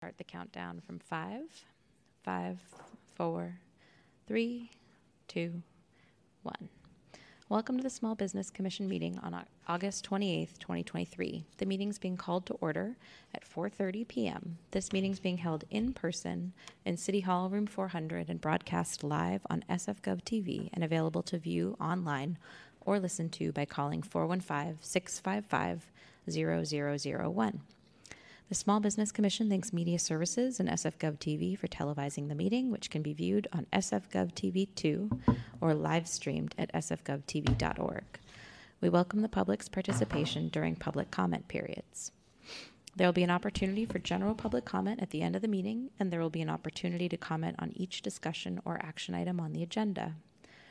Start the countdown from five, five, four, three, two, one. Welcome to the Small Business Commission meeting on August 28th, 2023. The meeting's being called to order at 4:30 PM. This meeting's being held in person in City Hall, Room 400, and broadcast live on SFGov TV and available to view online or listen to by calling 415-655-0001. The Small Business Commission thanks Media Services and SFGov TV for televising the meeting, which can be viewed on SFGov TV 2 or live streamed at sfgovtv.org. We welcome the public's participation during public comment periods. There will be an opportunity for general public comment at the end of the meeting, and there will be an opportunity to comment on each discussion or action item on the agenda.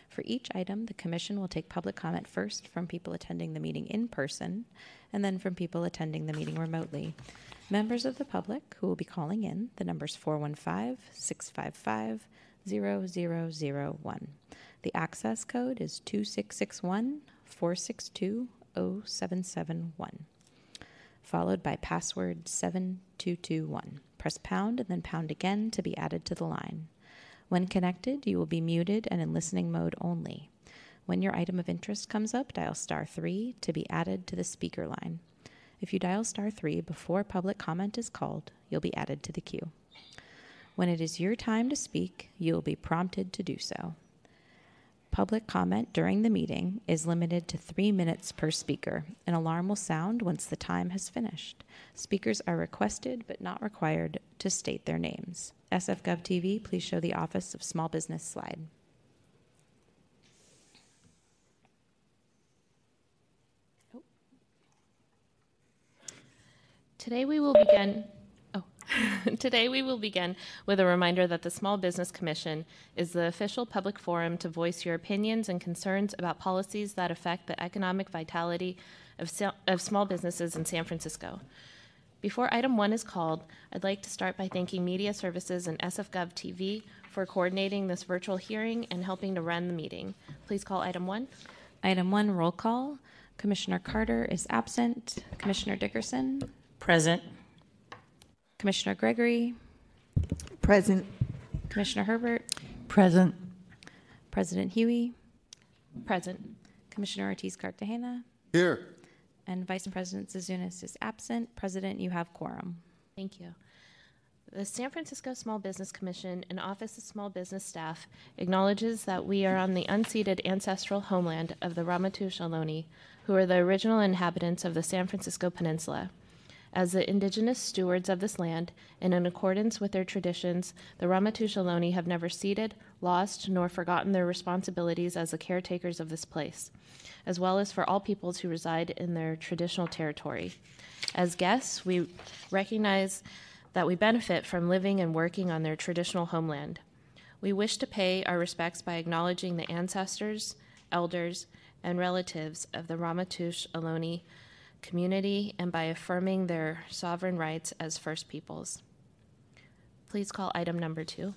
For each item, the Commission will take public comment first from people attending the meeting in person, and then from people attending the meeting remotely. Members of the public who will be calling in, the number's 415 655 0001. The access code is 2661 462 0771 followed by password 7221. Press pound and then pound again to be added to the line. When connected, you will be muted and in listening mode only. When your item of interest comes up, dial star 3 to be added to the speaker line. If you dial star 3 before public comment is called, you'll be added to the queue. When it is your time to speak, you will be prompted to do so. Public comment during the meeting is limited to three minutes per speaker. An alarm will sound once the time has finished. Speakers are requested but not required to state their names. SFGov TV, please show the Office of Small Business slide. Today we will begin. Today we will begin with a reminder that the Small Business Commission is the official public forum to voice your opinions and concerns about policies that affect the economic vitality of, sa- of small businesses in San Francisco. Before item one is called, I'd like to start by thanking Media Services and SFGov TV for coordinating this virtual hearing and helping to run the meeting. Please call item one. Item one, roll call. Commissioner Carter is absent. Commissioner Dickerson, Present. Commissioner Gregory, Present. Commissioner Herbert, Present. President Huie, Present. Commissioner Ortiz Cartagena, Here. and Vice President Zouzounis is absent. President, you have quorum. Thank you. The San Francisco Small Business Commission and Office of Small Business Staff acknowledges that we are on the unceded ancestral homeland of the Ramaytush Ohlone, who are the original inhabitants of the San Francisco Peninsula. As the indigenous stewards of this land, and in accordance with their traditions, the Ramaytush Ohlone have never ceded, lost, nor forgotten their responsibilities as the caretakers of this place, as well as for all peoples who reside in their traditional territory. As guests, we recognize that we benefit from living and working on their traditional homeland. We wish to pay our respects by acknowledging the ancestors, elders, and relatives of the Ramaytush Ohlone community and by affirming their sovereign rights as First Peoples. Please call item number two.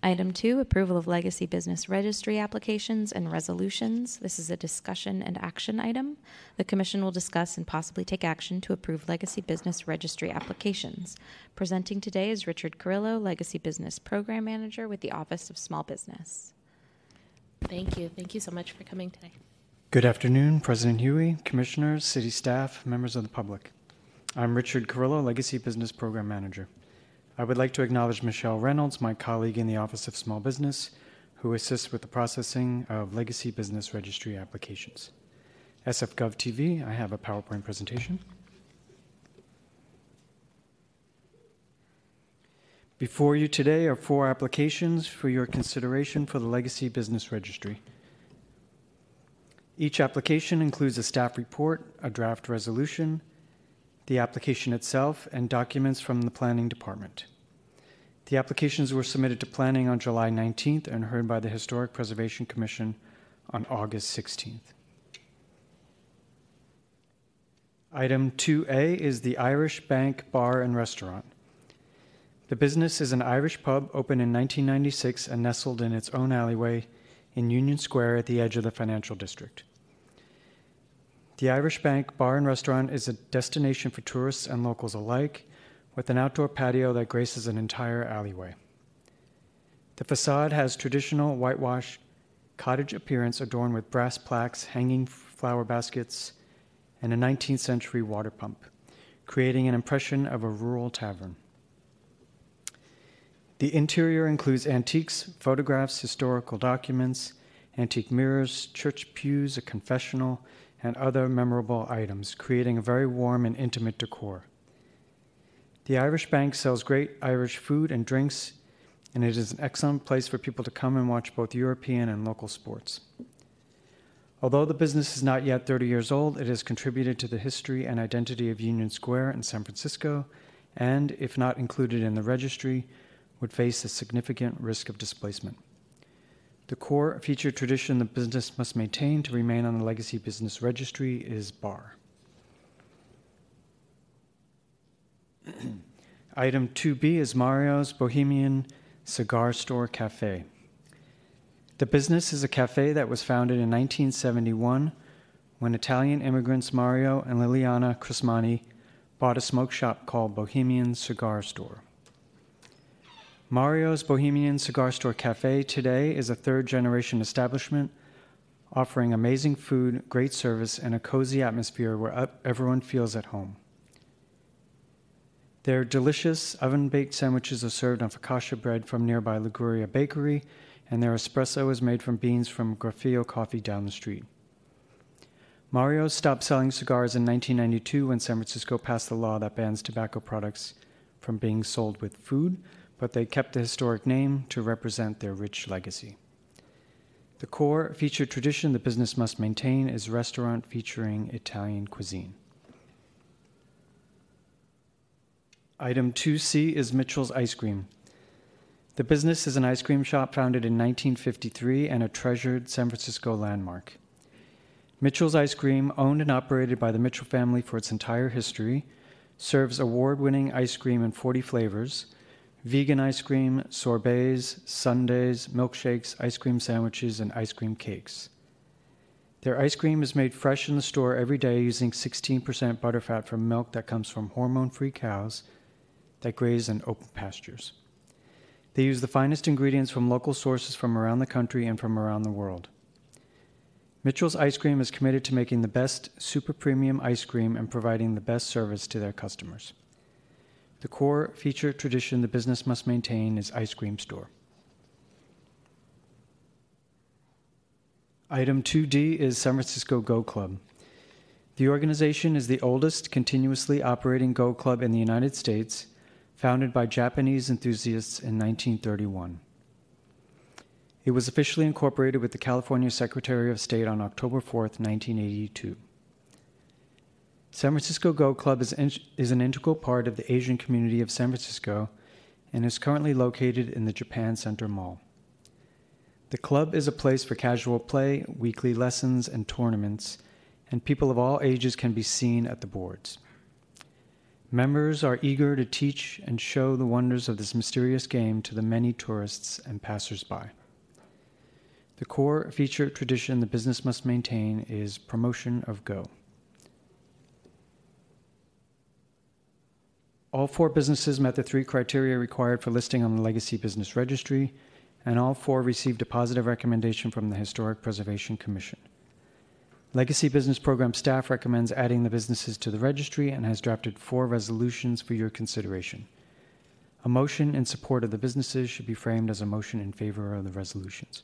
Item two, approval of legacy business registry applications and resolutions. This is a discussion and action item. The commission will discuss and possibly take action to approve legacy business registry applications. Presenting today is Richard Carrillo, Legacy Business Program Manager with the Office of Small Business. Thank you. Thank you so much for coming today. Good afternoon, President Huie, commissioners, city staff, members of the public. I'm Richard Carrillo, Legacy Business Program Manager. I would like to acknowledge Michelle Reynolds, my colleague in the Office of Small Business, who assists with the processing of legacy business registry applications. SFGov TV, I have a PowerPoint presentation. Before you today are four applications for your consideration for the Legacy Business Registry. Each application includes a staff report, a draft resolution, the application itself, and documents from the Planning Department. The applications were submitted to Planning on July 19th and heard by the Historic Preservation Commission on August 16th. Item 2A is the Irish Bank Bar and Restaurant. The business is an Irish pub opened in 1996 and nestled in its own alleyway in Union Square at the edge of the financial district. The Irish Bank Bar and Restaurant is a destination for tourists and locals alike, with an outdoor patio that graces an entire alleyway. The facade has traditional whitewash cottage appearance adorned with brass plaques, hanging flower baskets, and a 19th century water pump, creating an impression of a rural tavern. The interior includes antiques, photographs, historical documents, antique mirrors, church pews, a confessional, and other memorable items, creating a very warm and intimate decor. The Irish Bank sells great Irish food and drinks, and it is an excellent place for people to come and watch both European and local sports. Although the business is not yet 30 years old, it has contributed to the history and identity of Union Square in San Francisco, and, if not included in the registry, would face a significant risk of displacement. The core feature tradition the business must maintain to remain on the Legacy Business Registry is bar. Item 2B is Mario's Bohemian Cigar Store Cafe. The business is a cafe that was founded in 1971 when Italian immigrants Mario and Liliana Crismani bought a smoke shop called Bohemian Cigar Store. Mario's Bohemian Cigar Store Cafe today is a third generation establishment offering amazing food, great service, and a cozy atmosphere where everyone feels at home. Their delicious oven baked sandwiches are served on focaccia bread from nearby Liguria Bakery, and their espresso is made from beans from Graffeo Coffee down the street. Mario stopped selling cigars in 1992 when San Francisco passed the law that bans tobacco products from being sold with food, but they kept the historic name to represent their rich legacy. The core featured tradition the business must maintain is restaurant featuring Italian cuisine. Item 2C is Mitchell's Ice Cream. The business is an ice cream shop founded in 1953 and a treasured San Francisco landmark. Mitchell's Ice Cream, owned and operated by the Mitchell family for its entire history, serves award winning ice cream in 40 flavors vegan ice cream, sorbets, sundaes, milkshakes, ice cream sandwiches, and ice cream cakes. Their ice cream is made fresh in the store every day using 16% butterfat from milk that comes from hormone free cows that graze in open pastures. They use the finest ingredients from local sources from around the country and from around the world. Mitchell's Ice Cream is committed to making the best super premium ice cream and providing the best service to their customers. The core feature tradition the business must maintain is ice cream store. Item 2D is San Francisco Go Club. The organization is the oldest continuously operating Go Club in the United States, founded by Japanese enthusiasts in 1931. It was officially incorporated with the California Secretary of State on October 4, 1982. San Francisco Go Club is, in, is an integral part of the Asian community of San Francisco and is currently located in the Japan Center Mall. The club is a place for casual play, weekly lessons, and tournaments, and people of all ages can be seen at the boards. Members are eager to teach and show the wonders of this mysterious game to the many tourists and passersby. The core feature tradition the business must maintain is promotion of Go. All four businesses met the three criteria required for listing on the Legacy Business Registry, and all four received a positive recommendation from the Historic Preservation Commission. Legacy Business Program staff recommends adding the businesses to the registry and has drafted four resolutions for your consideration. A motion in support of the businesses should be framed as a motion in favor of the resolutions.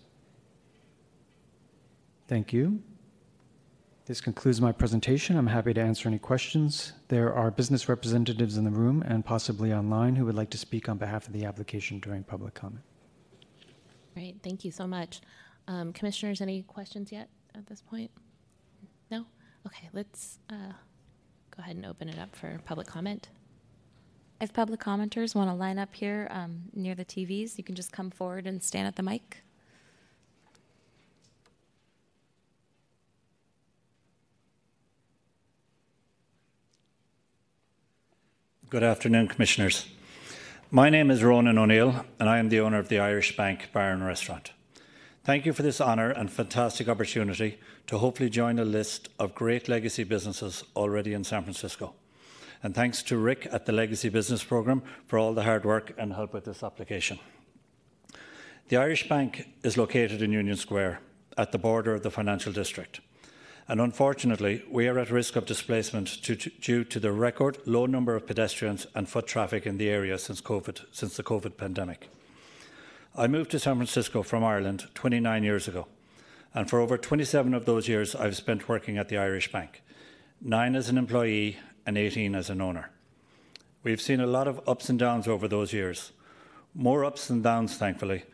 Thank you. This concludes my presentation. I'm happy to answer any questions. There are business representatives in the room and possibly online who would like to speak on behalf of the application during public comment. Great, thank you so much. Um, commissioners, any questions yet at this point? No? Okay, let's uh, go ahead and open it up for public comment. If public commenters want to line up here um, near the TVs, you can just come forward and stand at the mic. Good afternoon, Commissioners. My name is Ronan O'Neill, and I am the owner of the Irish Bank Bar and Restaurant. Thank you for this honour and fantastic opportunity to hopefully join a list of great legacy businesses already in San Francisco. And thanks to Rick at the Legacy Business Programme for all the hard work and help with this application. The Irish Bank is located in Union Square at the border of the financial district. And unfortunately, we are at risk of displacement due to the record low number of pedestrians and foot traffic in the area since, COVID, since the COVID pandemic. I moved to San Francisco from Ireland 29 years ago, and for over 27 of those years, I've spent working at the Irish Bank, nine as an employee and 18 as an owner. We've seen a lot of ups and downs over those years, more ups than downs, thankfully,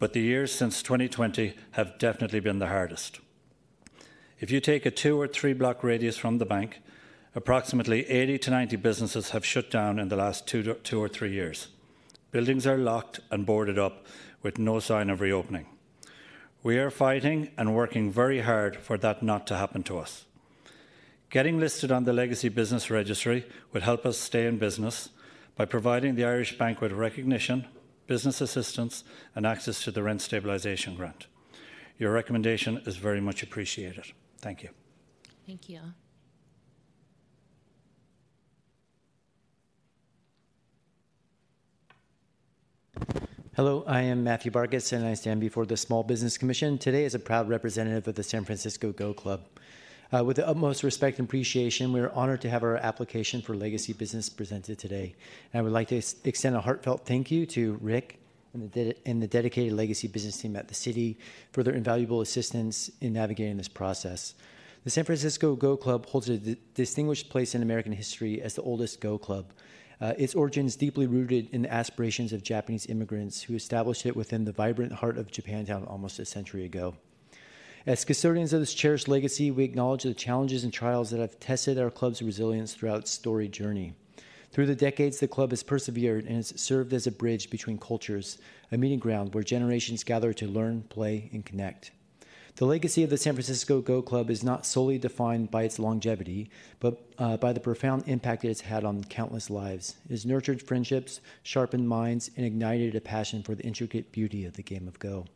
but the years since 2020 have definitely been the hardest. If you take a two or three block radius from the bank, approximately 80 to 90 businesses have shut down in the last two, two or three years. Buildings are locked and boarded up with no sign of reopening. We are fighting and working very hard for that not to happen to us. Getting listed on the Legacy Business Registry would help us stay in business by providing the Irish Bank with recognition, business assistance, and access to the rent stabilisation grant. Your recommendation is very much appreciated. Thank you. Thank you. Hello, I am Matthew Barkis, and I stand before the Small Business Commission today as a proud representative of the San Francisco Go Club. Uh, with the utmost respect and appreciation, we are honored to have our application for legacy business presented today. And I would like to ex- extend a heartfelt thank you to Rick and the, and the dedicated legacy business team at the city for their invaluable assistance in navigating this process. The San Francisco Go Club holds a distinguished place in American history as the oldest Go Club. Uh, its origins deeply rooted in the aspirations of Japanese immigrants who established it within the vibrant heart of Japantown almost a century ago. As custodians of this cherished legacy, we acknowledge the challenges and trials that have tested our club's resilience throughout its storied journey. Through the decades, the club has persevered and has served as a bridge between cultures, a meeting ground where generations gather to learn, play, and connect. The legacy of the San Francisco Go Club is not solely defined by its longevity, but uh, by the profound impact it has had on countless lives. It has nurtured friendships, sharpened minds, and ignited a passion for the intricate beauty of the game of Go.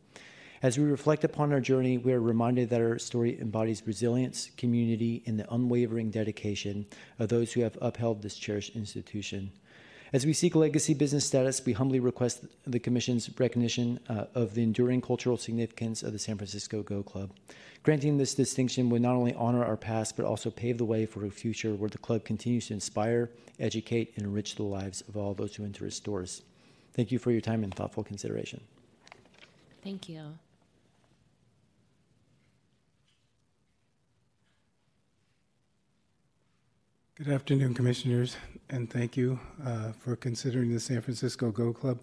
As we reflect upon our journey, we are reminded that our story embodies resilience, community, and the unwavering dedication of those who have upheld this cherished institution. As we seek legacy business status, we humbly request the Commission's recognition uh, of the enduring cultural significance of the San Francisco Go Club. Granting this distinction would not only honor our past, but also pave the way for a future where the club continues to inspire, educate, and enrich the lives of all those who enter its doors. Thank you for your time and thoughtful consideration. Thank you. Good afternoon, Commissioners, and thank you uh, for considering the San Francisco Go Club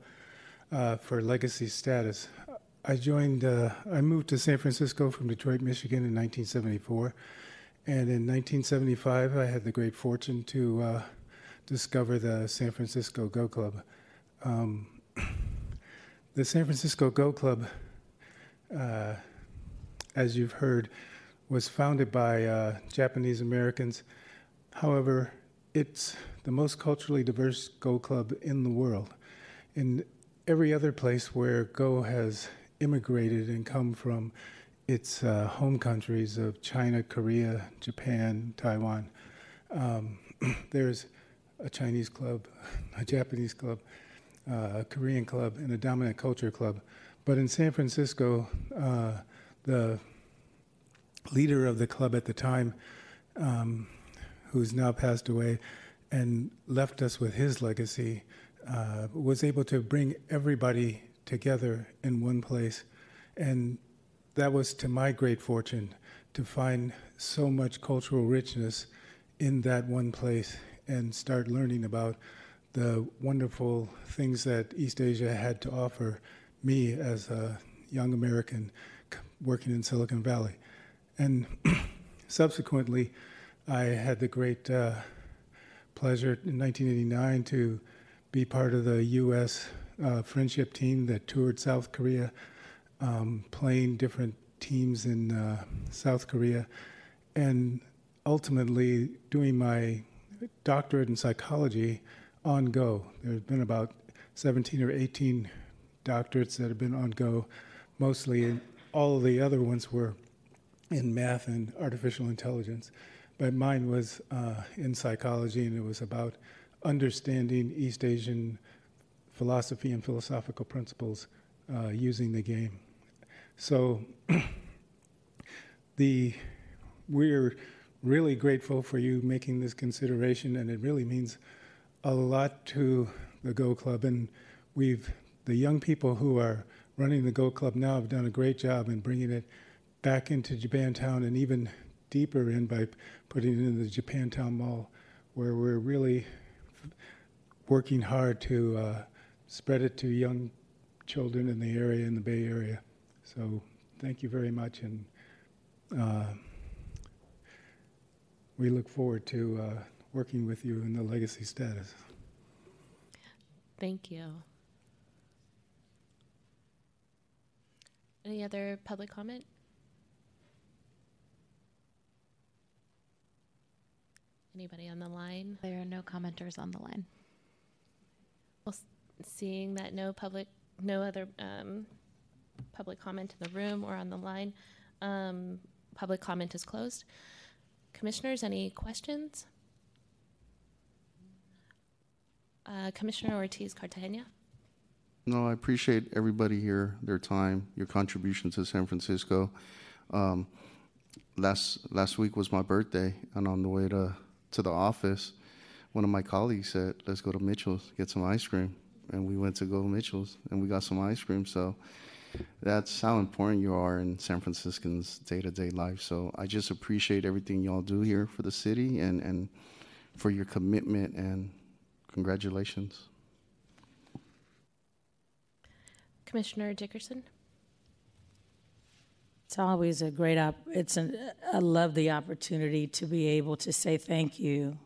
uh, for legacy status. I joined, uh, I moved to San Francisco from Detroit, Michigan in 1974, and in 1975 I had the great fortune to uh, discover the San Francisco Go Club. Um, the San Francisco Go Club, uh, as you've heard, was founded by uh, Japanese Americans However, it's the most culturally diverse Go club in the world. In every other place where Go has immigrated and come from its uh, home countries of China, Korea, Japan, Taiwan, um, there's a Chinese club, a Japanese club, uh, a Korean club, and a dominant culture club. But in San Francisco, uh, the leader of the club at the time um, who's now passed away and left us with his legacy, uh, was able to bring everybody together in one place. And that was to my great fortune to find so much cultural richness in that one place and start learning about the wonderful things that East Asia had to offer me as a young American working in Silicon Valley. And subsequently, I had the great uh, pleasure in 1989 to be part of the U.S. Uh, friendship team that toured South Korea, um, playing different teams in uh, South Korea, and ultimately doing my doctorate in psychology on Go. There's been about 17 or 18 doctorates that have been on Go, mostly, and all of the other ones were in math and artificial intelligence. But mine was uh, in psychology, and it was about understanding East Asian philosophy and philosophical principles uh, using the game. So the we're really grateful for you making this consideration, and it really means a lot to the Go Club. And we've the young people who are running the Go Club now have done a great job in bringing it back into Japantown and even deeper in by putting it in the Japantown Mall, where we're really working hard to uh, spread it to young children in the area, in the Bay Area. So thank you very much, and uh, we look forward to uh, working with you in the legacy status. Thank you. Any other public comment? Anybody on the line? There are no commenters on the line. Well, seeing that no public, no other um, public comment in the room or on the line, um, public comment is closed. Commissioners, any questions? Uh, Commissioner Ortiz Cartagena? No, I appreciate everybody here, their time, your contribution to San Francisco. Um, last last week was my birthday, and on the way to to the office, one of my colleagues said, "Let's go to Mitchell's get some ice cream," and we went to go to Mitchell's and we got some ice cream. So that's how important you are in San Franciscans' day-to-day life. So I just appreciate everything y'all do here for the city and and for your commitment and congratulations. Commissioner Dickerson? It's always a great op. It's an, I love the opportunity to be able to say thank you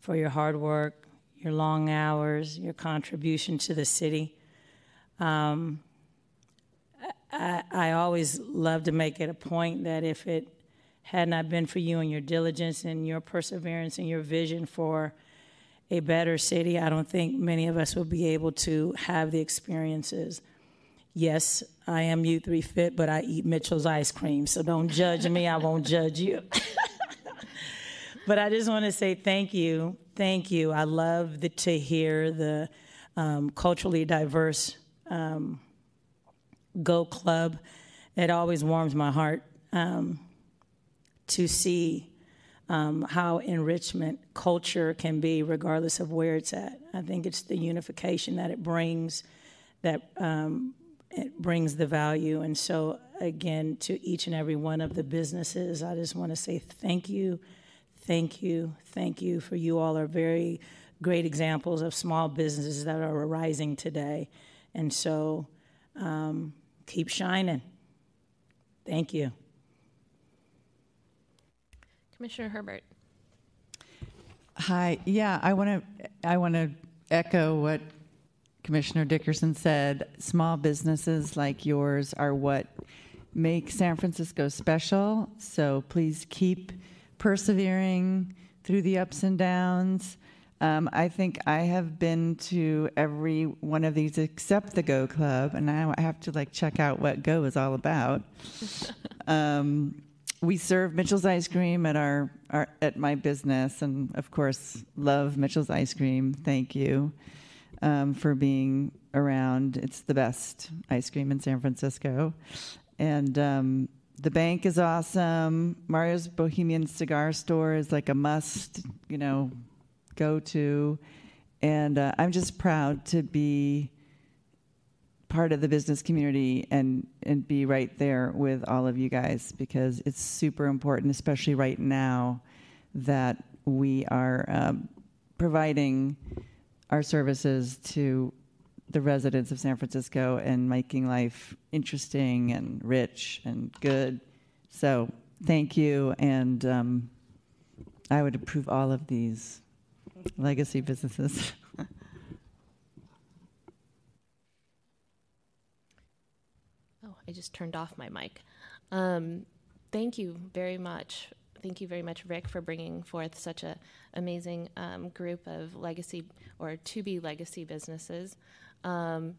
for your hard work, your long hours, your contribution to the city. Um, I, I always love to make it a point that if it had not been for you and your diligence and your perseverance and your vision for a better city, I don't think many of us would be able to have the experiences yes, I am U3 fit, but I eat Mitchell's ice cream. So don't judge me. I won't judge you. but I just want to say thank you. Thank you. I love the, to hear the um, culturally diverse um, Go Club. It always warms my heart um, to see um, how enrichment culture can be, regardless of where it's at. I think it's the unification that it brings that um, it brings the value. And so, again, to each and every one of the businesses, I just want to say thank you, thank you, thank you for you all are very great examples of small businesses that are arising today. And so, um, keep shining. Thank you. Commissioner Herbert? Hi, yeah, I want to, I want to echo what Commissioner Dickerson said. Small businesses like yours are what make San Francisco special. So please keep persevering through the ups and downs. Um, I think I have been to every one of these except the Go Club, and now I have to like check out what Go is all about. um, we serve Mitchell's ice cream at our, our at my business, and of course, love Mitchell's ice cream. Thank you um, for being around. It's the best ice cream in San Francisco, and um, the bank is awesome. Mario's Bohemian Cigar Store is like a must, you know, go to, and uh, I'm just proud to be part of the business community and and be right there with all of you guys because it's super important, especially right now, that we are um, providing our services to the residents of San Francisco and making life interesting and rich and good. So thank you, and um, I would approve all of these legacy businesses. Oh, I just turned off my mic. Um, thank you very much. Thank you very much, Rick, for bringing forth such a amazing um, group of legacy or to be legacy businesses. Um,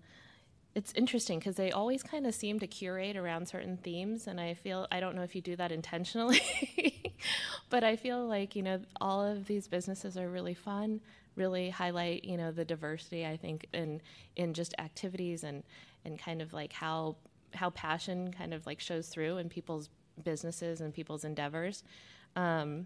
it's interesting because they always kind of seem to curate around certain themes and i feel i don't know if you do that intentionally but i feel like you know all of these businesses are really fun really highlight you know the diversity i think in in just activities and and kind of like how how passion kind of like shows through in people's businesses and people's endeavors um,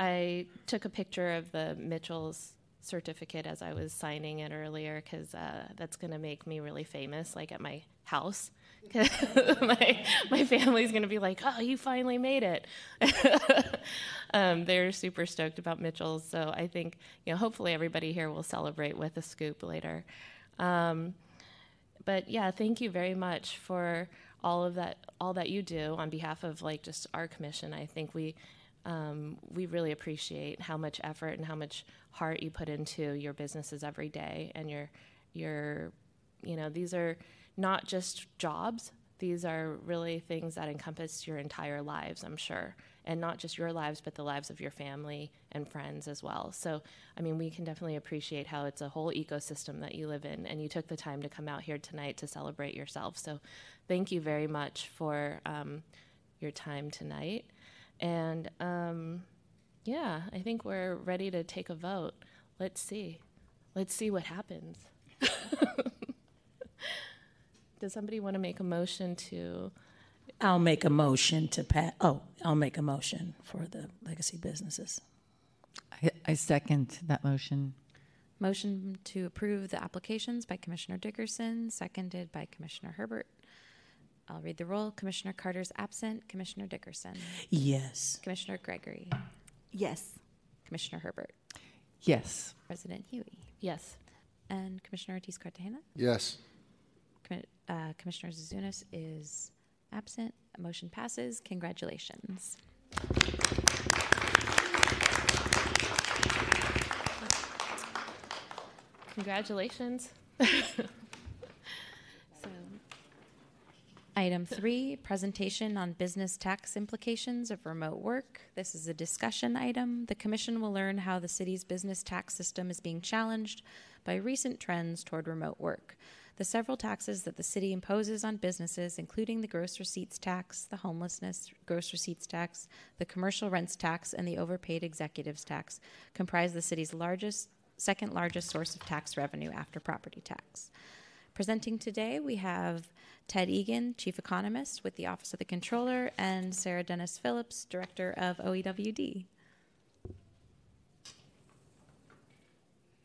i took a picture of the mitchells certificate as I was signing it earlier because uh, that's going to make me really famous, like at my house. my my family's going to be like, "Oh, you finally made it." um, they're super stoked about Mitchell's, so I think you know. Hopefully, everybody here will celebrate with a scoop later. Um, but yeah, thank you very much for all of that, all that you do on behalf of like just our commission. I think we um, we really appreciate how much effort and how much heart you put into your businesses every day and your your you know these are not just jobs these are really things that encompass your entire lives i'm sure and not just your lives but the lives of your family and friends as well so i mean we can definitely appreciate how it's a whole ecosystem that you live in and you took the time to come out here tonight to celebrate yourself so thank you very much for um, your time tonight and um, yeah, I think we're ready to take a vote. Let's see. Let's see what happens. Does somebody want to make a motion to? I'll make a motion to pass. Oh, I'll make a motion for the legacy businesses. I, I second that motion. Motion to approve the applications by Commissioner Dickerson, seconded by Commissioner Herbert. I'll read the roll. Commissioner Carter's absent. Commissioner Dickerson. Yes. Commissioner Gregory. Yes. Commissioner Herbert. Yes. President Huie. Yes. And Commissioner Ortiz Cartagena. Yes. Commi- uh, Commissioner Zouzounis is absent. Motion passes. Congratulations. Congratulations. So, item three, presentation on business tax implications of remote work. This is a discussion item. The commission will learn how the city's business tax system is being challenged by recent trends toward remote work. The several taxes that the city imposes on businesses, including the gross receipts tax, the homelessness gross receipts tax, the commercial rents tax, and the overpaid executives tax, comprise the city's largest, second largest source of tax revenue after property tax. Presenting today, we have Ted Egan, Chief Economist with the Office of the Controller, and Sarah Dennis Phillips, Director of OEWD.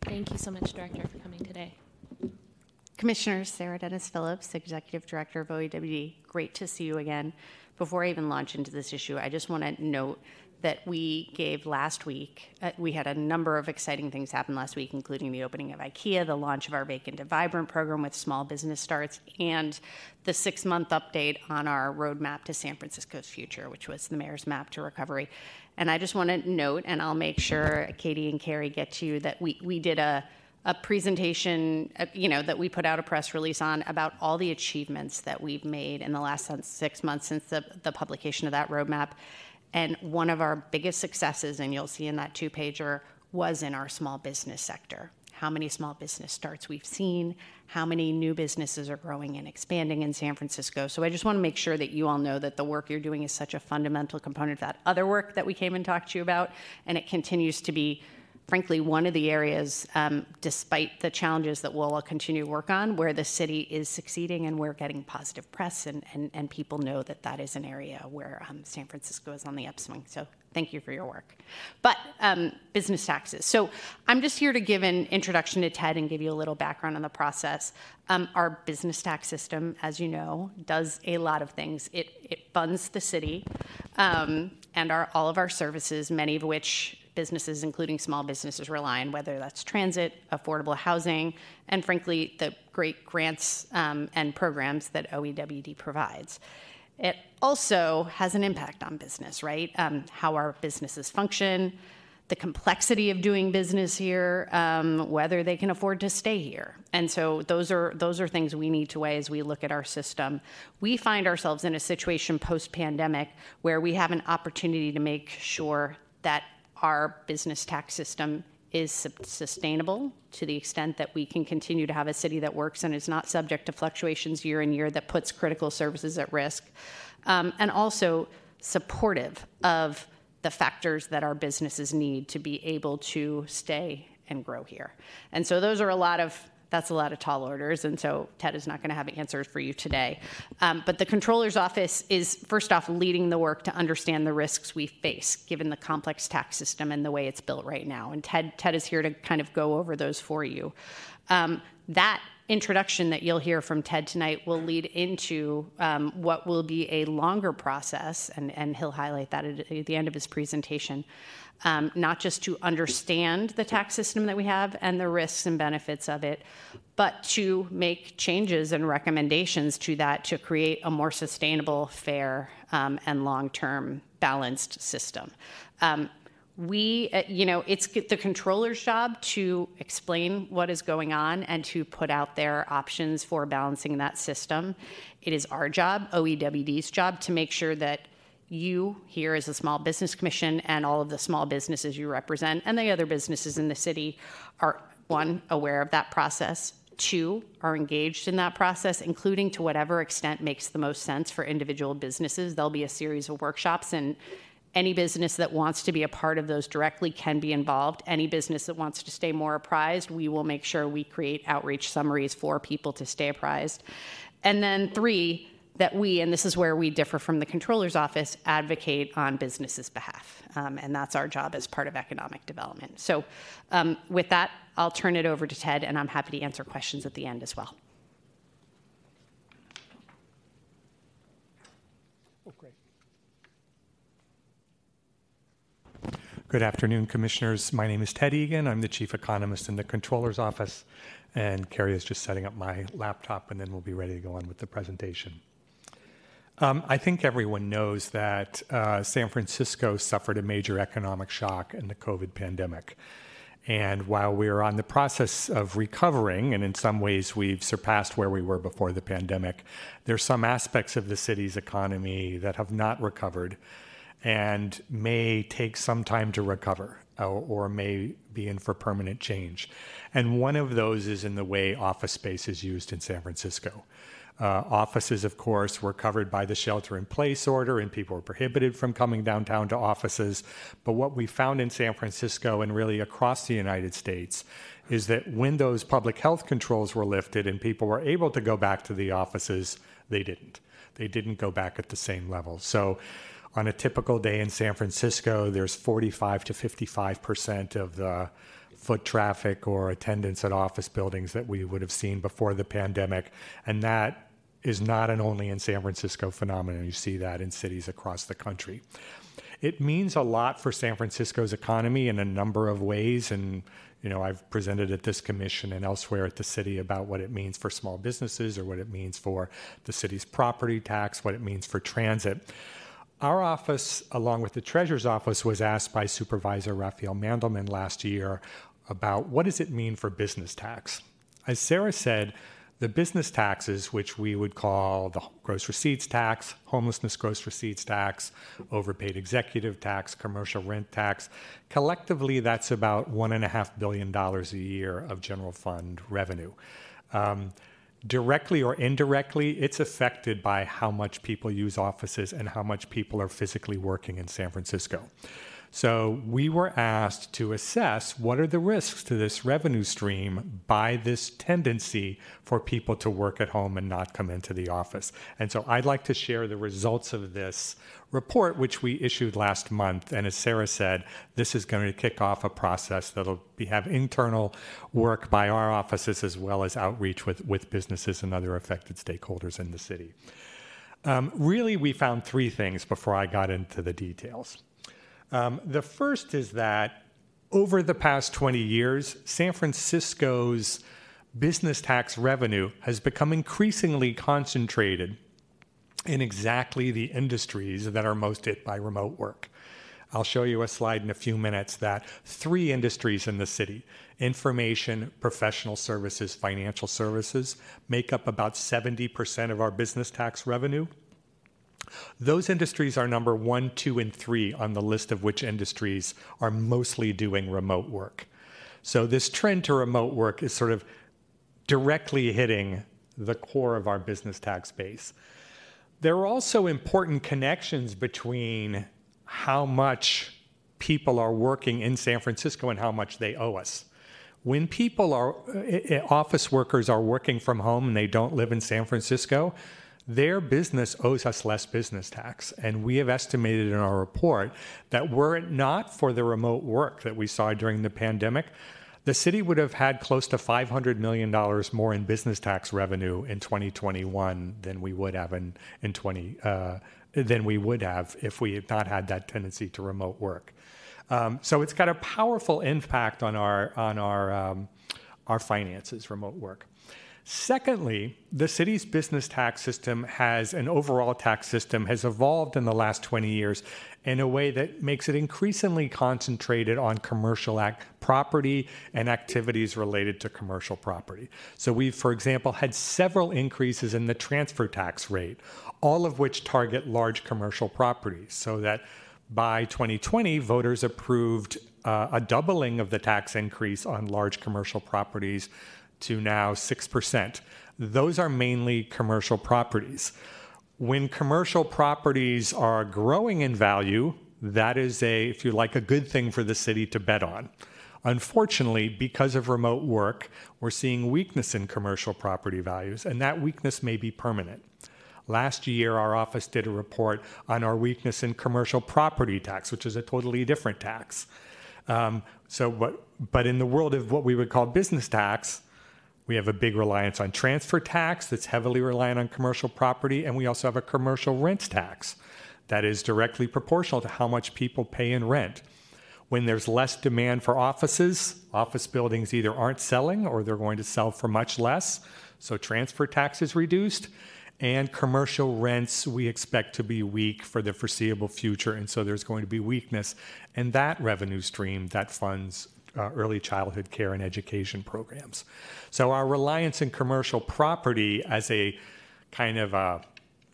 Thank you so much, Director, for coming today. Commissioners, Sarah Dennis Phillips, Executive Director of OEWD. Great to see you again. Before I even launch into this issue, I just want to note that we gave last week, uh, we had a number of exciting things happen last week, including the opening of IKEA, the launch of our Vacant to Vibrant program with small business starts, and the six month update on our roadmap to San Francisco's future, which was the mayor's map to recovery. And I just want to note, and I'll make sure Katie and Carrie get to you, that we, we did a a presentation, uh, you know, that we put out a press release on about all the achievements that we've made in the last six months since the, the publication of that roadmap. And one of our biggest successes, and you'll see in that two pager, was in our small business sector. How many small business starts we've seen, how many new businesses are growing and expanding in San Francisco. So I just want to make sure that you all know that the work you're doing is such a fundamental component of that other work that we came and talked to you about, and it continues to be frankly, one of the areas, um, despite the challenges that we'll continue to work on, where the city is succeeding and we're getting positive press, and, and, and people know that that is an area where um, San Francisco is on the upswing. So thank you for your work. But um, business taxes. So I'm just here to give an introduction to TED and give you a little background on the process. Um, our business tax system, as you know, does a lot of things. It, it funds the city um, and our, all of our services, many of which businesses, including small businesses, rely on, whether that's transit, affordable housing, and frankly, the great grants um, and programs that OEWD provides. It also has an impact on business, right? Um, how our businesses function, the complexity of doing business here, um, whether they can afford to stay here. And so those are those are things we need to weigh as we look at our system. We find ourselves in a situation post pandemic where we have an opportunity to make sure that our business tax system is sustainable to the extent that we can continue to have a city that works and is not subject to fluctuations year in year that puts critical services at risk, um, and also supportive of the factors that our businesses need to be able to stay and grow here. And so those are a lot of that's a lot of tall orders, and so Ted is not going to have answers for you today. Um, but the controller's office is first off leading the work to understand the risks we face, given the complex tax system and the way it's built right now. And Ted Ted is here to kind of go over those for you. Um, that introduction that you'll hear from Ted tonight will lead into um, what will be a longer process, and, and he'll highlight that at, the end of his presentation um, not just to understand the tax system that we have and the risks and benefits of it, but to make changes and recommendations to that to create a more sustainable, fair, um, and long term balanced system. Um, we, uh, you know, it's the controller's job to explain what is going on and to put out their options for balancing that system. It is our job, OEWD's job, to make sure that you here as a small business commission and all of the small businesses you represent and the other businesses in the city are one aware of that process two are engaged in that process including to whatever extent makes the most sense for individual businesses there'll be a series of workshops and any business that wants to be a part of those directly can be involved any business that wants to stay more apprised we will make sure we create outreach summaries for people to stay apprised and then three that we, and this is where we differ from the controller's office, advocate on businesses' behalf. Um, and that's our job as part of economic development. So, um, with that, I'll turn it over to Ted, and I'm happy to answer questions at the end as well. Oh, great. Good afternoon, Commissioners. My name is Ted Egan. I'm the Chief Economist in the Controller's Office, and Carrie is just setting up my laptop, and then we'll be ready to go on with the presentation. Um, I think everyone knows that uh, San Francisco suffered a major economic shock in the COVID pandemic. And while we're on the process of recovering, and in some ways we've surpassed where we were before the pandemic, there's some aspects of the city's economy that have not recovered and may take some time to recover or, or may be in for permanent change. And one of those is in the way office space is used in San Francisco. Uh, offices, of course, were covered by the shelter in place order, and people were prohibited from coming downtown to offices. But what we found in San Francisco and really across the United States is that when those public health controls were lifted and people were able to go back to the offices, they didn't. They didn't go back at the same level. So, on a typical day in San Francisco, there's 45 to 55 percent of the foot traffic or attendance at office buildings that we would have seen before the pandemic. And that is not an only in San Francisco phenomenon. You see that in cities across the country. It means a lot for San Francisco's economy in a number of ways. And, you know, I've presented at this commission and elsewhere at the city about what it means for small businesses or what it means for the city's property tax, what it means for transit. Our office, along with the treasurer's office, was asked by Supervisor Rafael Mandelman last year about what does it mean for business tax. As Sarah said, the business taxes, which we would call the gross receipts tax, homelessness gross receipts tax, overpaid executive tax, commercial rent tax, collectively that's about $1.5 billion a year of general fund revenue. Um, directly or indirectly, it's affected by how much people use offices and how much people are physically working in San Francisco. So we were asked to assess what are the risks to this revenue stream by this tendency for people to work at home and not come into the office. And so I'd like to share the results of this report, which we issued last month. And as Sarah said, this is going to kick off a process that'll be, have internal work by our offices as well as outreach with, with businesses and other affected stakeholders in the city. Um, really, we found three things before I got into the details. Um, the first is that over the past 20 years, San Francisco's business tax revenue has become increasingly concentrated in exactly the industries that are most hit by remote work. I'll show you a slide in a few minutes that three industries in the city information, professional services, financial services make up about 70% of our business tax revenue. Those industries are number one, two, and three on the list of which industries are mostly doing remote work. So this trend to remote work is sort of directly hitting the core of our business tax base. There are also important connections between how much people are working in San Francisco and how much they owe us. When people are, uh, office workers are working from home and they don't live in San Francisco, their business owes us less business tax. And we have estimated in our report that were it not for the remote work that we saw during the pandemic, the city would have had close to $500 million more in business tax revenue in 2021 than we would have in, in 20, uh, than we would have if we had not had that tendency to remote work. Um, so it's got a powerful impact on our on our um, our finances, remote work. Secondly, the city's business tax system has an overall tax system has evolved in the last 20 years in a way that makes it increasingly concentrated on commercial act, property and activities related to commercial property. So we've, for example, had several increases in the transfer tax rate, all of which target large commercial properties, so that by 2020, voters approved uh, a doubling of the tax increase on large commercial properties to now 6%. Those are mainly commercial properties. When commercial properties are growing in value, that is a, if you like, a good thing for the city to bet on. Unfortunately, because of remote work, we're seeing weakness in commercial property values, and that weakness may be permanent. Last year, our office did a report on our weakness in commercial property tax, which is a totally different tax. Um, so, but, but in the world of what we would call business tax, we have a big reliance on transfer tax that's heavily reliant on commercial property, and we also have a commercial rent tax that is directly proportional to how much people pay in rent. When there's less demand for offices, office buildings either aren't selling or they're going to sell for much less, so transfer tax is reduced and commercial rents we expect to be weak for the foreseeable future. And so there's going to be weakness in that revenue stream that funds uh, early childhood care and education programs. So our reliance in commercial property as a kind of a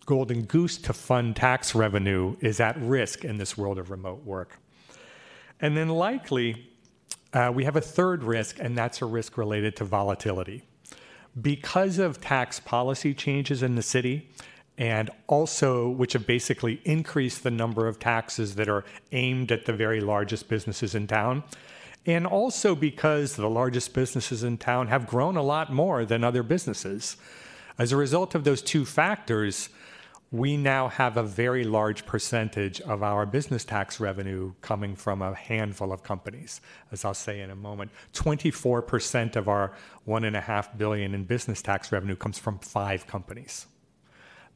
golden goose to fund tax revenue is at risk in this world of remote work. And then likely, uh, we have a third risk, and that's a risk related to volatility because of tax policy changes in the city and also which have basically increased the number of taxes that are aimed at the very largest businesses in town and also because the largest businesses in town have grown a lot more than other businesses as a result of those two factors we now have a very large percentage of our business tax revenue coming from a handful of companies. As I'll say in a moment, 24% of our one and a half billion in business tax revenue comes from five companies.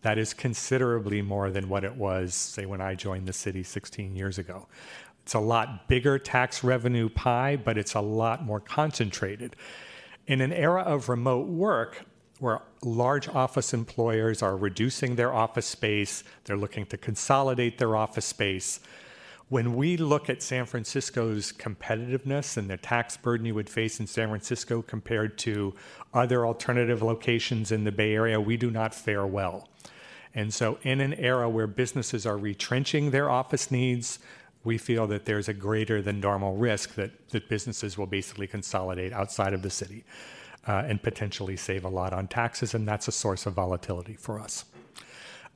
That is considerably more than what it was, say, when I joined the city 16 years ago. It's a lot bigger tax revenue pie, but it's a lot more concentrated. In an era of remote work, where large office employers are reducing their office space, they're looking to consolidate their office space. When we look at San Francisco's competitiveness and the tax burden you would face in San Francisco compared to other alternative locations in the Bay Area, we do not fare well. And so, in an era where businesses are retrenching their office needs, we feel that there's a greater than normal risk that, that businesses will basically consolidate outside of the city uh, and potentially save a lot on taxes, and that's a source of volatility for us.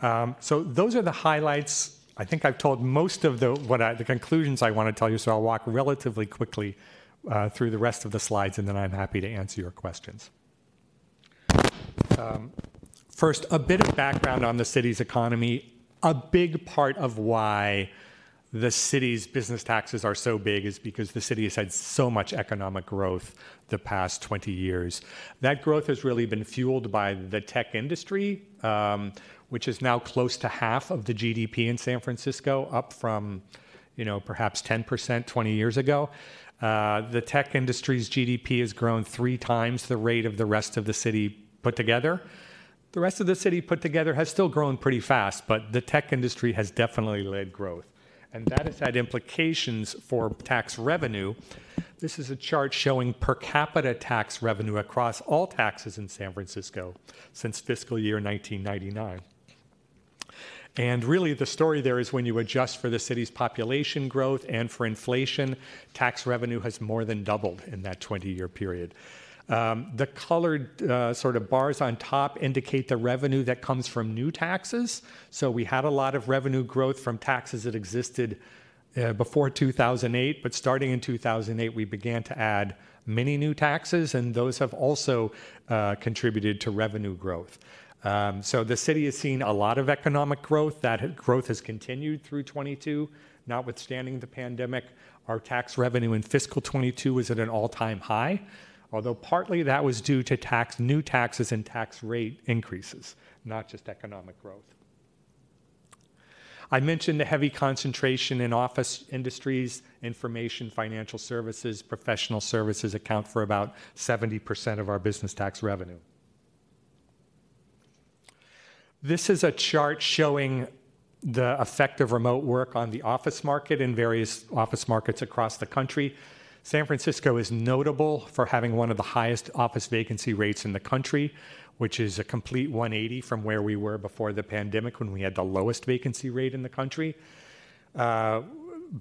Um, so those are the highlights. I think I've told most of the what I, the conclusions I want to tell you. So I'll walk relatively quickly uh, through the rest of the slides, and then I'm happy to answer your questions. Um, first, a bit of background on the city's economy. A big part of why the city's business taxes are so big is because the city has had so much economic growth the past 20 years. That growth has really been fueled by the tech industry, um, which is now close to half of the GDP in San Francisco, up from, you know, perhaps 10% 20 years ago. Uh, the tech industry's GDP has grown three times the rate of the rest of the city put together. The rest of the city put together has still grown pretty fast, but the tech industry has definitely led growth and that has had implications for tax revenue. This is a chart showing per capita tax revenue across all taxes in San Francisco since fiscal year 1999. And really, the story there is when you adjust for the city's population growth and for inflation, tax revenue has more than doubled in that 20 year period. Um, the colored uh, sort of bars on top indicate the revenue that comes from new taxes. So we had a lot of revenue growth from taxes that existed uh, before 2008, but starting in 2008, we began to add many new taxes, and those have also uh, contributed to revenue growth. Um, so the city has seen a lot of economic growth. That growth has continued through 22, notwithstanding the pandemic. Our tax revenue in fiscal 22 was at an all-time high, although partly that was due to tax new taxes and tax rate increases, not just economic growth. I mentioned the heavy concentration in office industries, information, financial services, professional services account for about 70% of our business tax revenue. This is a chart showing the effect of remote work on the office market in various office markets across the country. San Francisco is notable for having one of the highest office vacancy rates in the country, which is a complete 180 from where we were before the pandemic when we had the lowest vacancy rate in the country. Uh,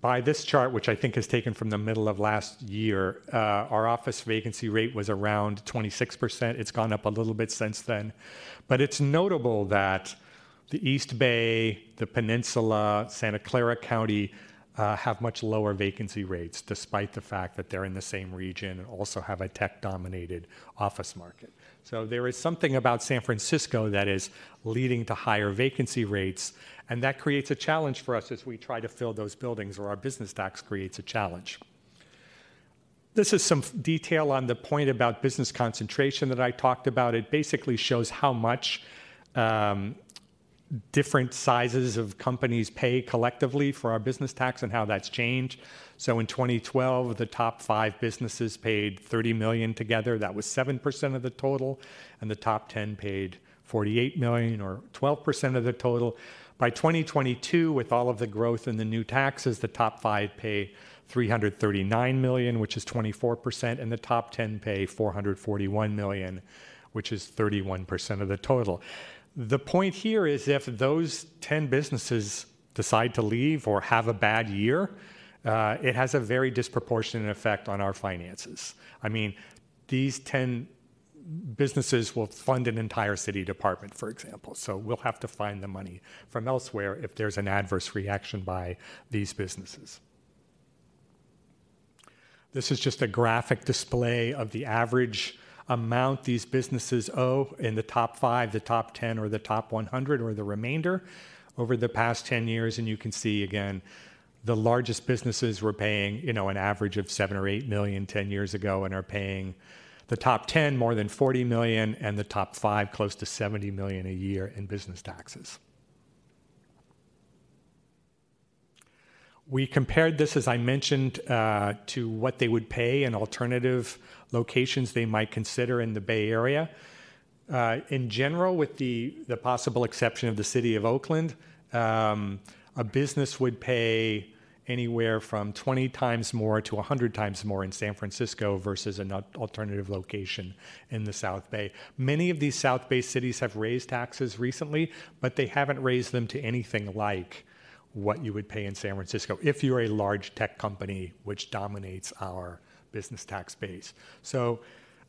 by this chart, which I think is taken from the middle of last year, uh, our office vacancy rate was around 26%. It's gone up a little bit since then. But it's notable that the East Bay, the Peninsula, Santa Clara County uh, have much lower vacancy rates, despite the fact that they're in the same region and also have a tech dominated office market. So there is something about San Francisco that is leading to higher vacancy rates, and that creates a challenge for us as we try to fill those buildings, or our business tax creates a challenge. This is some detail on the point about business concentration that I talked about. It basically shows how much um, different sizes of companies pay collectively for our business tax and how that's changed. So in 2012, the top five businesses paid 30 million together. That was 7% of the total, and the top 10 paid 48 million or 12% of the total. By 2022, with all of the growth in the new taxes, the top five pay 339 million, which is 24%, and the top 10 pay 441 million, which is 31% of the total. The point here is if those 10 businesses decide to leave or have a bad year, uh, it has a very disproportionate effect on our finances. I mean, these 10 businesses will fund an entire city department, for example. So we'll have to find the money from elsewhere if there's an adverse reaction by these businesses. This is just a graphic display of the average amount these businesses owe in the top five, the top 10, or the top 100, or the remainder over the past 10 years. And you can see again, the largest businesses were paying, you know, an average of seven or eight million 10 years ago and are paying the top 10 more than 40 million and the top five close to 70 million a year in business taxes. We compared this, as I mentioned, uh, to what they would pay in alternative locations they might consider in the Bay Area. Uh, in general, with the, the possible exception of the city of Oakland, um, a business would pay anywhere from 20 times more to 100 times more in San Francisco versus an alternative location in the South Bay. Many of these South Bay cities have raised taxes recently, but they haven't raised them to anything like what you would pay in San Francisco if you're a large tech company which dominates our business tax base. So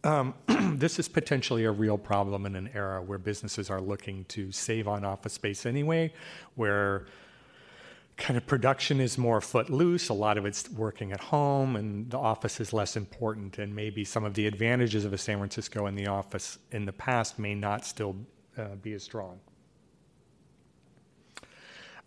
um, this is potentially a real problem in an era where businesses are looking to save on office space anyway, where kind of production is more footloose. A lot of it's working at home, and the office is less important. And maybe some of the advantages of a San Francisco in the office in the past may not still uh, be as strong.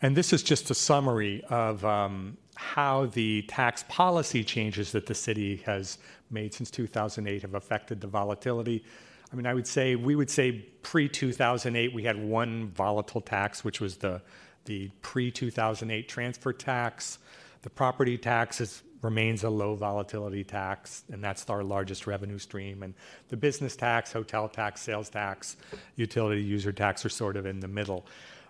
And this is just a summary of um, how the tax policy changes that the city has made since 2008 have affected the volatility. I mean, I would say, we would say pre 2008, we had one volatile tax, which was the, the pre 2008 transfer tax. The property tax is, remains a low volatility tax, and that's our largest revenue stream. And the business tax, hotel tax, sales tax, utility user tax are sort of in the middle.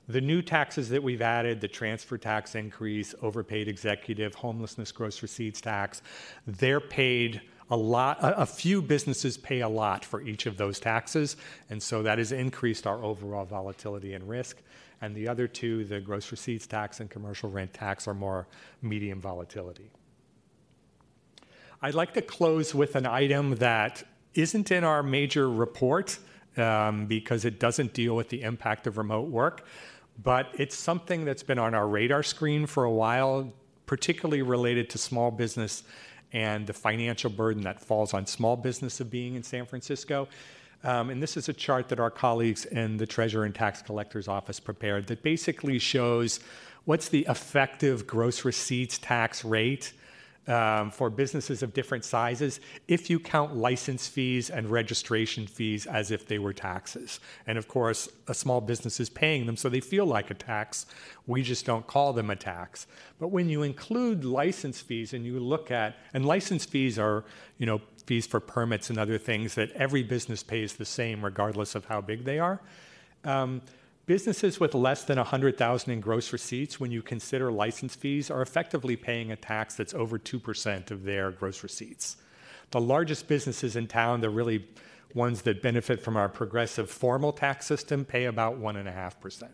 The new taxes that we've added, the transfer tax increase, overpaid executive, homelessness gross receipts tax, they're paid a lot, a, a few businesses pay a lot for each of those taxes, and so that has increased our overall volatility and risk. And the other two, the gross receipts tax and commercial rent tax, are more medium volatility. I'd like to close with an item that isn't in our major report um, because it doesn't deal with the impact of remote work, but it's something that's been on our radar screen for a while, particularly related to small business and the financial burden that falls on small business of being in San Francisco. Um, and this is a chart that our colleagues in the Treasurer and Tax Collector's Office prepared that basically shows what's the effective gross receipts tax rate um, for businesses of different sizes if you count license fees and registration fees as if they were taxes. And of course, a small business is paying them, so they feel like a tax. We just don't call them a tax. But when you include license fees and you look at, and license fees are, you know, fees for permits and other things that every business pays the same regardless of how big they are. Um, Businesses with less than 100,000 in gross receipts, when you consider license fees, are effectively paying a tax that's over 2% of their gross receipts. The largest businesses in town, the really ones that benefit from our progressive formal tax system, pay about 1.5%.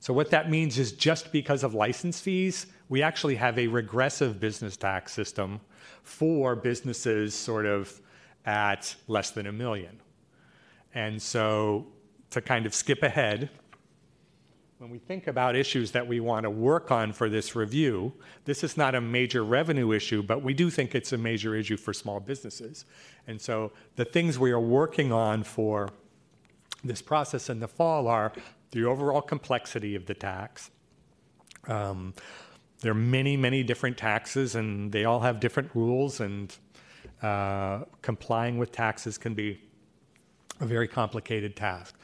So, what that means is just because of license fees, we actually have a regressive business tax system for businesses sort of at less than a million. And so, to kind of skip ahead, when we think about issues that we want to work on for this review, this is not a major revenue issue, but we do think it's a major issue for small businesses. And so the things we are working on for this process in the fall are the overall complexity of the tax. Um, there are many, many different taxes, and they all have different rules, and uh, complying with taxes can be a very complicated task.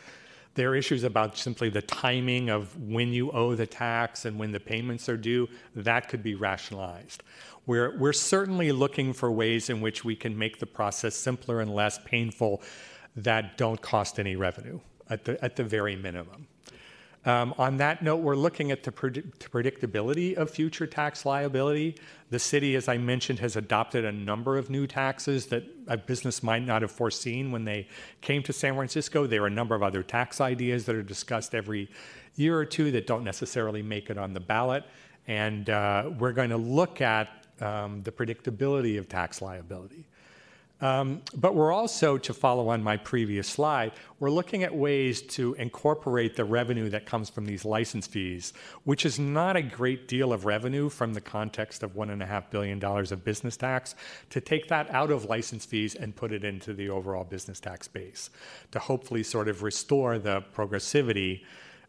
There are issues about simply the timing of when you owe the tax and when the payments are due. That could be rationalized. We're, we're certainly looking for ways in which we can make the process simpler and less painful that don't cost any revenue at the, at the very minimum. Um, on that note, we're looking at the predict- predictability of future tax liability. The city, as I mentioned, has adopted a number of new taxes that a business might not have foreseen when they came to San Francisco. There are a number of other tax ideas that are discussed every year or two that don't necessarily make it on the ballot. And uh, we're going to look at um, the predictability of tax liability. Um, but we're also, to follow on my previous slide, we're looking at ways to incorporate the revenue that comes from these license fees, which is not a great deal of revenue from the context of $1.5 billion of business tax, to take that out of license fees and put it into the overall business tax base, to hopefully sort of restore the progressivity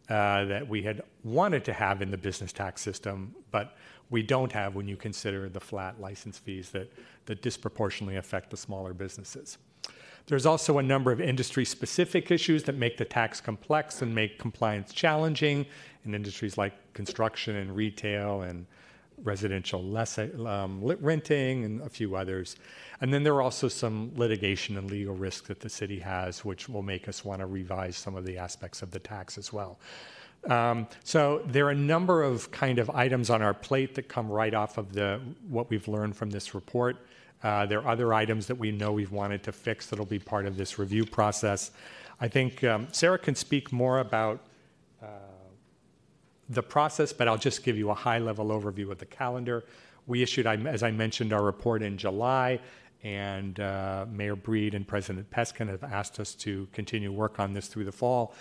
uh, that we had wanted to have in the business tax system, but we don't have when you consider the flat license fees that, that disproportionately affect the smaller businesses. There's also a number of industry specific issues that make the tax complex and make compliance challenging in industries like construction and retail and residential less, um, renting and a few others. And then there are also some litigation and legal risks that the city has, which will make us want to revise some of the aspects of the tax as well. Um, so there are a number of kind of items on our plate that come right off of the what we've learned from this report. Uh, there are other items that we know we've wanted to fix that'll be part of this review process. I think um, Sarah can speak more about uh, the process, but I'll just give you a high level overview of the calendar. We issued, as I mentioned, our report in July, and uh, Mayor Breed and President Peskin have asked us to continue work on this through the fall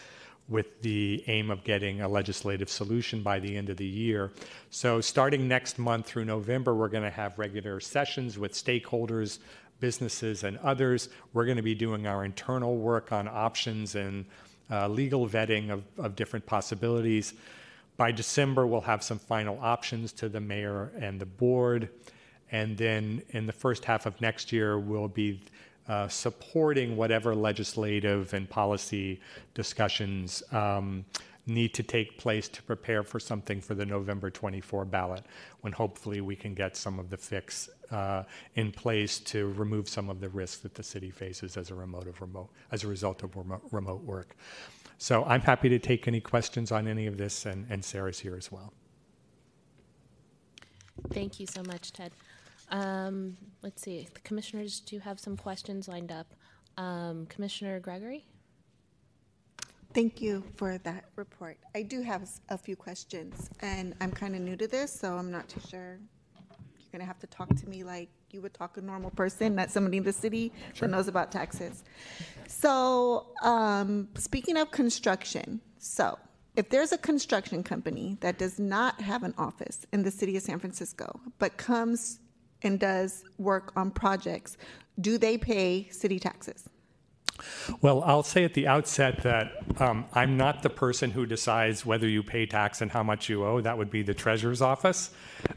with the aim of getting a legislative solution by the end of the year. So, starting next month through November, we're going to have regular sessions with stakeholders, businesses, and others. We're going to be doing our internal work on options and uh, legal vetting of, of different possibilities. By December, we'll have some final options to the mayor and the board. And then in the first half of next year, we'll be uh, supporting whatever legislative and policy discussions um, need to take place to prepare for something for the November 24 ballot, when hopefully we can get some of the fix uh, in place to remove some of the risks that the city faces as a remote of remote as a result of remote, remote work. So I'm happy to take any questions on any of this, and, and Sarah's here as well. Thank you so much, Ted. Um, let's see. The commissioners do have some questions lined up. Um, Commissioner Gregory? Thank you for that report. I do have a few questions, and I'm kind of new to this, so I'm not too sure. You're going to have to talk to me like you would talk to a normal person, not somebody in the city that knows about taxes. So, um, speaking of construction, so if there's a construction company that does not have an office in the city of San Francisco, but comes and does work on projects, do they pay city taxes? Well, I'll say at the outset that um, I'm not the person who decides whether you pay tax and how much you owe. That would be the treasurer's office.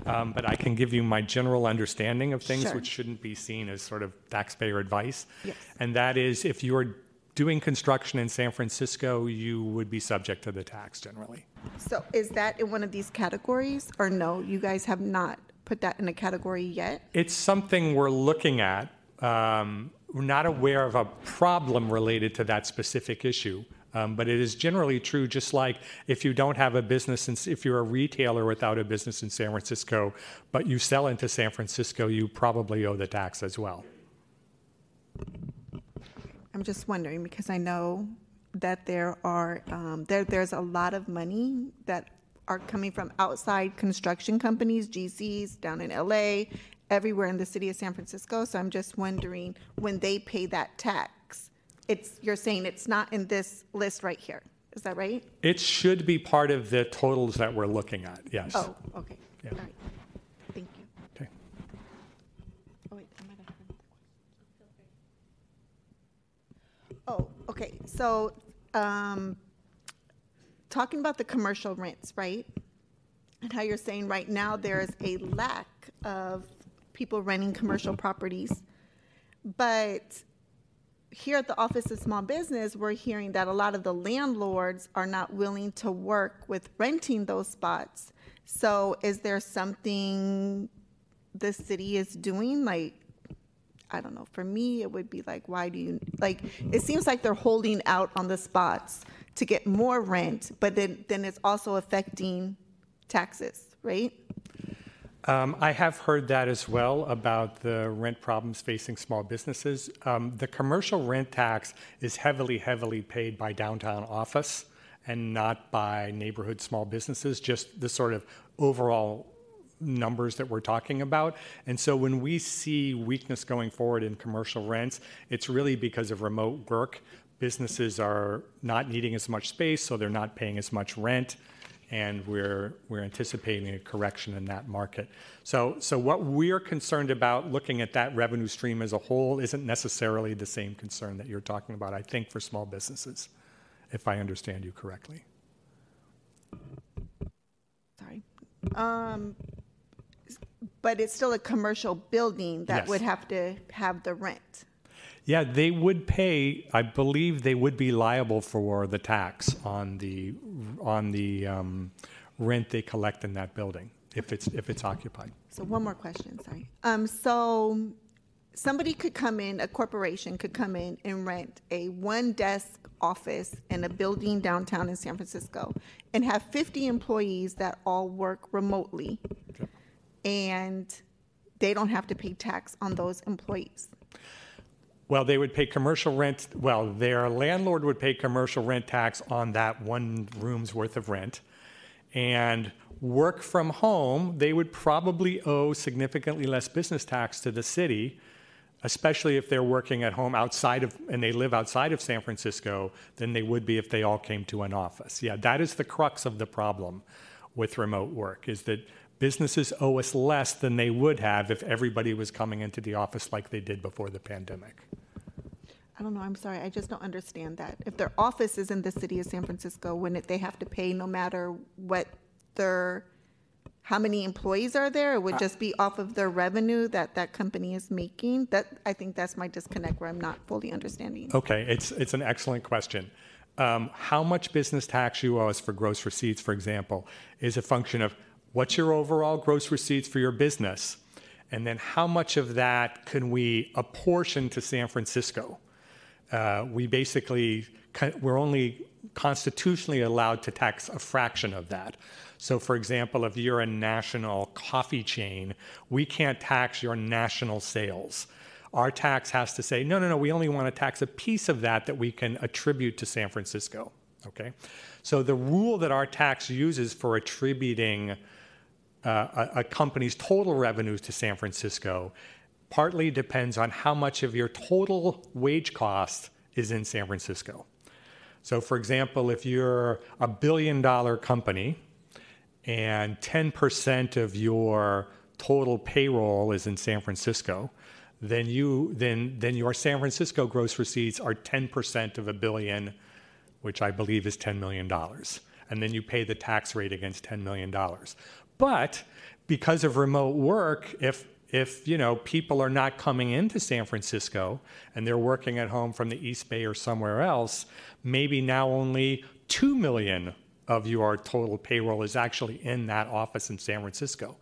Um, but I can give you my general understanding of things, Sure. which shouldn't be seen as sort of taxpayer advice. Yes. And that is if you're doing construction in San Francisco, you would be subject to the tax generally. So is that in one of these categories, or no, you guys have not put that in a category yet? It's something we're looking at. Um, we're not aware of a problem related to that specific issue. Um, but it is generally true, just like if you don't have a business, in, if you're a retailer without a business in San Francisco, but you sell into San Francisco, you probably owe the tax as well. I'm just wondering, because I know that there are, um, there, there's a lot of money that are coming from outside construction companies, GCs, down in LA, everywhere in the city of San Francisco, so I'm just wondering, when they pay that tax, it's, you're saying it's not in this list right here, is that right? It should be part of the totals that we're looking at, yes. Oh, okay, Yeah. all right, thank you. Okay. Oh, wait, I might have heard. Oh, okay, so, um, talking about the commercial rents, right? And how you're saying right now there's a lack of people renting commercial properties. But here at the Office of Small Business, we're hearing that a lot of the landlords are not willing to work with renting those spots. So is there something the city is doing? Like, I don't know, for me, it would be like, why do you, like, it seems like they're holding out on the spots to get more rent, but then, then it's also affecting taxes, right? Um, I have heard that as well about the rent problems facing small businesses. Um, the commercial rent tax is heavily, heavily paid by downtown office and not by neighborhood small businesses, just the sort of overall numbers that we're talking about. And so when we see weakness going forward in commercial rents, it's really because of remote work. Businesses are not needing as much space, so they're not paying as much rent and we're we're anticipating a correction in that market. So so what we're concerned about looking at that revenue stream as a whole isn't necessarily the same concern that you're talking about. I think for small businesses, if I understand you correctly. Sorry. Um, but it's still a commercial building that Yes. would have to have the rent. Yeah, they would pay. I believe they would be liable for the tax on the on the um, rent they collect in that building if it's if it's occupied. So one more question, sorry. Um, so somebody could come in, a corporation could come in and rent a one-desk office in a building downtown in San Francisco and have 50 employees that all work remotely. And they don't have to pay tax on those employees. Well, they would pay commercial rent. Well, their landlord would pay commercial rent tax on that one room's worth of rent. And work from home, they would probably owe significantly less business tax to the city, especially if they're working at home outside of, and they live outside of San Francisco, than they would be if they all came to an office. Yeah, that is the crux of the problem with remote work, is that businesses owe us less than they would have if everybody was coming into the office like they did before the pandemic. I don't know, I'm sorry, I just don't understand that. If their office is in the city of San Francisco, wouldn't they have to pay no matter what their, how many employees are there? It would just be off of their revenue that that company is making? That, I think that's my disconnect where I'm not fully understanding. Okay, it's, it's an excellent question. Um, how much business tax you owe us for gross receipts, for example, is a function of what's your overall gross receipts for your business, and then how much of that can we apportion to San Francisco? Uh, we basically, we're only constitutionally allowed to tax a fraction of that. So, for example, if you're a national coffee chain, we can't tax your national sales. Our tax has to say, no, no, no, we only want to tax a piece of that that we can attribute to San Francisco. Okay? So, the rule that our tax uses for attributing uh, a, a company's total revenues to San Francisco partly depends on how much of your total wage cost is in San Francisco. So, for example, if you're a billion dollar company and 10% of your total payroll is in San Francisco, then you then then your San Francisco gross receipts are 10% of a billion, which I believe is 10 million dollars. And then you pay the tax rate against 10 million dollars. But because of remote work, if if you know people are not coming into San Francisco and they're working at home from the East Bay or somewhere else, maybe now only 2 million of your total payroll is actually in that office in San Francisco.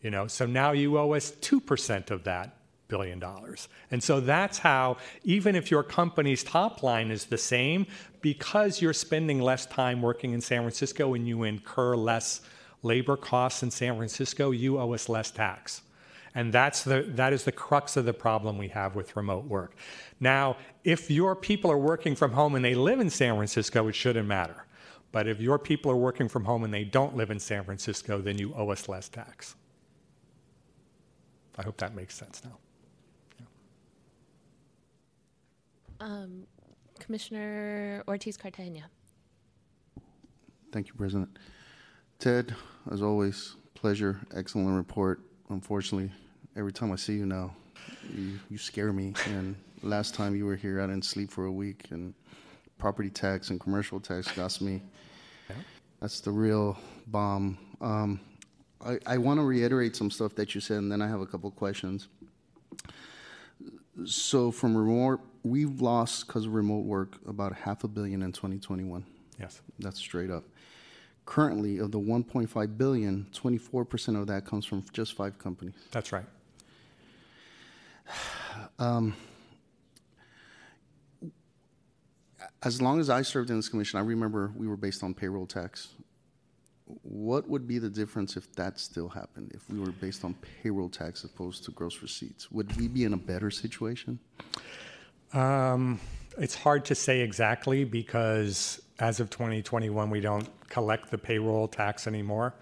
You know, so now you owe us 2% of that billion dollars. And so that's how even if your company's top line is the same because you're spending less time working in San Francisco and you incur less labor costs in San Francisco, you owe us less tax. And that's the, that is the crux of the problem we have with remote work. Now, if your people are working from home and they live in San Francisco, it shouldn't matter. But if your people are working from home and they don't live in San Francisco, then you owe us less tax. I hope that makes sense now. Um, Commissioner Ortiz Cartagena. Thank you, President. Ted, as always, pleasure, excellent report. Unfortunately, every time I see you now, you, you scare me. And last time you were here, I didn't sleep for a week, and property tax and commercial tax got me. That's the real bomb. Um, I, I want to reiterate some stuff that you said, and then I have a couple questions. So, from remote, we've lost because of remote work about half a billion in 2021. Yes. That's straight up. Currently, of the 1.5 billion, 24% of that comes from just five companies. That's right. Um, as long as I served in this commission, I remember we were based on payroll tax. What would be the difference if that still happened? If we were based on payroll tax as opposed to gross receipts, would we be in a better situation? Um, it's hard to say exactly because as of 2021, we don't collect the payroll tax anymore.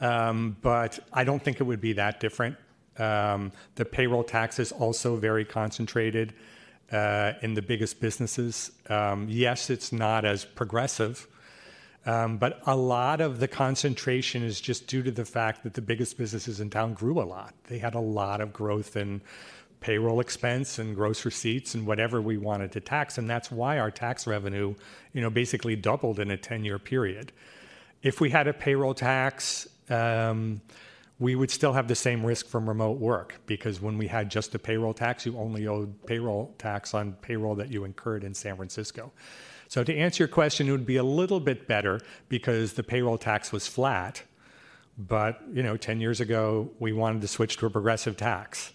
Um, but I don't think it would be that different. Um, the payroll tax is also very concentrated uh, in the biggest businesses. Um, yes, it's not as progressive, um, but a lot of the concentration is just due to the fact that the biggest businesses in town grew a lot. They had a lot of growth in payroll expense and gross receipts and whatever we wanted to tax, and that's why our tax revenue, you know, basically doubled in a 10-year period. If we had a payroll tax, um, we would still have the same risk from remote work because when we had just a payroll tax, you only owed payroll tax on payroll that you incurred in San Francisco. So to answer your question, it would be a little bit better because the payroll tax was flat. But you know, 10 years ago, we wanted to switch to a progressive tax,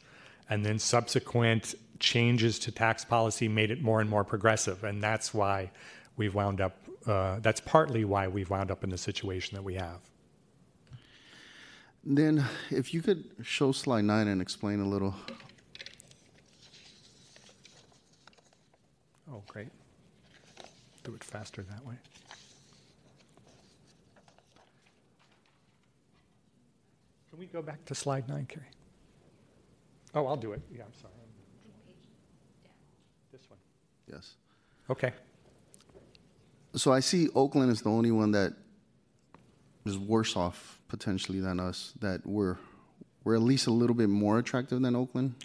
and then subsequent changes to tax policy made it more and more progressive, and that's why we've wound up. Uh, that's partly why we've wound up in the situation that we have. Then, if you could show slide nine and explain a little. Oh, great. Do it faster that way. Can we go back to slide nine, Carrie? Oh, I'll do it. Yeah, I'm sorry. This one. Yes. Okay. So I see Oakland is the only one that is worse off potentially than us. That we're we're at least a little bit more attractive than Oakland.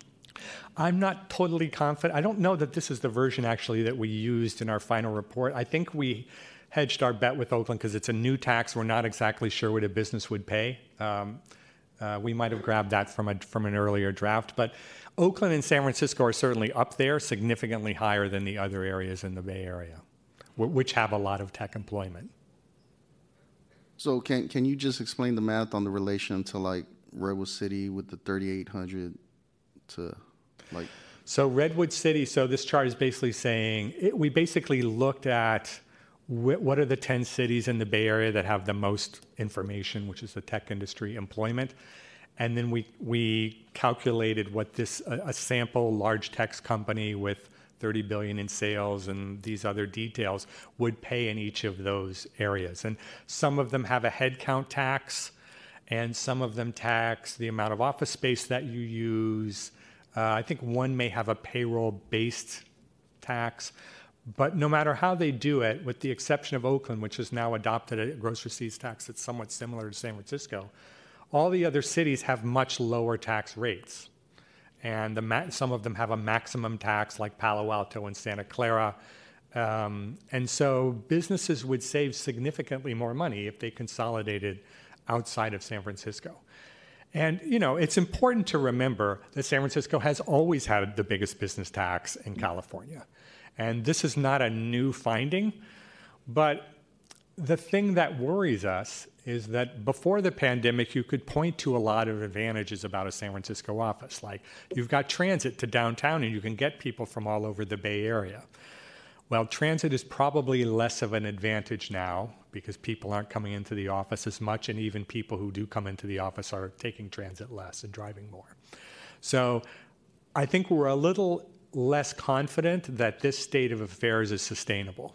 I'm not totally confident. I don't know that this is the version actually that we used in our final report. I think we hedged our bet with Oakland because it's a new tax. We're not exactly sure what a business would pay. Um, uh, we might have grabbed that from a from an earlier draft, but Oakland and San Francisco are certainly up there, significantly higher than the other areas in the Bay Area, wh- which have a lot of tech employment. So can can you just explain the math on the relation to like Redwood City with the 3,800 to like? So Redwood City. So this chart is basically saying it, we basically looked at wh- what are the 10 cities in the Bay Area that have the most information, which is the tech industry employment. And then we, we calculated what this, a, a sample large tech company with 30 billion in sales and these other details would pay in each of those areas. And some of them have a headcount tax, and some of them tax the amount of office space that you use. Uh, I think one may have a payroll based tax. But no matter how they do it, with the exception of Oakland, which has now adopted a gross receipts tax that's somewhat similar to San Francisco, all the other cities have much lower tax rates. And ma- some of them have a maximum tax, like Palo Alto and Santa Clara. Um, and so businesses would save significantly more money if they consolidated outside of San Francisco. And you know, it's important to remember that San Francisco has always had the biggest business tax in California. And this is not a new finding, but the thing that worries us is that before the pandemic, you could point to a lot of advantages about a San Francisco office. Like you've got transit to downtown and you can get people from all over the Bay Area. Well, transit is probably less of an advantage now because people aren't coming into the office as much, and even people who do come into the office are taking transit less and driving more. So I think we're a little less confident that this state of affairs is sustainable.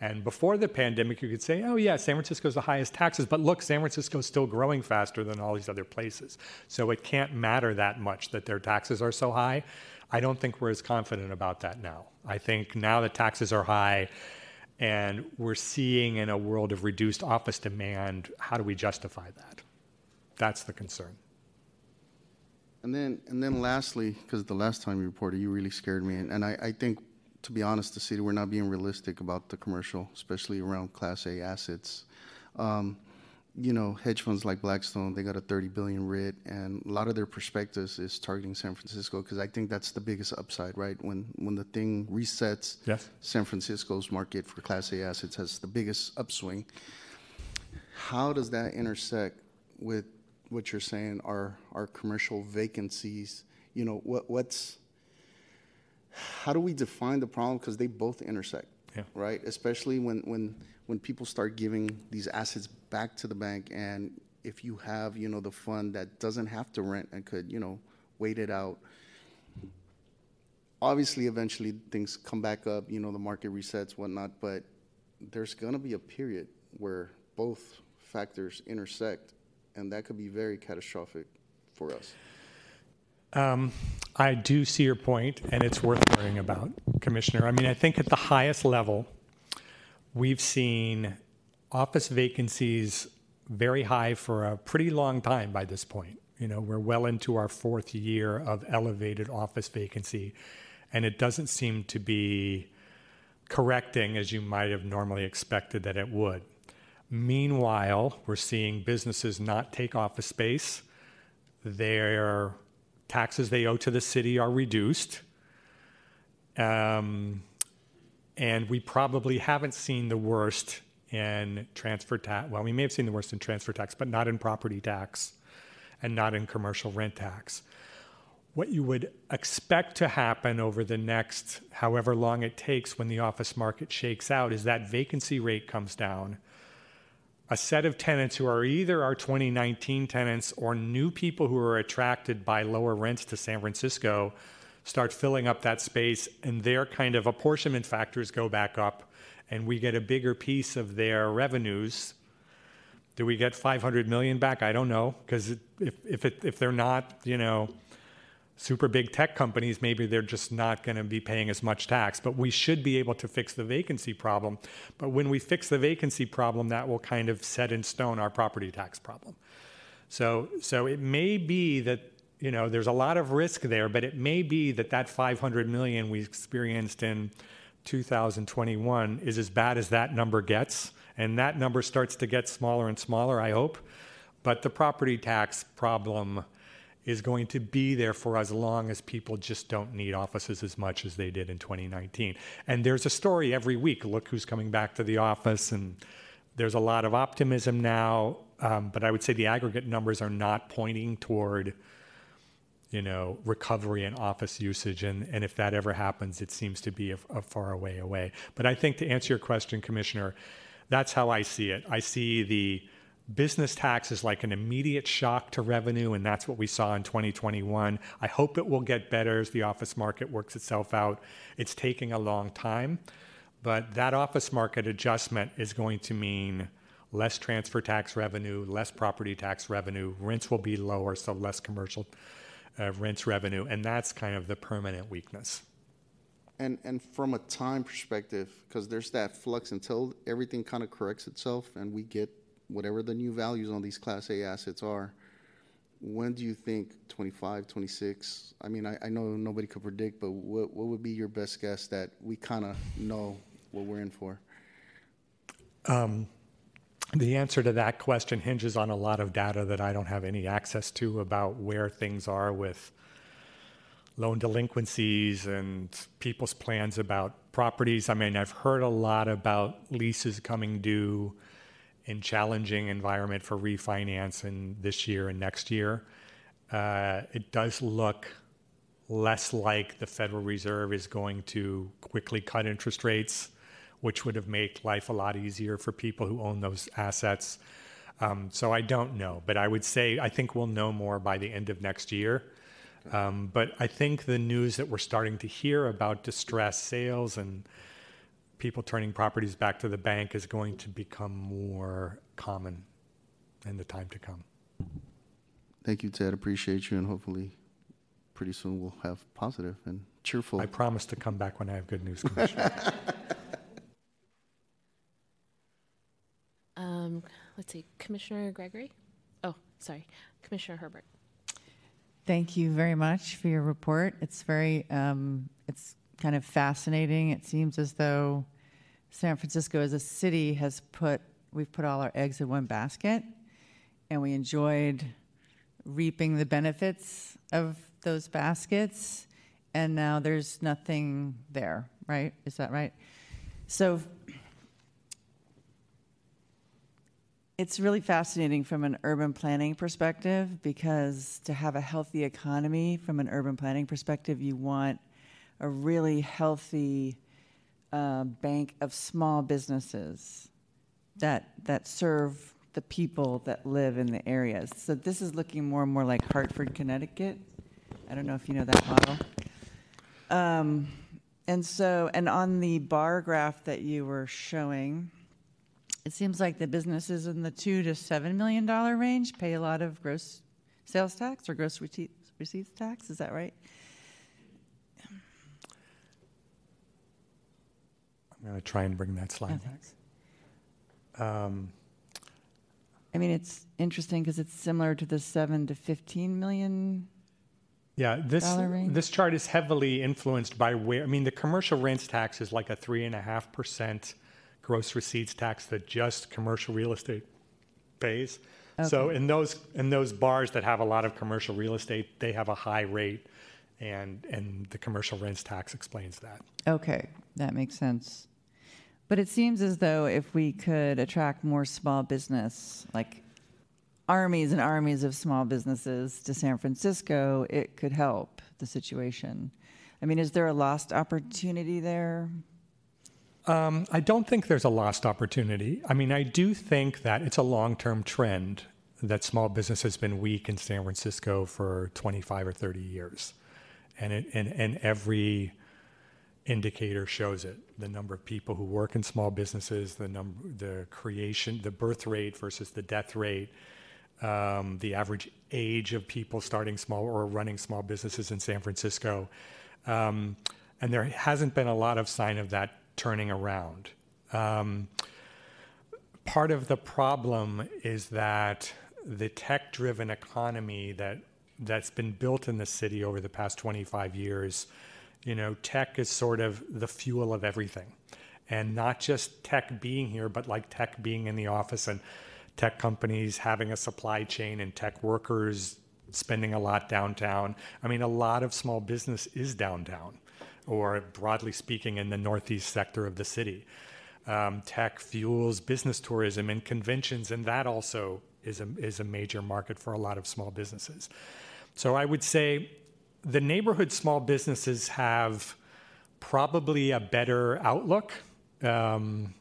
And before the pandemic, you could say, oh, yeah, San Francisco's the highest taxes, but look, San Francisco's still growing faster than all these other places. So it can't matter that much that their taxes are so high. I don't think we're as confident about that now. I think now that taxes are high and we're seeing in a world of reduced office demand, how do we justify that? That's the concern. And then, and then lastly, because the last time you reported, you really scared me. And, and I, I think, to be honest, the city, we're not being realistic about the commercial, especially around Class A assets. Um, you know, hedge funds like Blackstone, they got a 30 billion writ, and a lot of their prospectus is targeting San Francisco because I think that's the biggest upside, right? When when the thing resets, yes. San Francisco's market for Class A assets has the biggest upswing. How does that intersect with what you're saying are our commercial vacancies? You know, what what's how do we define the problem? Because they both intersect, yeah. right? Especially when when when people start giving these assets back to the bank and if you have you know the fund that doesn't have to rent and could you know wait it out obviously eventually things come back up you know the market resets whatnot but there's going to be a period where both factors intersect and that could be very catastrophic for us um, I do see your point, and it's worth worrying about, Commissioner. I mean, I think at the highest level, we've seen office vacancies very high for a pretty long time by this point. You know, we're well into our fourth year of elevated office vacancy, and it doesn't seem to be correcting as you might have normally expected that it would. Meanwhile, we're seeing businesses not take office space. Their taxes they owe to the city are reduced. Um, and we probably haven't seen the worst in transfer tax. Well, we may have seen the worst in transfer tax, but not in property tax and not in commercial rent tax. What you would expect to happen over the next however long it takes when the office market shakes out is that vacancy rate comes down. A set of tenants who are either our 2019 tenants or new people who are attracted by lower rents to San Francisco start filling up that space, and their kind of apportionment factors go back up, and we get a bigger piece of their revenues. Do we get 500 million back? I don't know, because if if if they're not, you know, super big tech companies, maybe they're just not going to be paying as much tax. But we should be able to fix the vacancy problem. But when we fix the vacancy problem, that will kind of set in stone our property tax problem. So so it may be that you know, there's a lot of risk there, but it may be that that 500 million we experienced in 2021 is as bad as that number gets, and that number starts to get smaller and smaller, I hope. But the property tax problem is going to be there for as long as people just don't need offices as much as they did in 2019. And there's a story every week. Look who's coming back to the office, and there's a lot of optimism now. Um, but I would say the aggregate numbers are not pointing toward you know, recovery in office usage. And, and if that ever happens, it seems to be a, a far away away. But I think to answer your question, Commissioner, that's how I see it. I see the business tax is like an immediate shock to revenue, and that's what we saw in 2021. I hope it will get better as the office market works itself out. It's taking a long time, but that office market adjustment is going to mean less transfer tax revenue, less property tax revenue, rents will be lower, so less commercial uh, rents revenue, and that's kind of the permanent weakness. And and from a time perspective, because there's that flux until everything kind of corrects itself and we get whatever the new values on these Class A assets are, when do you think 25, 26? I mean, I, I know nobody could predict, but what, what would be your best guess that we kind of know what we're in for? Um, the answer to that question hinges on a lot of data that I don't have any access to about where things are with loan delinquencies and people's plans about properties. I mean, I've heard a lot about leases coming due in challenging environment for refinance in this year and next year. Uh, it does look less like the Federal Reserve is going to quickly cut interest rates, which would have made life a lot easier for people who own those assets. Um, so I don't know, but I would say I think we'll know more by the end of next year. Um, but I think the news that we're starting to hear about distressed sales and people turning properties back to the bank is going to become more common in the time to come. Thank you, Ted. Appreciate you, and hopefully, pretty soon we'll have positive and cheerful. I promise to come back when I have good news, Commissioner. um, let's see, Commissioner Gregory. Oh, sorry, Commissioner Herbert. Thank you very much for your report. It's very, um, it's kind of fascinating. It seems as though San Francisco as a city has put, we've put all our eggs in one basket, and we enjoyed reaping the benefits of those baskets, and now there's nothing there, right? Is that right? So it's really fascinating from an urban planning perspective because to have a healthy economy from an urban planning perspective, you want a really healthy uh, bank of small businesses that that serve the people that live in the areas. So this is looking more and more like Hartford, Connecticut. I don't know if you know that model. Um, and so, and on the bar graph that you were showing, it seems like the businesses in the two to seven million dollar range pay a lot of gross sales tax or gross receipts, receipts tax. Is that right? I'm going to try and bring that slide back. Um, I mean, it's interesting because it's similar to the seven to 15 million. Yeah, this range? this chart is heavily influenced by where. I mean, the commercial rents tax is like a three and a half percent gross receipts tax that just commercial real estate pays. Okay. So in those in those bars that have a lot of commercial real estate, they have a high rate, and and the commercial rents tax explains that. Okay, that makes sense. But it seems as though if we could attract more small business, like armies and armies of small businesses to San Francisco, it could help the situation. I mean, is there a lost opportunity there? Um, I don't think there's a lost opportunity. I mean, I do think that it's a long term trend that small business has been weak in San Francisco for 25 or 30 years. And, it, and, and every indicator shows it the number of people who work in small businesses, the, number, the creation, the birth rate versus the death rate. Um, the average age of people starting small or running small businesses in San Francisco. Um, and there hasn't been a lot of sign of that turning around. Um, part of the problem is that the tech driven economy that that's been built in the city over the past 25 years you know tech is sort of the fuel of everything. And not just tech being here but like tech being in the office and tech companies having a supply chain and tech workers spending a lot downtown. I mean a lot of small business is downtown or broadly speaking in the northeast sector of the city. Um, tech fuels business tourism and conventions and that also is a, is a major market for a lot of small businesses. So I would say the neighborhood small businesses have probably a better outlook. Um,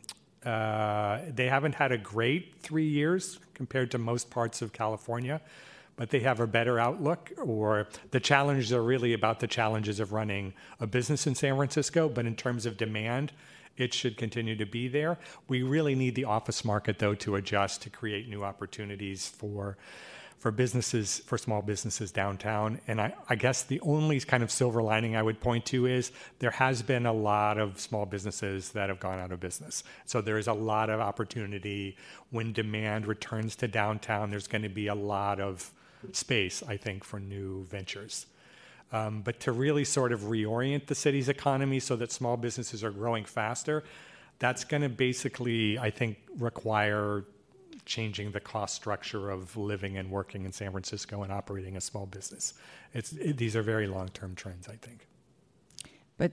uh, they haven't had a great three years compared to most parts of California, but they have a better outlook. Or the challenges are really about the challenges of running a business in San Francisco, but in terms of demand, it should continue to be there. We really need the office market, though, to adjust to create new opportunities for for businesses, for small businesses downtown. And I, I, guess the only kind of silver lining I would point to is there has been a lot of small businesses that have gone out of business. So there is a lot of opportunity when demand returns to downtown. There's going to be a lot of space, I think, for new ventures. Um, but to really sort of reorient the city's economy so that small businesses are growing faster, that's going to basically, I think, require changing the cost structure of living and working in San Francisco and operating a small business. It's, it, these are very long term trends, I think. But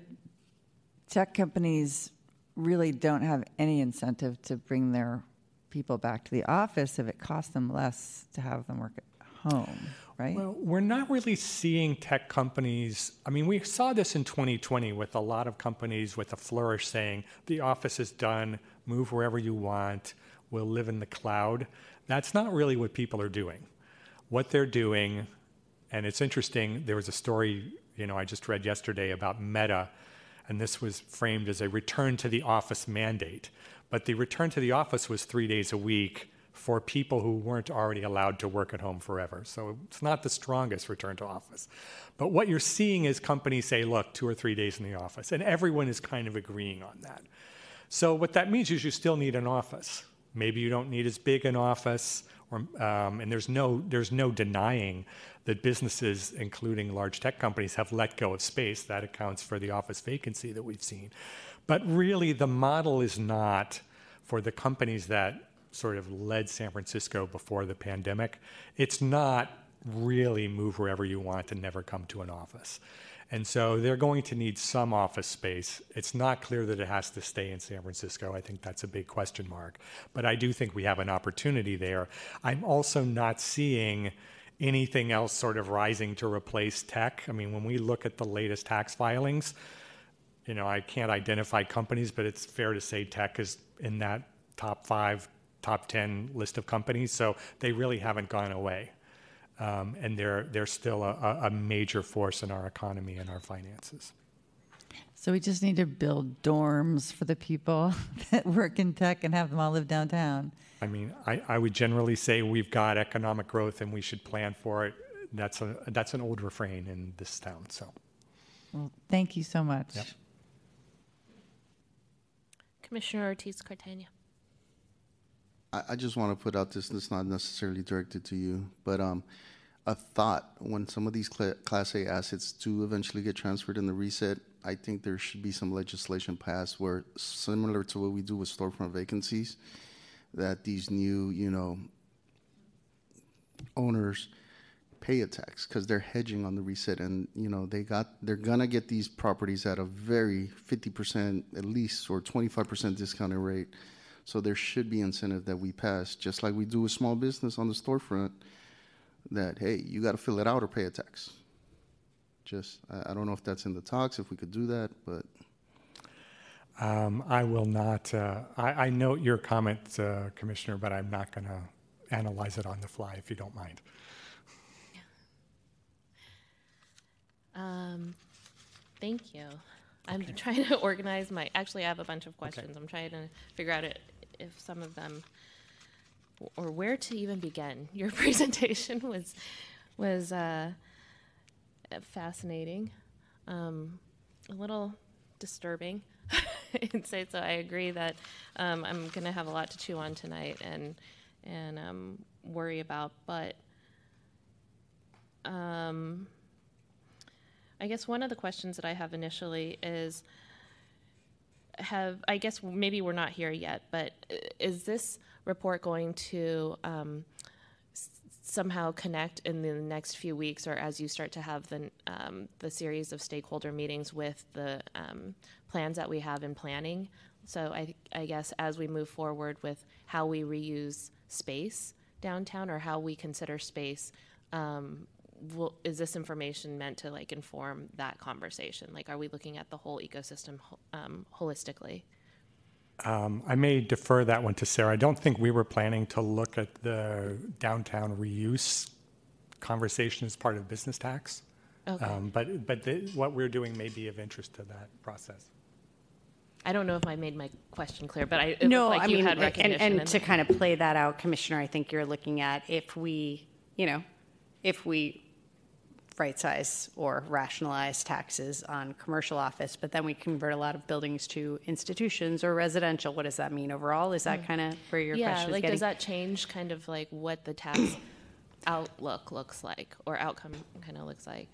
tech companies really don't have any incentive to bring their people back to the office if it costs them less to have them work at home, right? Well, we're not really seeing tech companies. I mean, we saw this in 2020 with a lot of companies with a flourish saying the office is done, move wherever you want will live in the cloud. That's not really what people are doing. What they're doing, and it's interesting, there was a story, you know, I just read yesterday about Meta, and this was framed as a return to the office mandate. But the return to the office was three days a week for people who weren't already allowed to work at home forever. So it's not the strongest return to office. But what you're seeing is companies say, look, two or three days in the office. And everyone is kind of agreeing on that. So what that means is you still need an office. Maybe you don't need as big an office, or, um, and there's no there's no denying that businesses, including large tech companies, have let go of space. That accounts for the office vacancy that we've seen. But really, the model is not for the companies that sort of led San Francisco before the pandemic. It's not really move wherever you want and never come to an office. And so they're going to need some office space. It's not clear that it has to stay in San Francisco. I think that's a big question mark. But I do think we have an opportunity there. I'm also not seeing anything else sort of rising to replace tech. I mean, when we look at the latest tax filings, you know, I can't identify companies, but it's fair to say tech is in that top five, top 10 list of companies. So they really haven't gone away Um, and they're they're still a, a major force in our economy and our finances. So we just need to build dorms for the people that work in tech and have them all live downtown. I mean, I, I would generally say we've got economic growth and we should plan for it. That's a that's an old refrain in this town. So, well, thank you so much. Yep. Commissioner Ortiz Cartagena. I, I just want to put out this. This not necessarily directed to you, but um, a thought when some of these cl- Class A assets do eventually get transferred in the reset. I think there should be some legislation passed where, similar to what we do with storefront vacancies, that these new, you know, owners pay a tax because they're hedging on the reset and you know they got they're gonna get these properties at a very 50% at least or 25% discounted rate so there should be incentive that we pass, just like we do with small business on the storefront, that, hey, you got to fill it out or pay a tax. Just, I, I don't know if that's in the talks, if we could do that, but. Um, I will not, uh, I, I, note your comment, uh, Commissioner, but I'm not going to analyze it on the fly if you don't mind. Um, thank you. I'm okay. trying to organize my. Actually, I have a bunch of questions. Okay. I'm trying to figure out it, if some of them, or where to even begin. Your presentation was was uh, fascinating, um, a little disturbing. I'd say so. I agree that um, I'm going to have a lot to chew on tonight and and um, worry about, but. Um, I guess one of the questions that I have initially is have I guess maybe we're not here yet, but is this report going to um, somehow connect in the next few weeks, or as you start to have the um, the series of stakeholder meetings with the um, plans that we have in planning? So I I guess as we move forward with how we reuse space downtown or how we consider space, um, will, is this information meant to like inform that conversation? Like, are we looking at the whole ecosystem um, holistically? Um, I may defer that one to Sarah. I don't think we were planning to look at the downtown reuse conversation as part of business tax. Okay. Um, but but the, what we're doing may be of interest to that process. I don't know if I made my question clear, but I it No, like I you mean, had and, recognition. and in to that. kind of play that out, Commissioner, I think you're looking at if we, you know, if we right size or rationalize taxes on commercial office, but then we convert a lot of buildings to institutions or residential, what does that mean overall? Is that hmm. kind of where your yeah, question is like getting? does that change kind of like what the tax outlook looks like or outcome kind of looks like?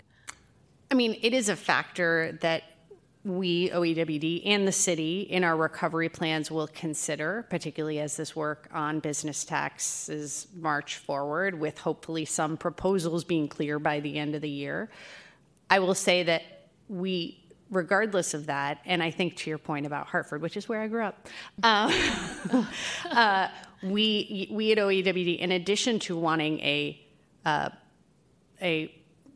I mean, it is a factor that we, OEWD, and the city in our recovery plans will consider, particularly as this work on business taxes march forward, with hopefully some proposals being clear by the end of the year. I will say that we, regardless of that, and I think to your point about Hartford, which is where I grew up, uh, uh, we, we at OEWD, in addition to wanting a uh, a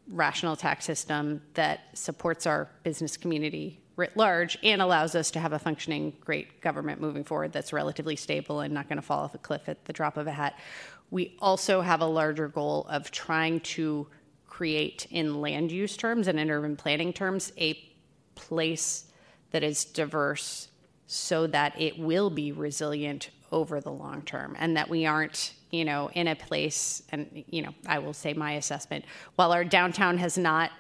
rational tax system that supports our business community writ large and allows us to have a functioning great government moving forward that's relatively stable and not going to fall off a cliff at the drop of a hat. We also have a larger goal of trying to create, in land use terms and in urban planning terms, a place that is diverse so that it will be resilient over the long term and that we aren't you know in a place and you know i will say my assessment while our downtown has not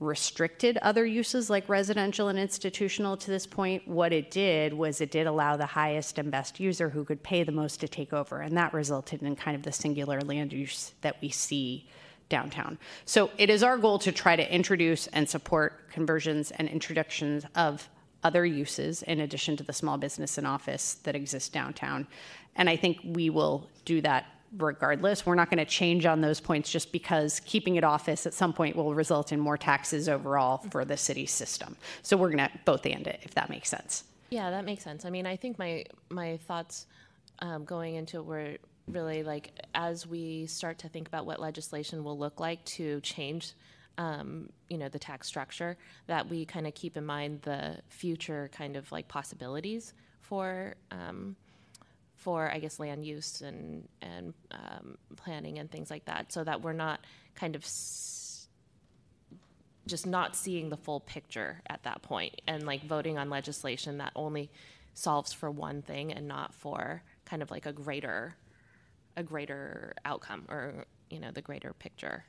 restricted other uses like residential and institutional to this point what it did was it did allow the highest and best user who could pay the most to take over and that resulted in kind of the singular land use that we see downtown. So it is our goal to try to introduce and support conversions and introductions of other uses in addition to the small business and office that exists downtown. And I think we will do that regardless. We're not going to change on those points just because keeping it office at some point will result in more taxes overall for the city system. So we're going to both end it, if that makes sense. Yeah, that makes sense. I mean, I think my my thoughts um, going into it were really like as we start to think about what legislation will look like to change, um, you know, the tax structure, that we kind of keep in mind the future kind of like possibilities for. Um, for I guess land use and and um, planning and things like that, so that we're not kind of s- just not seeing the full picture at that point and like voting on legislation that only solves for one thing and not for kind of like a greater a greater outcome or you know the greater picture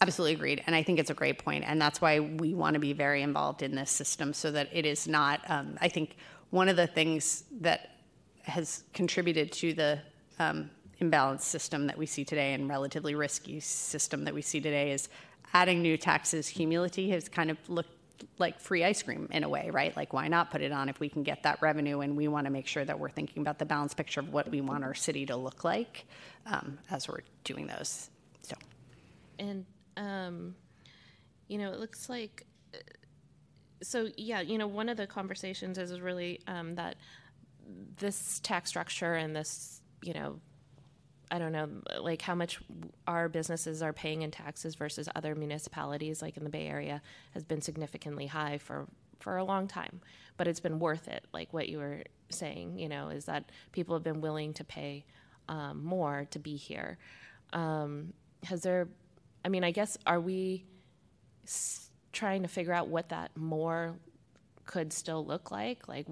Absolutely agreed. And I think it's a great point. And that's why we want to be very involved in this system so that it is not, um, I think one of the things that has contributed to the um, imbalanced system that we see today and relatively risky system that we see today is adding new taxes cumulatively has kind of looked like free ice cream in a way, right? Like, why not put it on if we can get that revenue? And we want to make sure that we're thinking about the balanced picture of what we want our city to look like um, as we're doing those. So. And um, you know it looks like so yeah you know one of the conversations is really um, that this tax structure and this you know I don't know, like how much our businesses are paying in taxes versus other municipalities, like in the Bay Area, has been significantly high for for a long time. But it's been worth it. Like what you were saying, you know, is that people have been willing to pay um, more to be here. Um, has there? I mean, I guess are we s- trying to figure out what that more could still look like? Like,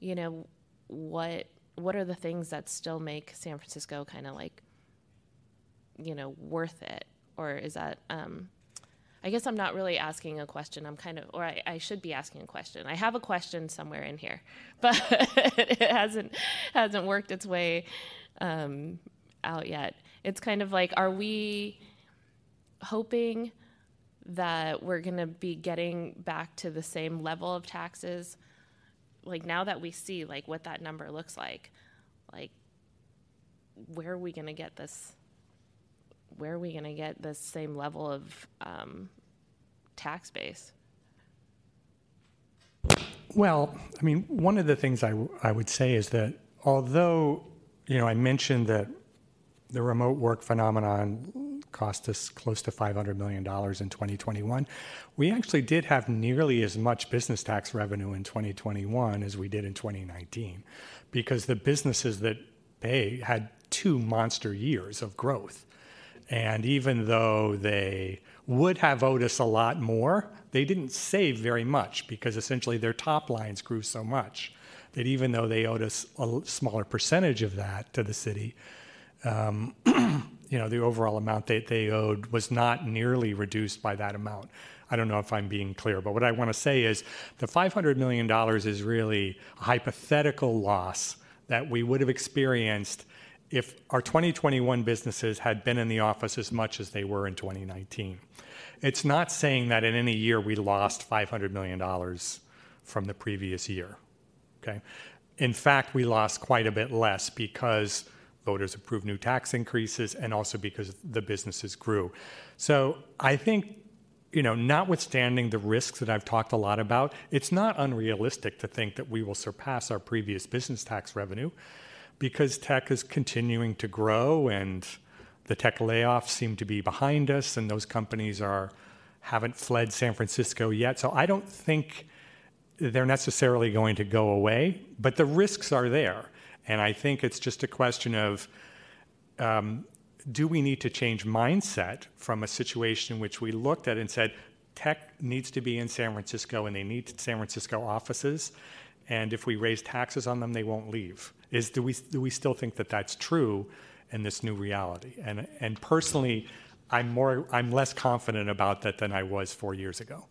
you know, what what are the things that still make San Francisco kind of like, you know, worth it? Or is that, um, I guess I'm not really asking a question. I'm kind of, or I, I should be asking a question. I have a question somewhere in here, but it hasn't hasn't worked its way um, out yet. It's kind of like, are we hoping that we're going to be getting back to the same level of taxes. Like now that we see like what that number looks like like where are we going to get this where are we going to get this same level of um, tax base? Well, I mean, one of the things I, w- I would say is that although, you know, I mentioned that the remote work phenomenon cost us close to $500 million in 2021. We actually did have nearly as much business tax revenue in 2021 as we did in 2019 because the businesses that pay had two monster years of growth. And even though they would have owed us a lot more, they didn't save very much because essentially their top lines grew so much that even though they owed us a smaller percentage of that to the city, um, you know, the overall amount that they owed was not nearly reduced by that amount. I don't know if I'm being clear, but what I want to say is the $500 million is really a hypothetical loss that we would have experienced if our 2021 businesses had been in the office as much as they were in 2019. It's not saying that in any year we lost $500 million from the previous year. Okay. In fact, we lost quite a bit less because voters approved new tax increases and also because the businesses grew. So I think, you know, notwithstanding the risks that I've talked a lot about, it's not unrealistic to think that we will surpass our previous business tax revenue because tech is continuing to grow and the tech layoffs seem to be behind us and those companies are haven't fled San Francisco yet. So I don't think they're necessarily going to go away, but the risks are there. And I think it's just a question of um, do we need to change mindset from a situation in which we looked at and said, tech needs to be in San Francisco and they need San Francisco offices. And if we raise taxes on them, they won't leave. Is do we do we still think that that's true in this new reality? And and personally, I'm more I'm less confident about that than I was four years ago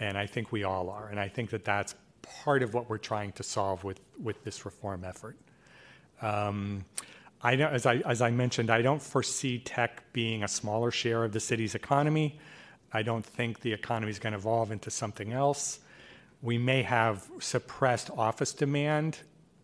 and I think we all are. And I think that that's part of what we're trying to solve with, with this reform effort. Um, I know, as I, as I mentioned, I don't foresee tech being a smaller share of the city's economy. I don't think the economy is going to evolve into something else. We may have suppressed office demand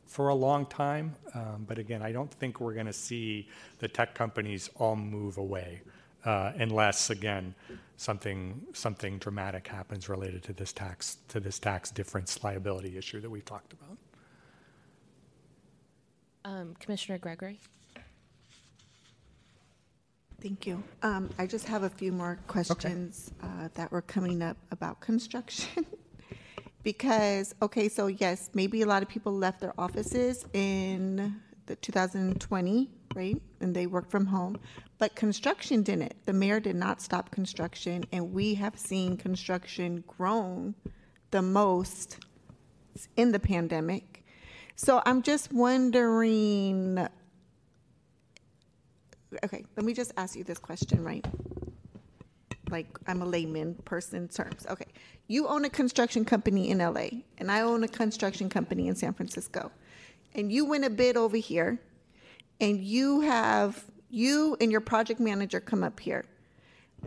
for a long time, um, but again, I don't think we're going to see the tech companies all move away uh, unless, again, something something dramatic happens related to this tax to this tax difference liability issue that we've talked about. Um, Commissioner Gregory. Thank you. Um, I just have a few more questions uh, that were coming up about construction. because, okay, so yes, maybe a lot of people left their offices in the 2020, right? And they worked from home. But construction didn't. The mayor did not stop construction, and we have seen construction grown the most in the pandemic. So I'm just wondering. Okay, let me just ask you this question, right? Like I'm a layman person terms. Okay, you own a construction company in LA, and I own a construction company in San Francisco, and you win a bid over here, and you have you and your project manager come up here,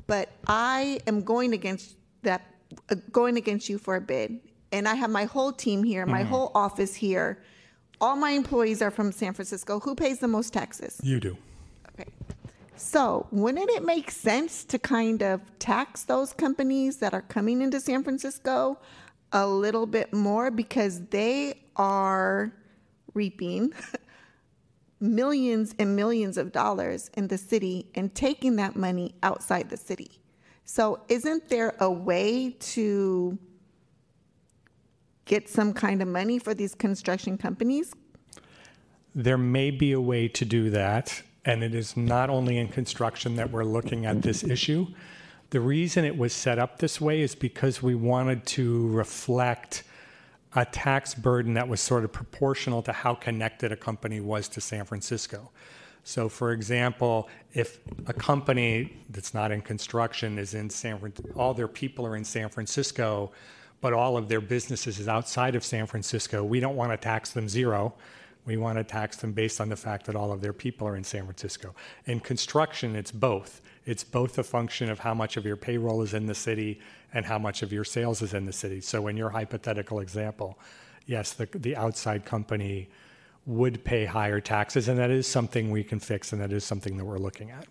but I am going against that, uh, going against you for a bid, and I have my whole team here, my Mm-hmm. whole office here. All my employees are from San Francisco. Who pays the most taxes? You do. Okay. So, wouldn't it make sense to kind of tax those companies that are coming into San Francisco a little bit more because they are reaping millions and millions of dollars in the city and taking that money outside the city? So, isn't there a way to get some kind of money for these construction companies? There may be a way to do that, and it is not only in construction that we're looking at this issue. The reason it was set up this way is because we wanted to reflect a tax burden that was sort of proportional to how connected a company was to San Francisco. So, for example, if a company that's not in construction is in San all their people are in San Francisco, but all of their businesses is outside of San Francisco, we don't want to tax them zero. We want to tax them based on the fact that all of their people are in San Francisco. In construction, it's both. It's both a function of how much of your payroll is in the city and how much of your sales is in the city. So, in your hypothetical example, yes, the, the outside company would pay higher taxes, and that is something we can fix, and that is something that we're looking at.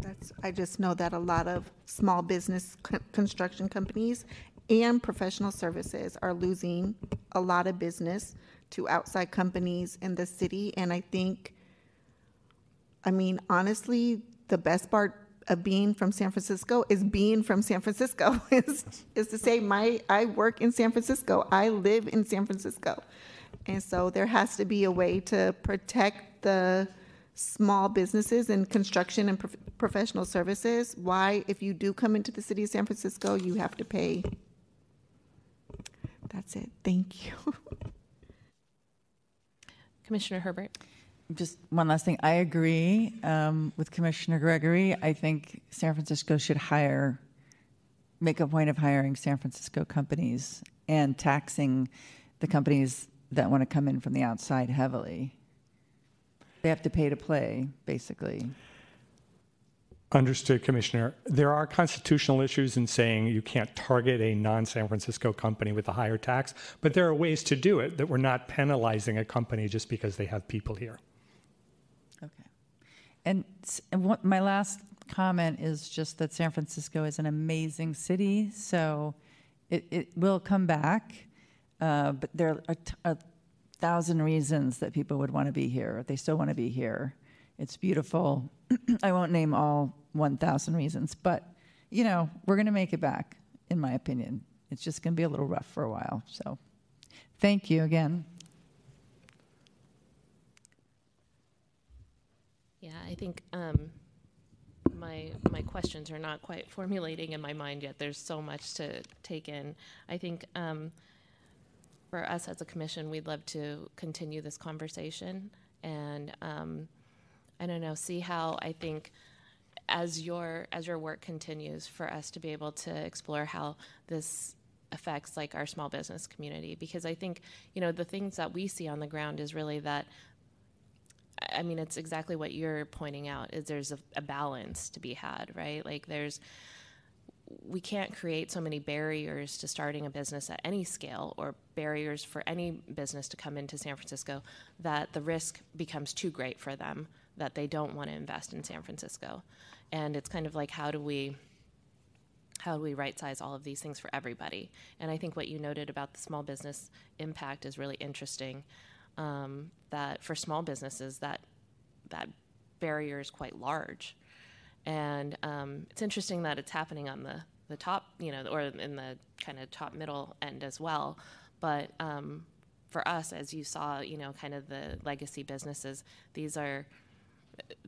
That's, I just know that a lot of small business con- construction companies and professional services are losing a lot of business to outside companies in the city. And I think, I mean, honestly, the best part of being from San Francisco is being from San Francisco. is is to say my I work in San Francisco. I live in San Francisco. And so there has to be a way to protect the small businesses in construction and prof- professional services. Why, if you do come into the city of San Francisco, you have to pay. That's it. Thank you. Commissioner Herbert. Just one last thing. I agree um, with Commissioner Gregory. I think San Francisco should hire, make a point of hiring San Francisco companies and taxing the companies that want to come in from the outside heavily. They have to pay to play, basically. Understood, Commissioner. There are constitutional issues in saying you can't target a non San Francisco company with a higher tax, but there are ways to do it that we're not penalizing a company just because they have people here. Okay. And, and what, my last comment is just that San Francisco is an amazing city, so it, it will come back. Uh, but there are a, t- a thousand reasons that people would want to be here. They still want to be here. It's beautiful. I won't name all 1,000 reasons, but you know, we're going to make it back, in my opinion. It's just going to be a little rough for a while. So thank you again. Yeah, I think um, my my questions are not quite formulating in my mind yet. There's so much to take in. I think um, for us as a commission, we'd love to continue this conversation and um, I don't know, see how I think as your as your work continues for us to be able to explore how this affects like our small business community because I think you know the things that we see on the ground is really that I mean, it's exactly what you're pointing out. Is there's a, a, balance to be had, right? Like there's, we can't create so many barriers to starting a business at any scale, or barriers for any business to come into San Francisco, that the risk becomes too great for them that they don't want to invest in San Francisco. And it's kind of like how do we, how do we right size all of these things for everybody? And I think what you noted about the small business impact is really interesting um, that for small businesses that that barrier is quite large, and um, it's interesting that it's happening on the the top, you know, or in the kind of top middle end as well. But um, for us, as you saw, you know, kind of the legacy businesses, these are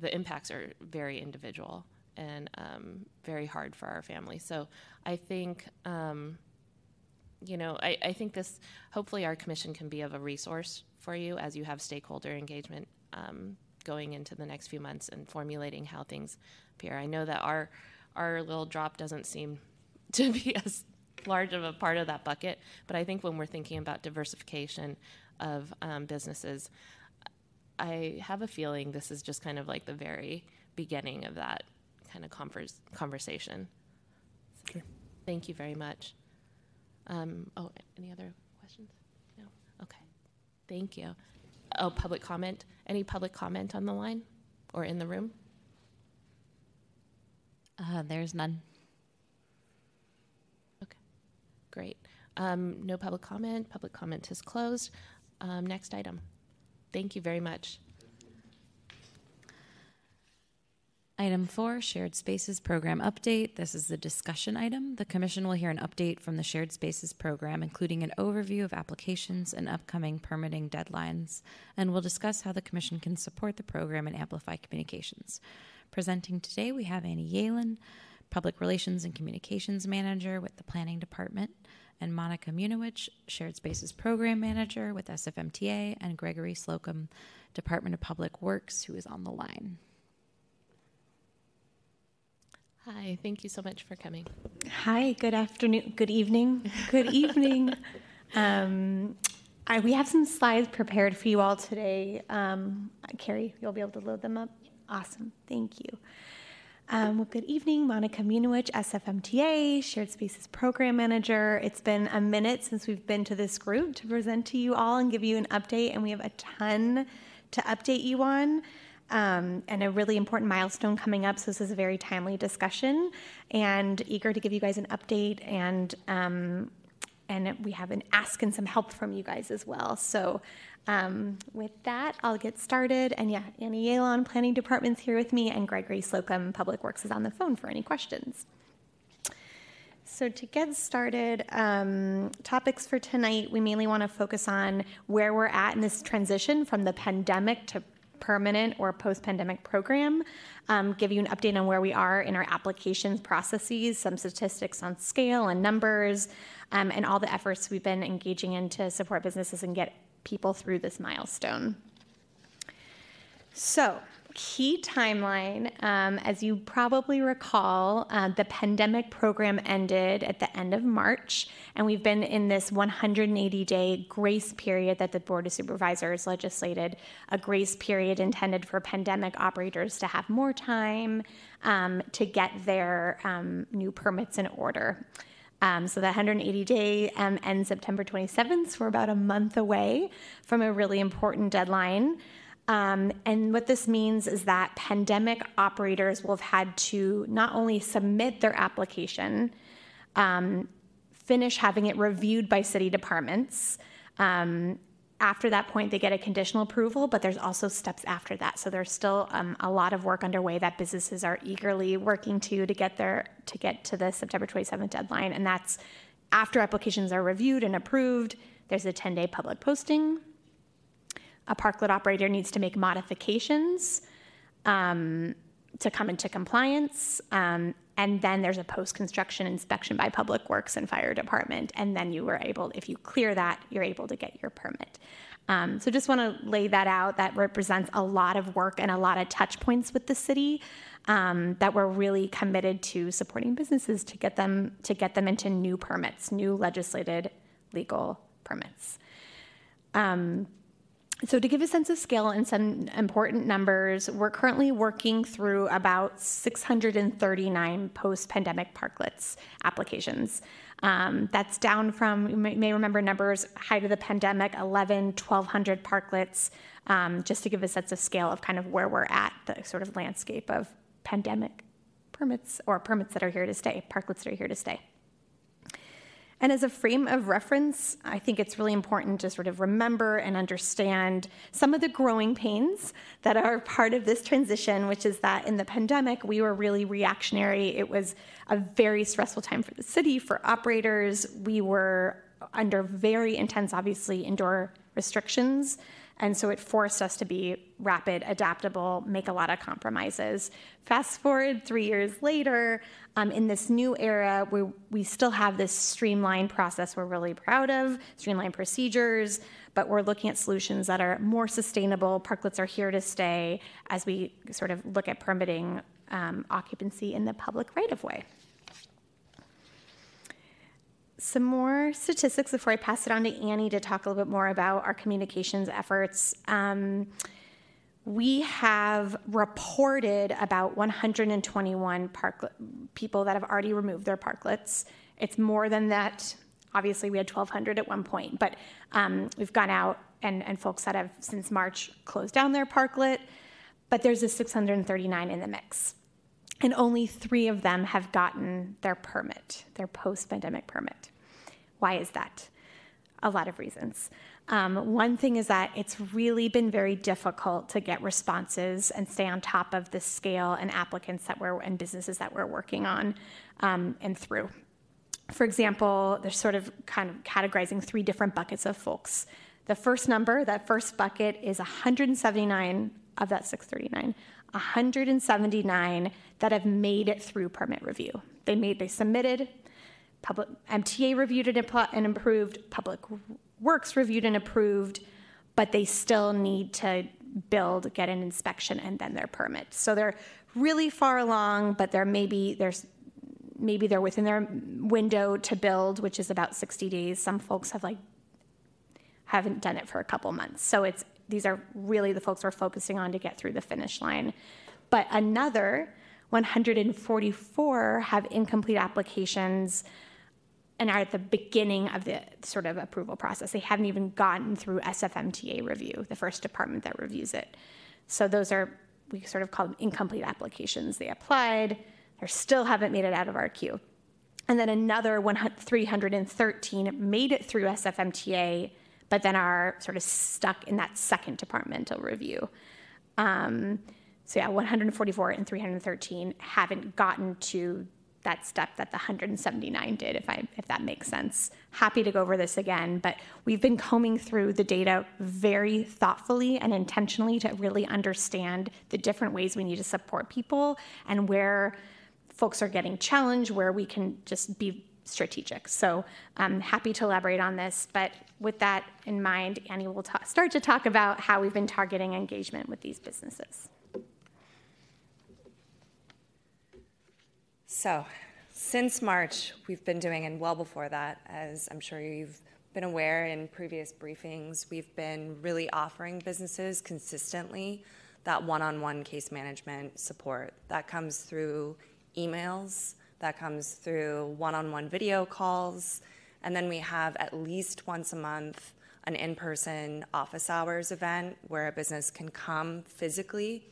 the impacts are very individual and um, very hard for our family. So I think um, you know, I, I think this, hopefully, our commission can be of a resource for you as you have stakeholder engagement um, going into the next few months and formulating how things appear. I know that our our little drop doesn't seem to be as large of a part of that bucket, but I think when we're thinking about diversification of um, businesses, I have a feeling this is just kind of like the very beginning of that kind of converse, conversation. Okay. Thank you very much. Um, oh, any other questions? No? Okay. Thank you. Oh, public comment? Any public comment on the line or in the room? Uh, there's none. Okay. Great. Um, no public comment. Public comment is closed. Um, next item. Thank you very much. Item four, Shared Spaces Program Update. This is the discussion item. The Commission will hear an update from the Shared Spaces Program, including an overview of applications and upcoming permitting deadlines, and will discuss how the Commission can support the program and amplify communications. Presenting today, we have Annie Yalen, Public Relations and Communications Manager with the Planning Department, and Monica Munowitch, Shared Spaces Program Manager with SFMTA, and Gregory Slocum, Department of Public Works, who is on the line. Hi, thank you so much for coming. Hi, good afternoon, good evening, good evening. Um, I, we have some slides prepared for you all today. Um, Carrie, you'll be able to load them up? Awesome, thank you. Um, well, good evening, Monica Munowitch, SFMTA, Shared Spaces Program Manager. It's been a minute since we've been to this group to present to you all and give you an update, and we have a ton to update you on um, and a really important milestone coming up. So this is a very timely discussion, and eager to give you guys an update and um, and we have been asking some help from you guys as well. So, um, with that, I'll get started. And yeah, Annie Yalon, Planning Department's here with me, and Gregory Slocum, Public Works, is on the phone for any questions. So, to get started, um, topics for tonight, we mainly want to focus on where we're at in this transition from the pandemic to permanent or post pandemic program, um, give you an update on where we are in our applications processes, some statistics on scale and numbers, um, and all the efforts we've been engaging in to support businesses and get people through this milestone. So, key timeline um, as you probably recall, uh, the pandemic program ended at the end of March, and we've been in this 180 day grace period that the Board of Supervisors legislated a grace period intended for pandemic operators to have more time um, to get their um, new permits in order. Um, so the 180 day um, ends September 27th. So we're about a month away from a really important deadline. Um, and what this means is that pandemic operators will have had to not only submit their application, um, finish having it reviewed by city departments. Um, after that point, they get a conditional approval, but there's also steps after that. So there's still a lot of work underway that businesses are eagerly working to to get their to get to the September 27th deadline, and that's after applications are reviewed and approved. There's a 10-day public posting. A parklet operator needs to make modifications um, to come into compliance. Um, and then there's a post construction inspection by Public Works and Fire Department. And then you were able, if you clear that, you're able to get your permit. Um, so just want to lay that out. That represents a lot of work and a lot of touch points with the city um, that we're really committed to supporting businesses to get them to get them into new permits, new legislated legal permits. Um, so, to give a sense of scale and some important numbers, we're currently working through about 639 post pandemic parklets applications. Um, that's down from, you may, may, remember numbers, height of the pandemic, 11, 1,200 parklets, um, just to give a sense of scale of kind of where we're at, the sort of landscape of pandemic permits or permits that are here to stay, parklets that are here to stay. And as a frame of reference, I think it's really important to sort of remember and understand some of the growing pains that are part of this transition, which is that in the pandemic, we were really reactionary. It was a very stressful time for the city, for operators. We were under very intense, obviously, indoor restrictions. And so it forced us to be rapid, adaptable, make a lot of compromises. Fast forward three years later, um, in this new era, we, we still have this streamlined process we're really proud of, streamlined procedures, but we're looking at solutions that are more sustainable. Parklets are here to stay as we sort of look at permitting um, occupancy in the public right of way some more statistics before I pass it on to Annie to talk a little bit more about our communications efforts. Um, we have reported about 121 park people that have already removed their parklets. It's more than that. Obviously, we had 1,200 at one point, but um, we've gone out and, and folks that have since March closed down their parklet. But there's a 639 in the mix and only three of them have gotten their permit, their post pandemic permit. Why is that? A lot of reasons. Um, one thing is that it's really been very difficult to get responses and stay on top of the scale and applicants that we're and businesses that we're working on um, and through. For example, they're sort of kind of categorizing three different buckets of folks. The first number, that first bucket, is 179 of that 639. 179 that have made it through permit review. They made, they submitted, public MTA reviewed it and approved, Public Works reviewed and approved, but they still need to build, get an inspection, and then their permit. So they're really far along, but there maybe there's maybe they're within their window to build, which is about 60 days. Some folks have like haven't done it for a couple months. So it's these are really the folks we're focusing on to get through the finish line. But another 144 have incomplete applications and are at the beginning of the sort of approval process. They haven't even gotten through SFMTA review, the first department that reviews it. So those are, we sort of call them incomplete applications. They applied, they still haven't made it out of our queue. and then another 313 made it through SFMTA, but then are sort of stuck in that second departmental review. Um, so yeah, 144 and 313 haven't gotten to that step that the 179 did, if I if that makes sense. Happy to go over this again, but we've been combing through the data very thoughtfully and intentionally to really understand the different ways we need to support people and where folks are getting challenged, where we can just be strategic. So I'm happy to elaborate on this, but with that in mind, Annie will ta- start to talk about how we've been targeting engagement with these businesses. So, since March, we've been doing, and well before that, as I'm sure you've been aware in previous briefings, we've been really offering businesses consistently that one on one case management support. That comes through emails, that comes through one on one video calls, and then we have at least once a month an in person office hours event where a business can come physically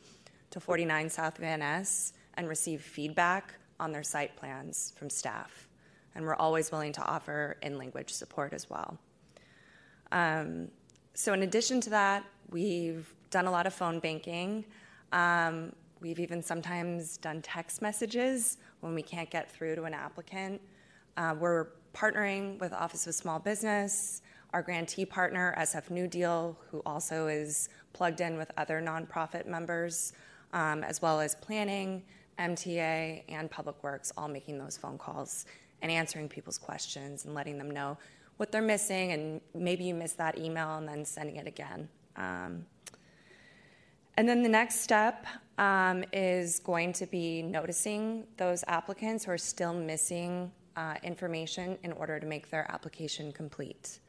to 49 South Van Ness and receive feedback on their site plans from staff. And we're always willing to offer in language support as well. Um, so, in addition to that, we've done a lot of phone banking. Um, we've even sometimes done text messages when we can't get through to an applicant. Uh, we're partnering with Office of Small Business, our grantee partner, SF New Deal, who also is plugged in with other nonprofit members, um, as well as planning MTA, and Public Works all making those phone calls and answering people's questions and letting them know what they're missing. And maybe you missed that email and then sending it again. Um, and then the next step um, is going to be noticing those applicants who are still missing uh, information in order to make their application complete.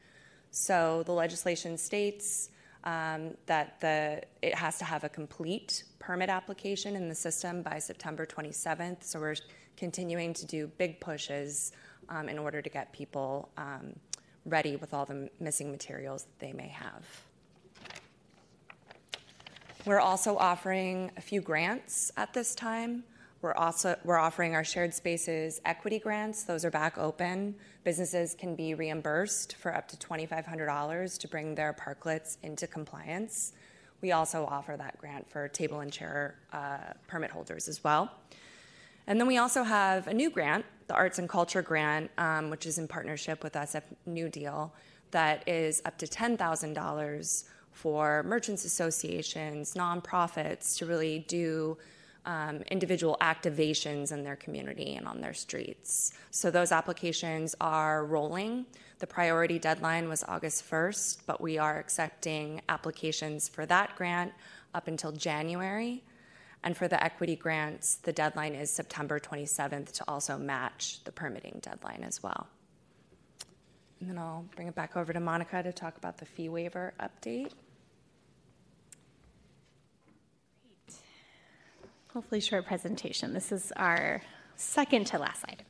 So the legislation states um, that the, it has to have a complete permit application in the system by September 27th. So we're continuing to do big pushes um, in order to get people um, ready with all the missing materials that they may have. We're also offering a few grants at this time. We're also we're offering our shared spaces equity grants. Those are back open. Businesses can be reimbursed for up to $2,500 to bring their parklets into compliance. We also offer that grant for table and chair uh, permit holders as well. And then we also have a new grant, the Arts and Culture Grant, um, which is in partnership with SF New Deal, that is up to $10,000 for merchants associations, nonprofits to really do um, individual activations in their community and on their streets. So those applications are rolling. The priority deadline was August 1st, but we are accepting applications for that grant up until January. And for the equity grants, the deadline is September 27th to also match the permitting deadline as well. And then I'll bring it back over to Monica to talk about the fee waiver update. hopefully short presentation. This is our second to last item.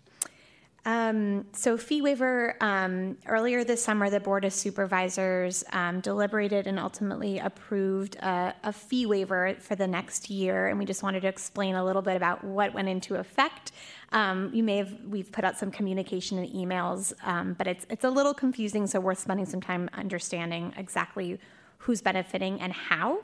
Um, so, fee waiver. Um, earlier this summer, the Board of Supervisors um, deliberated and ultimately approved a, a, fee waiver for the next year. And we just wanted to explain a little bit about what went into effect. Um, you may have we've put out some communication and emails, um, but it's it's a little confusing, so worth spending some time understanding exactly who's benefiting and how.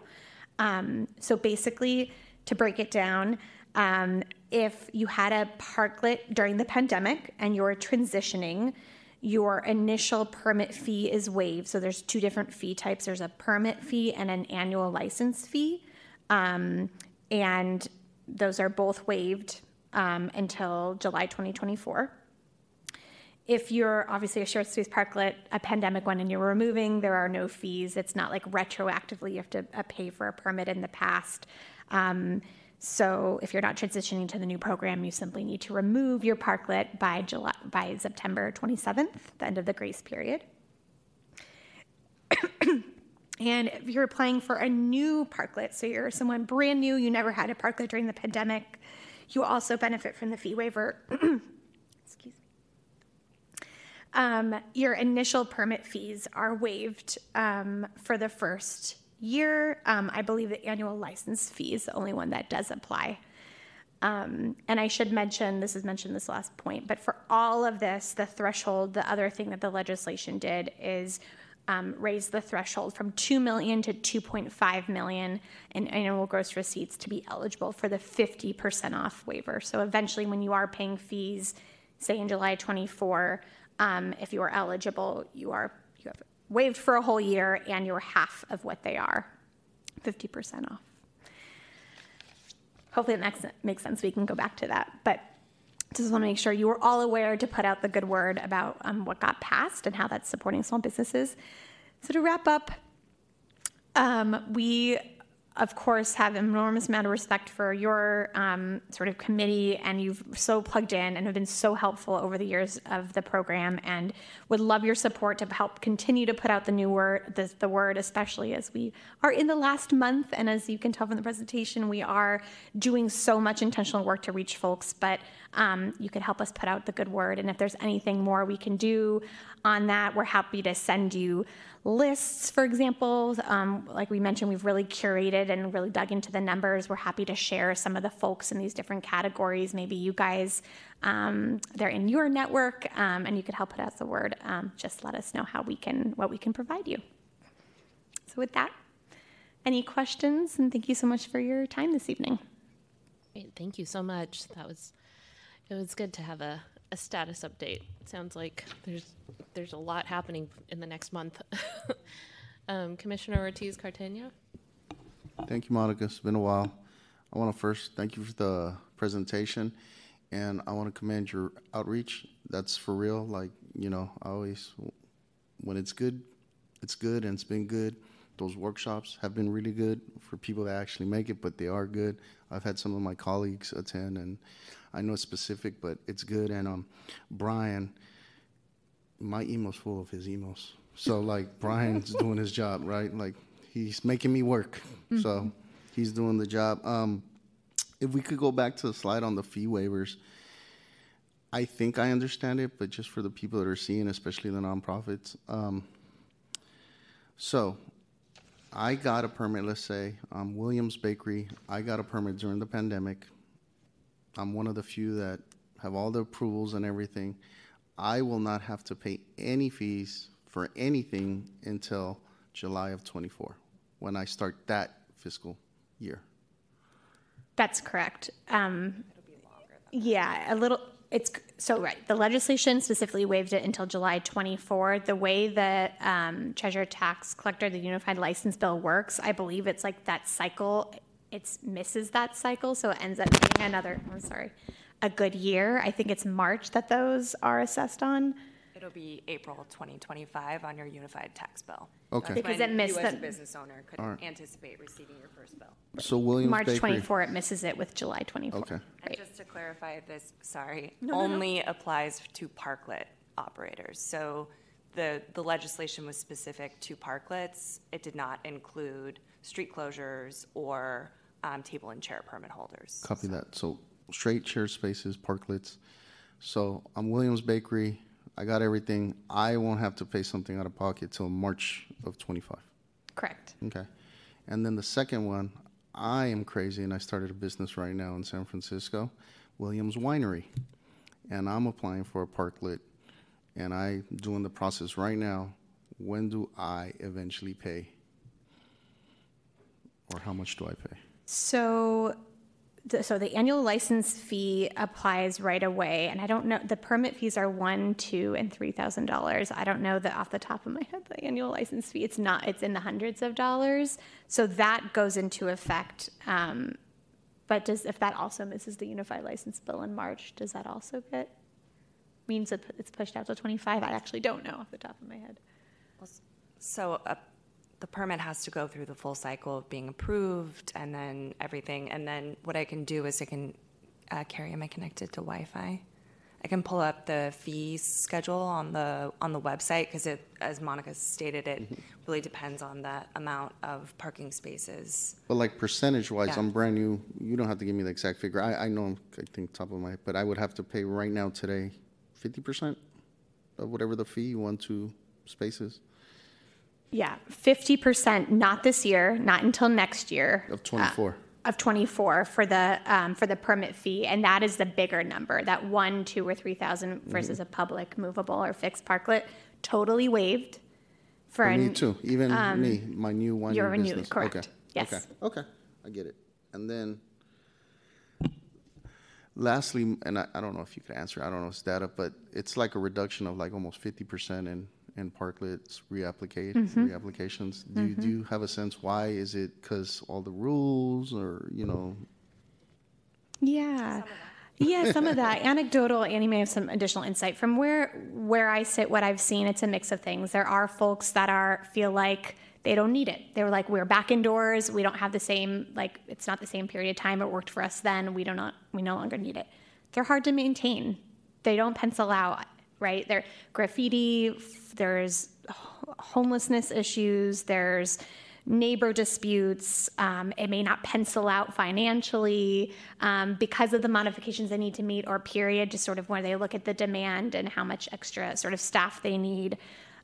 Um, so basically to break it down, um, if you had a parklet during the pandemic and you're transitioning, your initial permit fee is waived. So there's two different fee types. There's a permit fee and an annual license fee, um, and those are both waived um, until July 2024. If you're obviously a shared space parklet, a pandemic one, and you're removing, there are no fees. It's not like retroactively you have to uh, pay for a permit in the past. Um, so if you're not transitioning to the new program, you simply need to remove your parklet by July by September 27th, the end of the grace period. and if you're applying for a new parklet, so you're someone brand new, you never had a parklet during the pandemic, you also benefit from the fee waiver. Excuse me. Um, your initial permit fees are waived um, for the first year. Um, I believe the annual license fee is the only one that does apply. Um, and I should mention, this is mentioned this last point, but for all of this, the threshold, the other thing that the legislation did is um, raise the threshold from 2 million to 2.5 million in annual gross receipts to be eligible for the 50% off waiver. So eventually, when you are paying fees, say in July 24, um, if you are eligible, you are you have waived for a whole year and you're half of what they are, 50% off. Hopefully, that makes, makes sense. We can go back to that. But just want to make sure you were all aware to put out the good word about um, what got passed and how that's supporting small businesses. So, to wrap up, um, we of course, have an enormous amount of respect for your um, sort of committee, and you've so plugged in and have been so helpful over the years of the program, and would love your support to help continue to put out the new word, the, the word, especially as we are in the last month, and as you can tell from the presentation, we are doing so much intentional work to reach folks. But um, you could help us put out the good word, and if there's anything more we can do on that, we're happy to send you lists, for example. Um, like we mentioned, we've really curated and really dug into the numbers. We're happy to share some of the folks in these different categories. Maybe you guys, um, they're in your network, um, and you could help put out the word. Um, just let us know how we can, what we can provide you. So with that, any questions? And thank you so much for your time this evening. Great, thank you so much. That was it was good to have a, a status update. It sounds like there's there's a lot happening in the next month. um, Commissioner Ortiz Cartagena. Thank you, Monica. It's been a while. I want to first thank you for the presentation, and I want to commend your outreach. That's for real. Like you know, I always when it's good, it's good, and it's been good. Those workshops have been really good for people that actually make it, but they are good. I've had some of my colleagues attend, and I know it's specific, but it's good. And um, Brian, my email's full of his emails. So like Brian's doing his job, right? Like he's making me work. Mm-hmm. So he's doing the job. Um, if we could go back to the slide on the fee waivers, I think I understand it, but just for the people that are seeing, especially the nonprofits. Um, so I got a permit, let's say, um, Williams Bakery. I got a permit during the pandemic. I'm one of the few that have all the approvals and everything. I will not have to pay any fees for anything until July of 24 when I start that fiscal year. That's correct. Um, yeah, a little. It's so right. The legislation specifically waived it until July 24. The way the um, Treasurer Tax Collector, the Unified License Bill works, I believe it's like that cycle it misses that cycle, so it ends up being another, I'm sorry, a good year. I think it's March that those are assessed on. It'll be April 2025 on your unified tax bill. Okay. That's Because when it missed you as a the- business owner could All right. anticipate receiving your first bill. So Williams March Bakery. 24, it misses it with July 24. Okay. And Right. just to clarify, this, sorry, No, no, no. only applies to parklet operators. So the, the legislation was specific to parklets. It did not include street closures or um, table and chair permit holders. Copy that. So straight chair spaces, parklets. So I'm Williams Bakery. I got everything. I won't have to pay something out of pocket till March of 25. Correct. Okay. And then the second one, I am crazy and I started a business right now in San Francisco, Williams Winery. And I'm applying for a parklet and I doing the process right now. When do I eventually pay? Or how much do I pay? So, the, so the annual license fee applies right away, and I don't know, the permit fees are one, two, and three thousand dollars. I don't know that off the top of my head, the annual license fee, it's not, it's in the hundreds of dollars. So that goes into effect, um, but does, if that also misses the unified license bill in March, does that also get, means that it's pushed out to twenty-five? I actually don't know off the top of my head. So uh, the permit has to go through the full cycle of being approved and then everything. And then what I can do is I can, uh, Carrie, am I connected to Wi-Fi? I can pull up the fee schedule on the on the website because it, as Monica stated, it really depends on the amount of parking spaces. But like percentage wise, Yeah. I'm brand new. You don't have to give me the exact figure. I, I know, I think top of my head, but I would have to pay right now today 50% of whatever the fee, one, two spaces Yeah, fifty percent, not this year, not until next year. of 24. Uh, of 24 for the um, for the permit fee, and that is the bigger number. That one, two, or three thousand versus a public movable or fixed parklet, totally waived. For, For me too, even um, me, my new one. you're new new, business. correct. Okay. Yes. Okay. Okay. I get it. And then, lastly, and I, I don't know if you could answer. I don't know if it's data, but it's like a reduction of like almost fifty percent in in parklets reapplicate Mhm. reapplications. Do you, do Mhm. you have a sense why? Is it because all the rules, or you know? Yeah. Yeah, some of that. Anecdotal, Annie may have some additional insight. From where where I sit, what I've seen, it's a mix of things. There are folks that are feel like they don't need it. They were like, we're back indoors. We don't have the same like it's not the same period of time. It worked for us then. We do not we no longer need it. They're hard to maintain. They don't pencil out, right? They're graffiti. There's homelessness issues. There's neighbor disputes. Um, it may not pencil out financially um, because of the modifications they need to meet, or period, just sort of where they look at the demand and how much extra sort of staff they need.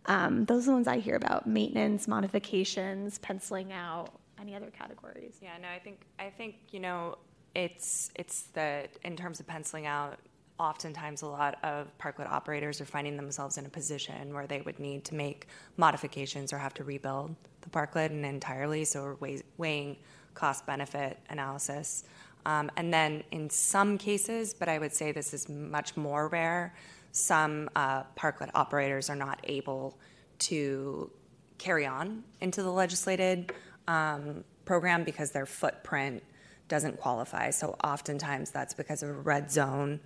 Um, those are the ones I hear about: maintenance, modifications, penciling out. Any other categories? Yeah, no, I think I think you know it's it's the in terms of penciling out. Oftentimes, a lot of parklet operators are finding themselves in a position where they would need to make modifications or have to rebuild the parklet entirely. So, we're weigh- weighing cost benefit analysis. Um, and then, in some cases, but I would say this is much more rare, some uh, parklet operators are not able to carry on into the legislated um, program because their footprint doesn't qualify. So oftentimes that's because of a red zone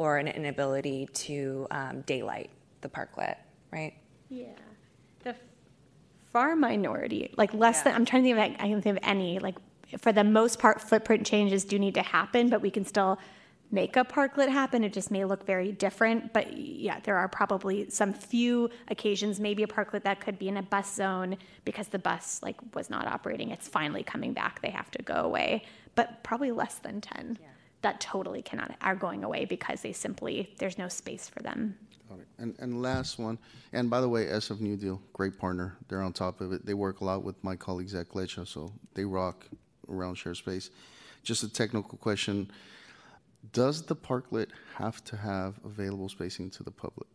or an inability to um, daylight the parklet, right? Yeah. The far minority, like less than, I'm trying to think of, I can think of any, like for the most part, footprint changes do need to happen, but we can still make a parklet happen. It just may look very different. But yeah, there are probably some few occasions, maybe a parklet that could be in a bus zone because the bus like was not operating. It's finally coming back. They have to go away, but probably less than 10 that totally cannot, are going away because they simply, there's no space for them. And and last one, and by the way, SF New Deal, great partner. They're on top of it. They work a lot with my colleagues at Lecha, so they rock around share space. Just a technical question: Does the parklet have to have available spacing to the public?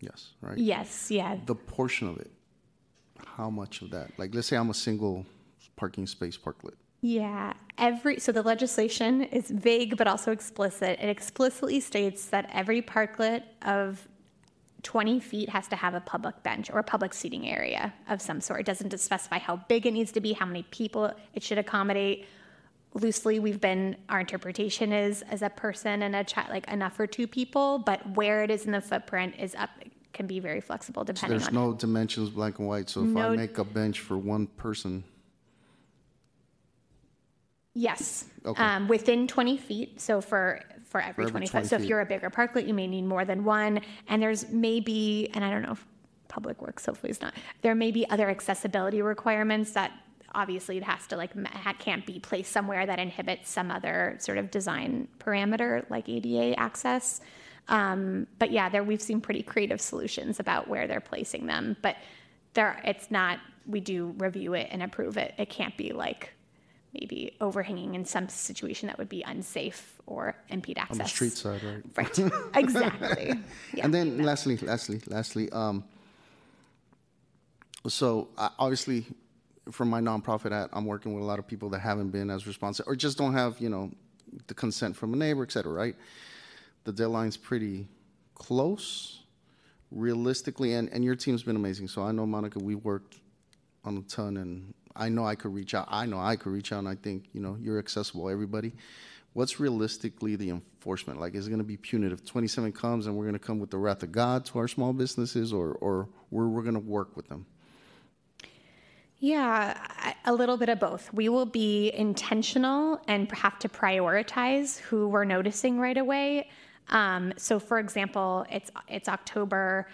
Yes, right. Yes, yeah. The portion of it, how much of that? Like, let's say I'm a single parking space parklet. Yeah, every so the legislation is vague but also explicit. It explicitly states that every parklet of 20 feet has to have a public bench or a public seating area of some sort. It doesn't specify how big it needs to be, how many people it should accommodate. Loosely, we've been our interpretation is as a person and a child, like enough for two people, but where it is in the footprint is up can be very flexible So depending there's on no dimensions, black and white. So if I make a bench for one person, Yes. Okay. Um, within 20 feet. So for for every, every 20 foot. 20 So if feet. you're a bigger parklet, you may need more than one. And there's maybe, and I don't know if Public Works hopefully is not. There may be other accessibility requirements that obviously it has to like ma- ha- can't be placed somewhere that inhibits some other sort of design parameter like ADA access. Um, but yeah, there we've seen pretty creative solutions about where they're placing them. But there, it's not. We do review it and approve it. It can't be like maybe overhanging in some situation that would be unsafe or impede access. on the street side, right? Right. Exactly. Yeah. And then lastly, lastly, lastly, um, so uh, obviously, from my nonprofit hat, I'm working with a lot of people that haven't been as responsive or just don't have, you know, the consent from a neighbor, et cetera, right? The deadline's pretty close, realistically, and, and your team's been amazing. So I know, Monica, we worked on a ton, and I know I could reach out. I know I could reach out, and I think, you know, you're accessible, everybody. What's realistically the enforcement? Like, is it going to be punitive? 27 comes and we're going to come with the wrath of God to our small businesses, or, or we're, we're going to work with them? Yeah, a little bit of both. We will be intentional and have to prioritize who we're noticing right away. Um, so, for example, it's it's October.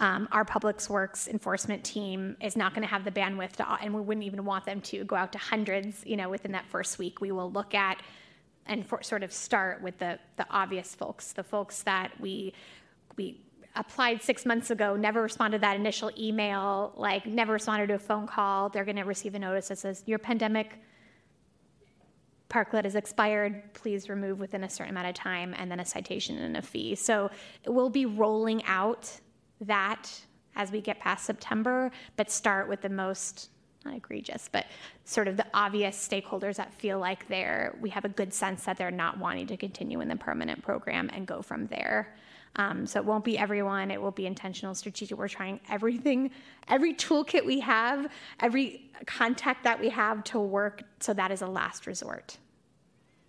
Um, our Public Works enforcement team is not going to have the bandwidth to, and we wouldn't even want them to go out to hundreds. You know, within that first week, we will look at and for, sort of start with the the obvious folks, the folks that we we applied six months ago, never responded to that initial email, like never responded to a phone call. They're going to receive a notice that says your pandemic parklet is expired, please remove within a certain amount of time, and then a citation and a fee. So we'll be rolling out that as we get past September, but start with the most not egregious, but sort of the obvious stakeholders that feel like they're we have a good sense that they're not wanting to continue in the permanent program and go from there. Um, so it won't be everyone. It will be intentional, strategic. We're trying everything, every toolkit we have, every contact that we have to work. So that is a last resort.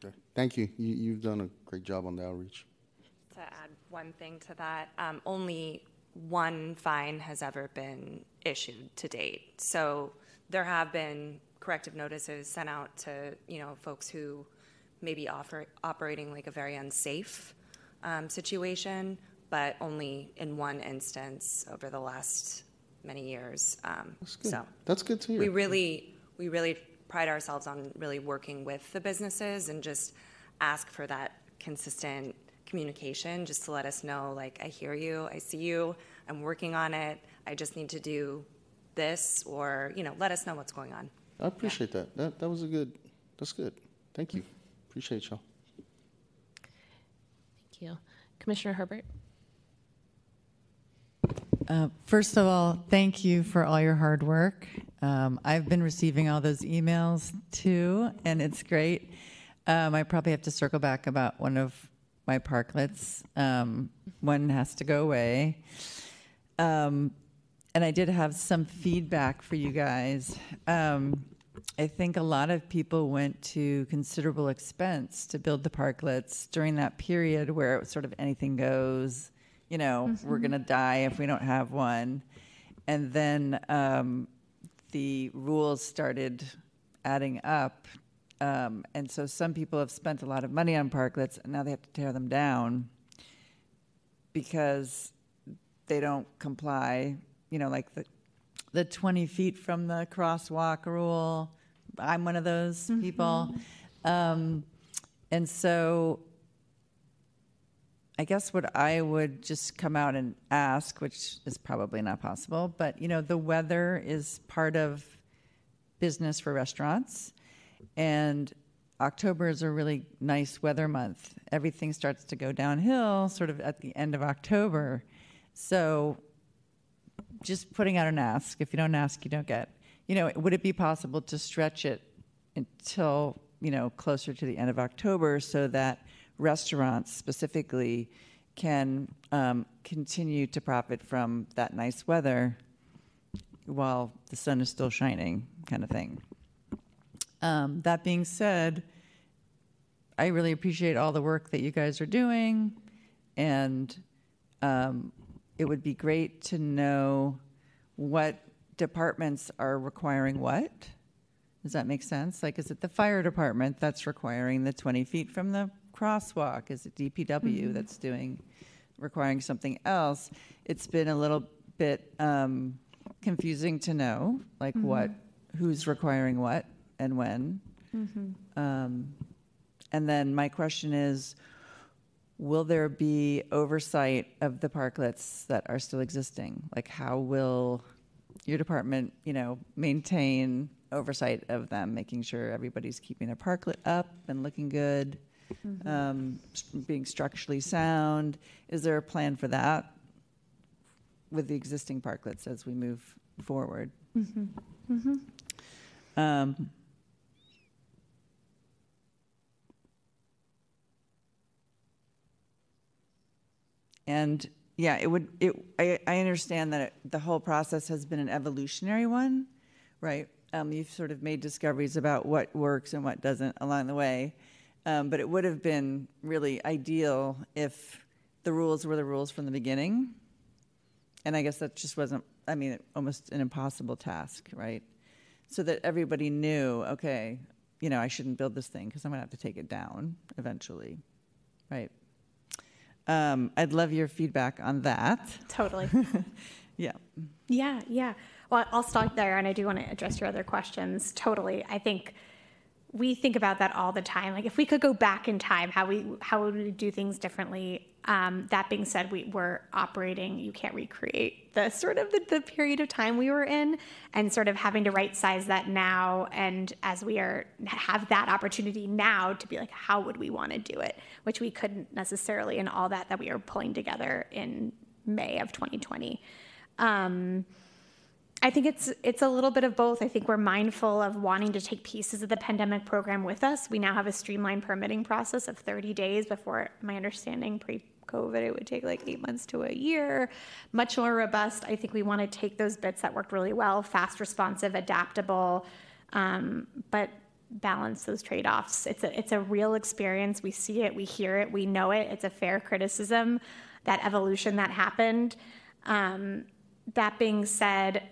Okay. Thank you. you. You've done a great job on the outreach. To add one thing to that, um, only one fine has ever been issued to date. So there have been corrective notices sent out to you know folks who may be offer, operating like a very unsafe um, situation, but only in one instance over the last many years. Um, That's good. So That's good to hear. we really, we really pride ourselves on really working with the businesses and just ask for that consistent communication, just to let us know, like, I hear you, I see you, I'm working on it. I just need to do this, or you know, let us know what's going on. I appreciate that. That that was a good. That's good. Thank you. Appreciate y'all. Thank you. Commissioner Herbert? Uh, First of all, thank you for all your hard work. Um, I've been receiving all those emails too, and it's great. Um, I probably have to circle back about one of my parklets. Um, one has to go away. Um, and I did have some feedback for you guys. Um, I think a lot of people went to considerable expense to build the parklets during that period where it was sort of anything goes. You know, we're Mhm. going to die if we don't have one. And then um, the rules started adding up. Um, and so some people have spent a lot of money on parklets and now they have to tear them down because they don't comply. You know, like the the 20 feet from the crosswalk rule. I'm one of those people. Um, and so I guess what I would just come out and ask, which is probably not possible, but you know, the weather is part of business for restaurants. And October is a really nice weather month. Everything starts to go downhill sort of at the end of October. So just putting out an ask. If you don't ask, you don't get. You know, would it be possible to stretch it until, you know, closer to the end of October so that restaurants specifically can um, continue to profit from that nice weather while the sun is still shining, kind of thing? Um, that being said, I really appreciate all the work that you guys are doing, and um, it would be great to know what departments are requiring what. Does that make sense? Like, is it the fire department that's requiring the 20 feet from the crosswalk? Is it DPW Mhm. that's doing, requiring something else? It's been a little bit um, confusing to know, like, what, who's requiring what and when. Mhm. Um, and then my question is, will there be oversight of the parklets that are still existing? Like, how will your department, you know, maintain oversight of them, making sure everybody's keeping their parklet up and looking good, Mhm. um, being structurally sound? Is there a plan for that with the existing parklets as we move forward? Mhm. Mhm. Um, and yeah, it would. It, I, I understand that it, the whole process has been an evolutionary one, right? Um, you've sort of made discoveries about what works and what doesn't along the way, um, but it would have been really ideal if the rules were the rules from the beginning. And I guess that just wasn't. I mean, almost an impossible task, right? so that everybody knew, okay, you know, I shouldn't build this thing because I'm going to have to take it down eventually, right? Um, I'd love your feedback on that. Totally. yeah. Yeah, yeah. Well, I'll start there, and I do want to address your other questions. Totally. I think we think about that all the time. Like if we could go back in time, how we how would we do things differently? Um, that being said, we were operating. You can't recreate the sort of the, the period of time we were in, and sort of having to right size that now. And as we are have that opportunity now to be like, how would we want to do it? Which we couldn't necessarily in all that that we are pulling together in May of 2020. Um, I think it's it's a little bit of both. I think we're mindful of wanting to take pieces of the pandemic program with us. We now have a streamlined permitting process of 30 days before my understanding pre-COVID it would take like 8 months to a year. Much more robust. I think we want to take those bits that worked really well, fast responsive, adaptable, um, but balance those trade-offs. It's a it's a real experience. We see it, we hear it, we know it. It's a fair criticism that evolution that happened. Um, that being said,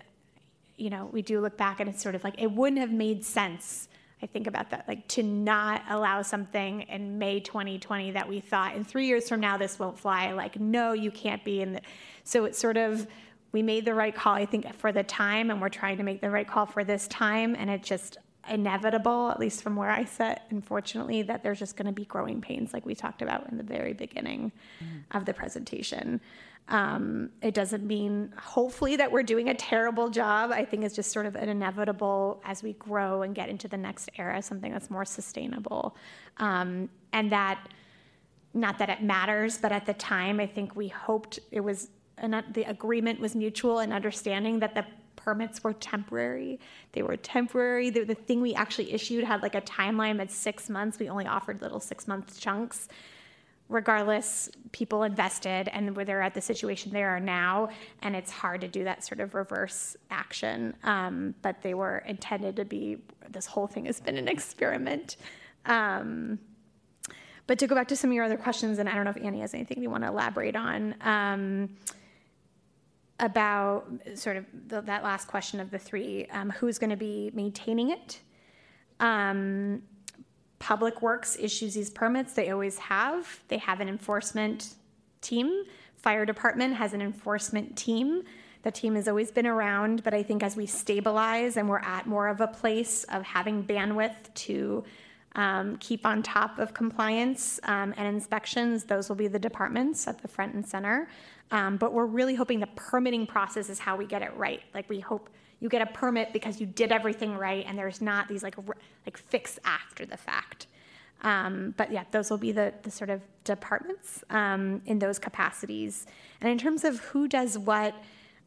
you know, we do look back and it's sort of like it wouldn't have made sense. I think about that, like to not allow something in May 2020 that we thought in three years from now this won't fly. Like, no, you can't be in the. So it's sort of we made the right call, I think, for the time, and we're trying to make the right call for this time, and it's just inevitable, at least from where I sit, unfortunately, that there's just going to be growing pains, like we talked about in the very beginning mm. of the presentation. Um, it doesn't mean, hopefully, that we're doing a terrible job. I think it's just sort of an inevitable as we grow and get into the next era, something that's more sustainable. Um, and that, not that it matters, but at the time, I think we hoped it was, an, the agreement was mutual and understanding that the permits were temporary. They were temporary. The, the thing we actually issued had like a timeline at six months. We only offered little six month chunks regardless, people invested and they're at the situation they are now, and it's hard to do that sort of reverse action. Um, but they were intended to be, this whole thing has been an experiment. Um, but to go back to some of your other questions, and I don't know if Annie has anything you want to elaborate on. Um, about sort of the, that last question of the three, um, who's going to be maintaining it? Public Works issues these permits, they always have. They have an enforcement team. Fire department has an enforcement team. The team has always been around, but I think as we stabilize and we're at more of a place of having bandwidth to um, keep on top of compliance um, and inspections, those will be the departments at the front and center. Um, but we're really hoping the permitting process is how we get it right. Like we hope you get a permit because you did everything right and there's not these like like fix after the fact. Um, but yeah those will be the, the sort of departments um, in those capacities. And in terms of who does what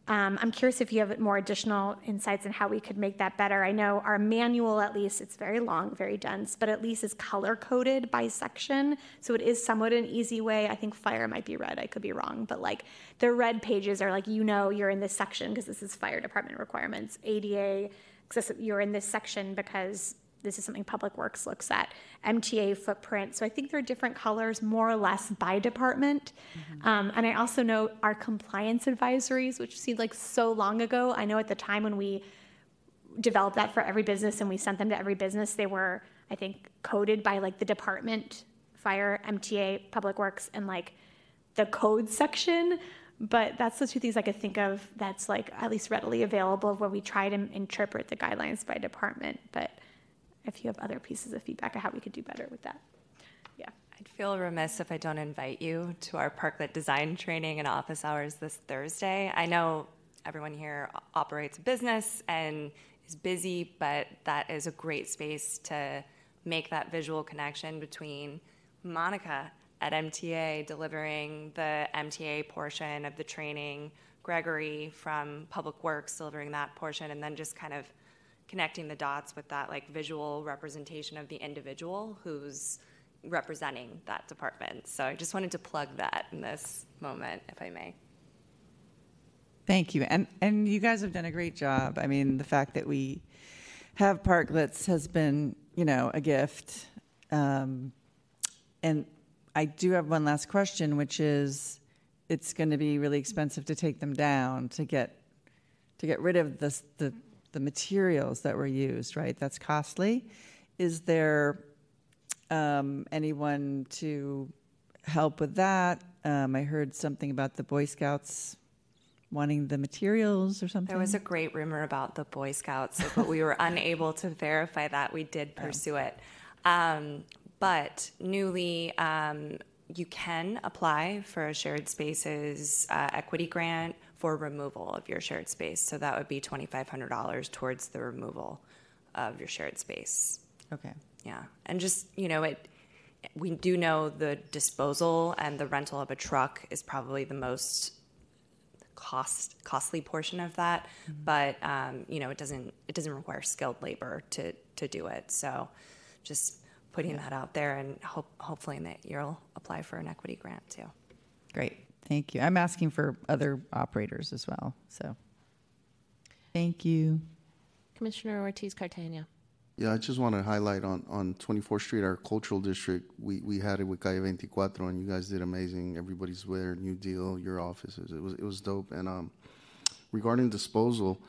Um, I'm curious if you have more additional insights on how we could make that better. I know our manual, at least, it's very long, very dense, but at least it's color coded by section. So it is somewhat an easy way. I think fire might be red. I could be wrong. But like the red pages are like, you know, you're in this section because this is fire department requirements. ADA, you're in this section because this is something Public Works looks at, MTA footprint. So I think there are different colors, more or less by department. Mm-hmm. Um, and I also know our compliance advisories, which seemed like so long ago. I know at the time when we developed that for every business and we sent them to every business, they were, I think, coded by like the department, fire, MTA, Public Works, and like the code section. But that's the two things I could think of that's like at least readily available where we try to interpret the guidelines by department. But if you have other pieces of feedback on how we could do better with that. Yeah. I'd feel remiss if I don't invite you to our parklet design training and office hours this Thursday. I know everyone here operates a business and is busy, but that is a great space to make that visual connection between Monica at MTA delivering the MTA portion of the training, Gregory from Public Works delivering that portion, and then just kind of connecting the dots with that like visual representation of the individual who's representing that department. So I just wanted to plug that in this moment, if I may. Thank you. And and you guys have done a great job. I mean, the fact that we have parklets has been, you know, a gift. Um, and I do have one last question, which is, it's going to be really expensive to take them down to get to get rid of this, the the materials that were used, right? That's costly. Is there um, anyone to help with that? Um, I heard something about the Boy Scouts wanting the materials or something? There was a great rumor about the Boy Scouts, but we were unable to verify that. We did pursue it. Um, but newly, um, you can apply for a shared spaces uh, equity grant for removal of your shared space. So that would be $2,500 towards the removal of your shared space. Okay. Yeah. And just, you know, it, we do know the disposal and the rental of a truck is probably the most cost costly portion of that but um, you know it doesn't it doesn't require skilled labor to to do it so just putting that out there and hope hopefully that you'll apply for an equity grant too Great. Thank you. I'm asking for other operators as well. So thank you. Commissioner Ortiz Cartagena. Yeah, I just want to highlight on, on 24th Street, our cultural district. We, we had it with Calle 24, and you guys did amazing. Everybody's there, New Deal, your offices. It was it was dope. And um, regarding disposal,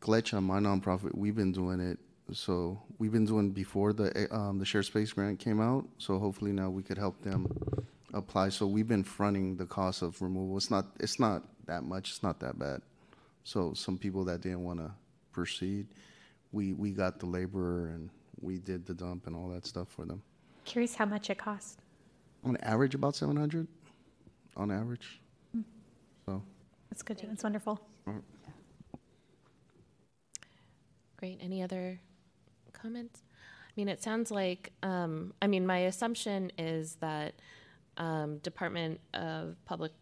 Glecha, my nonprofit, we've been doing it. So we've been doing before the um, the share space grant came out. So hopefully now we could help them apply. So we've been fronting the cost of removal. It's not it's not that much. It's not that bad. So some people that didn't want to proceed, we we got the laborer and we did the dump and all that stuff for them. Curious how much it cost. On average, about seven hundred. On average. So. That's good. That's wonderful. Great. Any other comments? I mean, it sounds like, um, I mean, my assumption is that um, Department of Public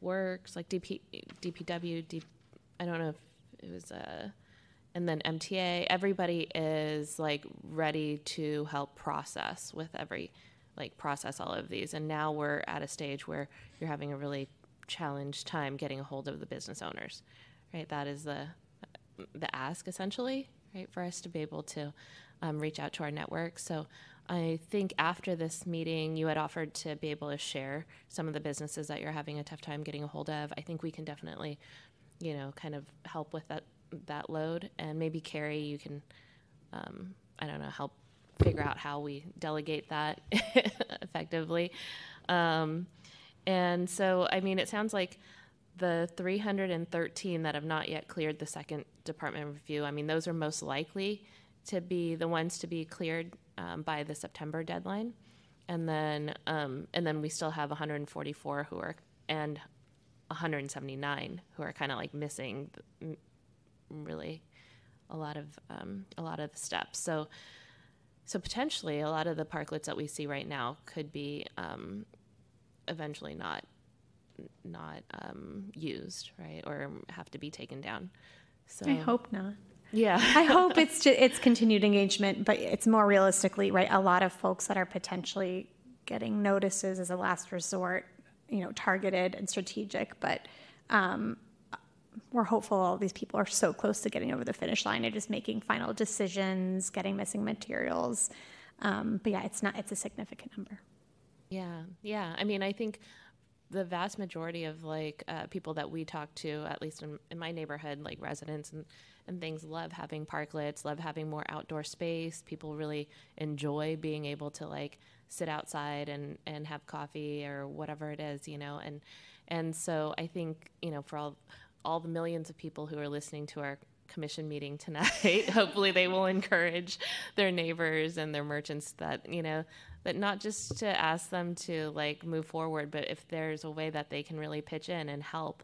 Works, like DP, DPW, D, I don't know if it was, uh, and then MTA, everybody is like ready to help process with every, like process all of these. And now we're at a stage where you're having a really challenged time getting a hold of the business owners, right? That is the the ask essentially, right, for us to be able to um, reach out to our network. So I think after this meeting, you had offered to be able to share some of the businesses that you're having a tough time getting a hold of. I think we can definitely, you know, kind of help with that that load, and maybe Carrie, you can, um, I don't know, help figure out how we delegate that effectively. Um, and so, I mean, it sounds like the 313 that have not yet cleared the second department review, I mean, those are most likely to be the ones to be cleared um, by the September deadline. And then, um, and then we still have 144 who are, and 179 who are kind of like missing really a lot of, um, a lot of the steps. So, so potentially a lot of the parklets that we see right now could be um, eventually not not um, used, right, or have to be taken down. So I hope not. Yeah, I hope it's just, it's continued engagement, but it's more realistically, right? A lot of folks that are potentially getting notices as a last resort, you know, targeted and strategic, but um, we're hopeful all these people are so close to getting over the finish line and just making final decisions, getting missing materials. Um, but yeah, it's not. It's a significant number. Yeah, yeah. I mean, I think the vast majority of like uh, people that we talk to, at least in, in my neighborhood, like residents and and things, love having parklets, love having more outdoor space. People really enjoy being able to like sit outside and and have coffee or whatever it is, you know. And and so I think you know for all all the millions of people who are listening to our commission meeting tonight. Hopefully, they will encourage their neighbors and their merchants that you know that not just to ask them to like move forward, but if there's a way that they can really pitch in and help,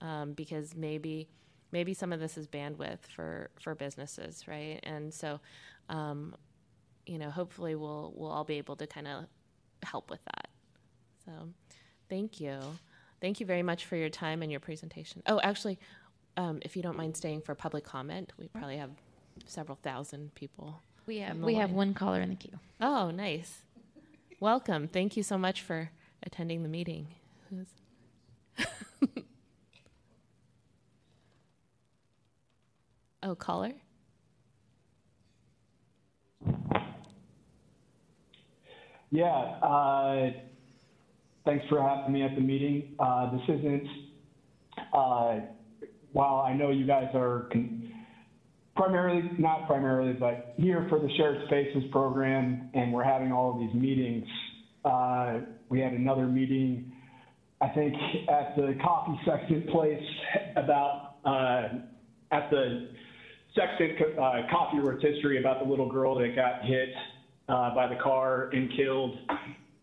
um, because maybe maybe some of this is bandwidth for for businesses, right? And so, um, you know, hopefully we'll we'll all be able to kind of help with that. So, thank you. Thank you very much for your time and your presentation. Oh, actually, um, if you don't mind staying for public comment, we probably have several thousand people. We have we have one caller in the queue. Oh, nice. Welcome. Thank you so much for attending the meeting. oh, caller? Yeah, uh, thanks for having me at the meeting. Uh, this isn't, uh, while I know you guys are primarily, not primarily, but here for the shared spaces program, and we're having all of these meetings. Uh, we had another meeting I think, at the coffee sextant place about uh, at the sextant uh, coffee rotisserie about the little girl that got hit uh, by the car and killed.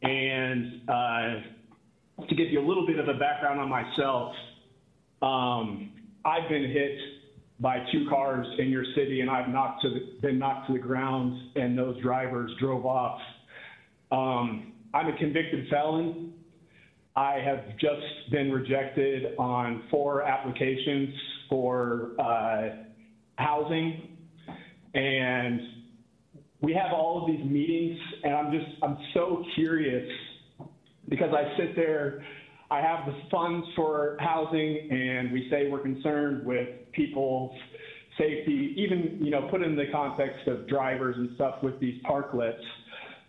And uh, to give you a little bit of a background on myself, um, I've been hit by two cars in your city, and I've knocked to the, been knocked to the ground, and those drivers drove off. Um, I'm a convicted felon. I have just been rejected on four applications for uh, housing, and we have all of these meetings, and I'm just I'm so curious because I sit there, I have the funds for housing, and we say we're concerned with people's safety, even you know put in the context of drivers and stuff with these parklets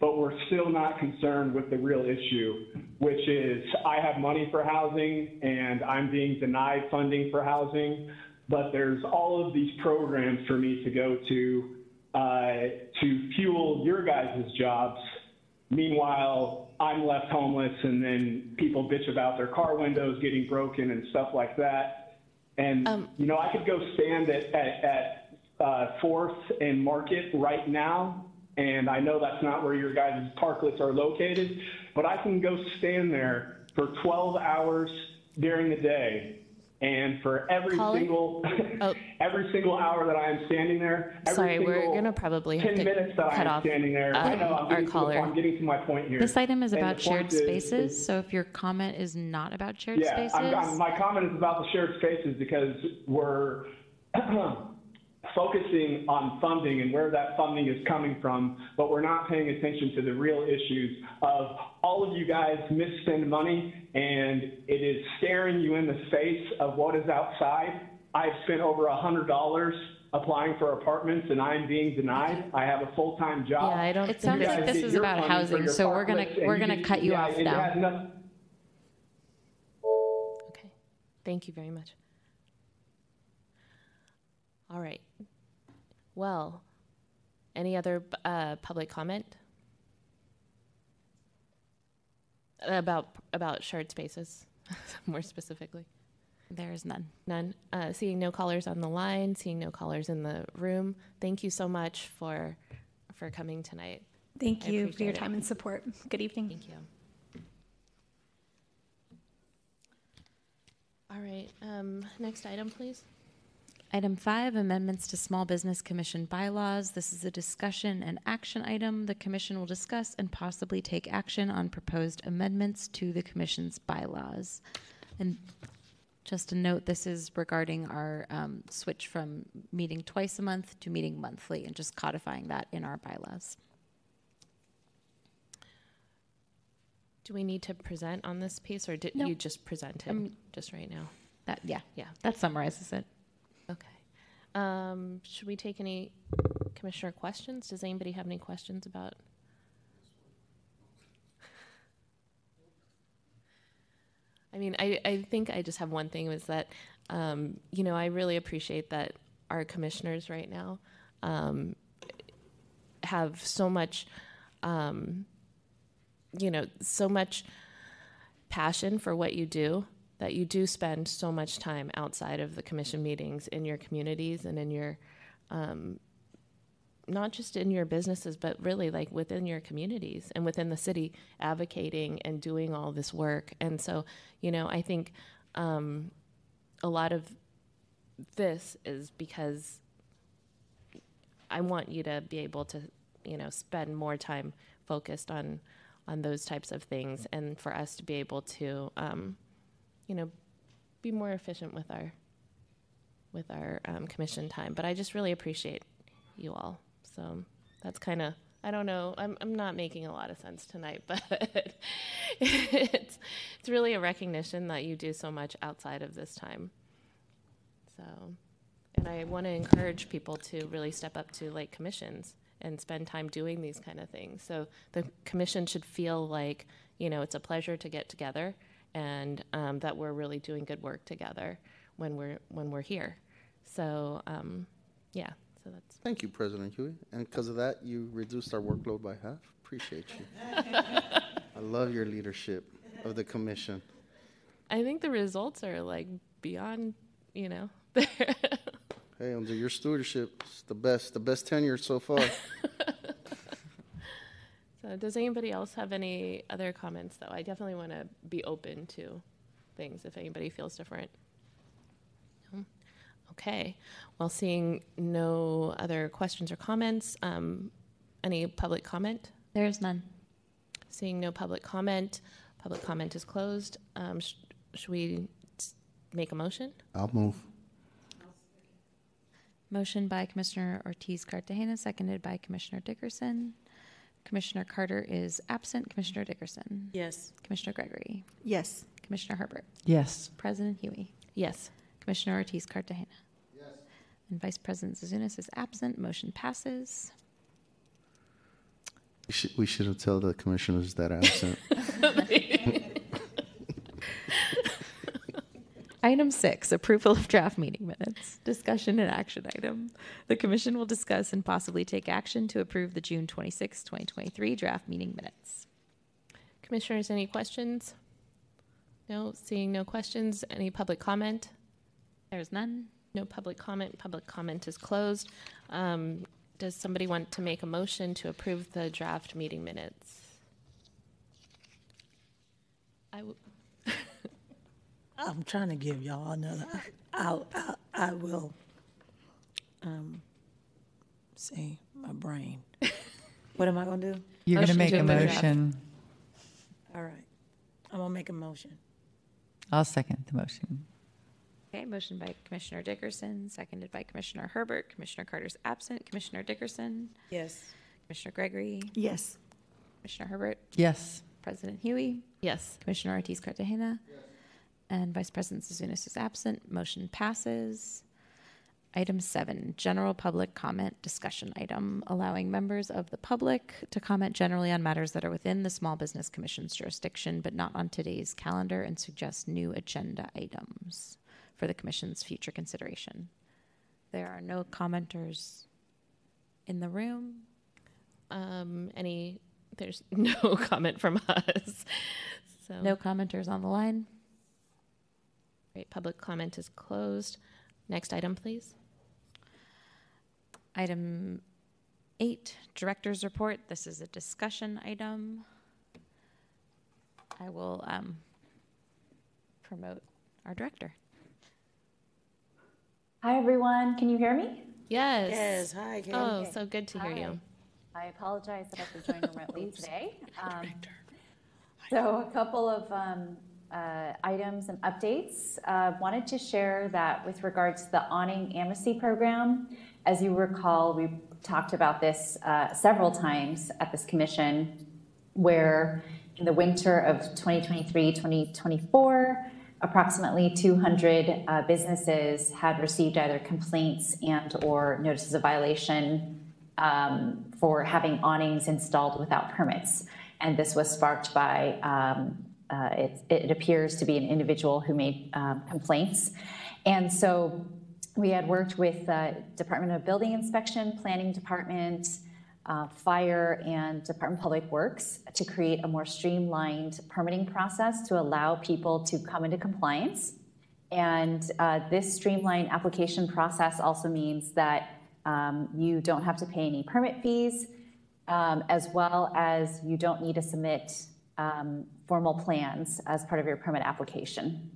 but we're still not concerned with the real issue, which is I have money for housing and I'm being denied funding for housing, but there's all of these programs for me to go to uh, to fuel your guys' jobs. Meanwhile, I'm left homeless and then people bitch about their car windows getting broken and stuff like that. And, you know, I could go stand at, at, at uh, Fourth and Market right now and I know that's not where your guys' parklets are located, but I can go stand there for 12 hours during the day. And for every Caller? single every single hour that I am standing there, Oh. Sorry, we're gonna probably have 10 to minutes that I cut am off, standing there, I um, know I'm our getting, to the, caller. I'm getting to my point here. This item is And about shared is- spaces, so if your comment is not about shared yeah, spaces. I'm, I'm, my comment is about the shared spaces because we're focusing on funding and where that funding is coming from, but we're not paying attention to the real issues of all of you guys misspend money and it is staring you in the face of what is outside. I've spent over a hundred dollars applying for apartments and I'm being denied. I have a full-time job. Yeah, I don't It sounds like this is about housing, so we're gonna- we're gonna cut you yeah, off now. nothing- Okay, thank you very much. All right. Well, any other uh, public comment about about shared spaces, more specifically? There is none. None. Uh, seeing no callers on the line, seeing no callers in the room. Thank you so much for for coming tonight. Thank I you for appreciate your it. time and support. Good evening. Thank you. All right. Um, next item, please. Item five, amendments to Small Business Commission bylaws. This is a discussion and action item. The commission will discuss and possibly take action on proposed amendments to the commission's bylaws. And just a note, this is regarding our um, switch from meeting twice a month to meeting monthly and just codifying that in our bylaws. Do we need to present on this piece, or did No. you just present it Um, just right now? That, yeah, Yeah. that summarizes it. Um, should we take any commissioner questions? Does anybody have any questions about? I mean, I, I think I just have one thing was that, um, you know, I really appreciate that our commissioners right now um, have so much, um, you know, so much passion for what you do that you do spend so much time outside of the commission meetings in your communities and in your um, not just in your businesses but really like within your communities and within the city advocating and doing all this work. And so you know i think um, a lot of this is because i want you to be able to you know spend more time focused on on those types of things and for us to be able to um, you know be more efficient with our with our um, commission time but i just really appreciate you all. So that's kind of i don't know I'm, I'm not making a lot of sense tonight but it's it's really a recognition that you do so much outside of this time. So and i want to encourage people to really step up to like commissions and spend time doing these kind of things. So the commission should feel like you know it's a pleasure to get together and um, that we're really doing good work together when we're when we're here so um, yeah so that's Thank you, President Huie. And because of that, you reduced our workload by half. Appreciate you. I love your leadership of the commission. I think the results are like beyond, you know. Hey, under your stewardship, it's the best, the best tenure so far. so, does anybody else have any other comments, though? I definitely want to be open to things if anybody feels different. No? Okay. Well, seeing no other questions or comments, um, any public comment? There is none. Seeing no public comment, public comment is closed. Um, sh- should we s- make a motion? I'll move. Motion by Commissioner Ortiz Cartagena, seconded by Commissioner Dickerson. Commissioner Carter is absent. Commissioner Dickerson. Yes. Commissioner Gregory. Yes. Commissioner Herbert. Yes. President Huie. Yes. Commissioner Ortiz Cartagena. Yes. And Vice President Zouzounis is absent. Motion passes. We should, we should have told the commissioners that absent. Item six, approval of draft meeting minutes. Discussion and action item. The commission will discuss and possibly take action to approve the June 26, 2023 draft meeting minutes. Commissioners, any questions? No, seeing no questions. Any public comment? There's none. No public comment. Public comment is closed. Um, does somebody want to make a motion to approve the draft meeting minutes? I w- I'm trying to give y'all another, I'll, I'll, I will, um, see, my brain. What am I gonna do? You're going to make a approve the draft. motion. All right, I'm gonna make a motion. I'll second the motion. Okay, motion by Commissioner Dickerson, seconded by Commissioner Herbert. Commissioner Carter's absent. Commissioner Dickerson. Yes. Commissioner Gregory. Yes. Commissioner Herbert. Yes. President Huie. Yes. Commissioner Ortiz Cartagena. And Vice President Zouzounis is absent. Motion passes. Item seven, general public comment discussion item, allowing members of the public to comment generally on matters that are within the Small Business Commission's jurisdiction, but not on today's calendar, and suggest new agenda items for the commission's future consideration. There are no commenters in the room. Um, any, there's no comment from us. So, No commenters on the line. Great. Public comment is closed. Next item, please. Item eight, Director's Report. This is a discussion item. I will um, promote our director. Hi, everyone. Can you hear me? Yes. Yes, hi, Kate. Oh, Okay. so good to hear Hi. you. I apologize that I have to join remotely today. Um, So a couple of um, items and updates. Uh, Wanted to share that with regards to the awning amnesty program. As you recall, we talked about this uh, several times at this commission, where in the winter of 2023, 2024, approximately 200 uh, businesses had received either complaints and/or notices of violation um, for having awnings installed without permits. And this was sparked by, um, uh, it, it appears to be an individual who made um, complaints. And so we had worked with uh, Department of Building Inspection, Planning Department, uh, Fire, and Department of Public Works to create a more streamlined permitting process to allow people to come into compliance. And uh, this streamlined application process also means that um, you don't have to pay any permit fees, um, as well as you don't need to submit um, formal plans as part of your permit application.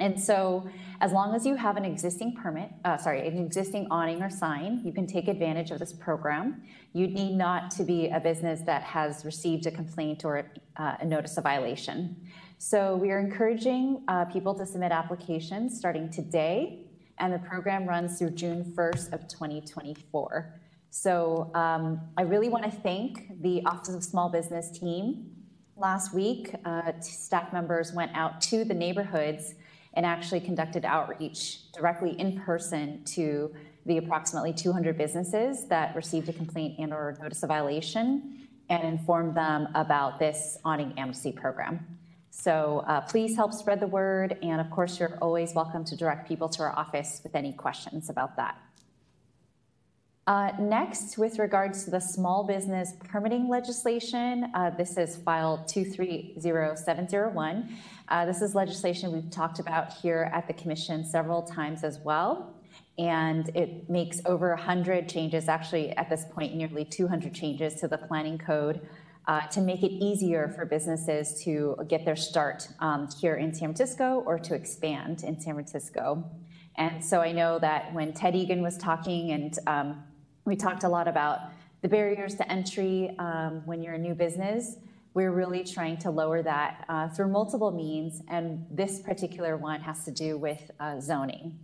And so, as long as you have an existing permit, uh, sorry, an existing awning or sign, you can take advantage of this program. You need not to be a business that has received a complaint or uh, a notice of violation. So, we are encouraging uh, people to submit applications starting today, and the program runs through June 1st of 2024. So, um, I really want to thank the Office of Small Business team. Last week, uh, staff members went out to the neighborhoods and actually conducted outreach directly in person to the approximately 200 businesses that received a complaint and or notice of violation and informed them about this awning amnesty program. So uh, please help spread the word. And of course, you're always welcome to direct people to our office with any questions about that. Uh, next, with regards to the small business permitting legislation, uh, this is file 230701. Uh, this is legislation we've talked about here at the commission several times as well. And it makes over 100 changes, actually, at this point, nearly 200 changes to the planning code to make it easier for businesses to get their start um, here in San Francisco or to expand in San Francisco. And so I know that when Ted Egan was talking and um, we talked a lot about the barriers to entry um, when you're a new business. We're really trying to lower that uh, through multiple means, and this particular one has to do with uh, zoning.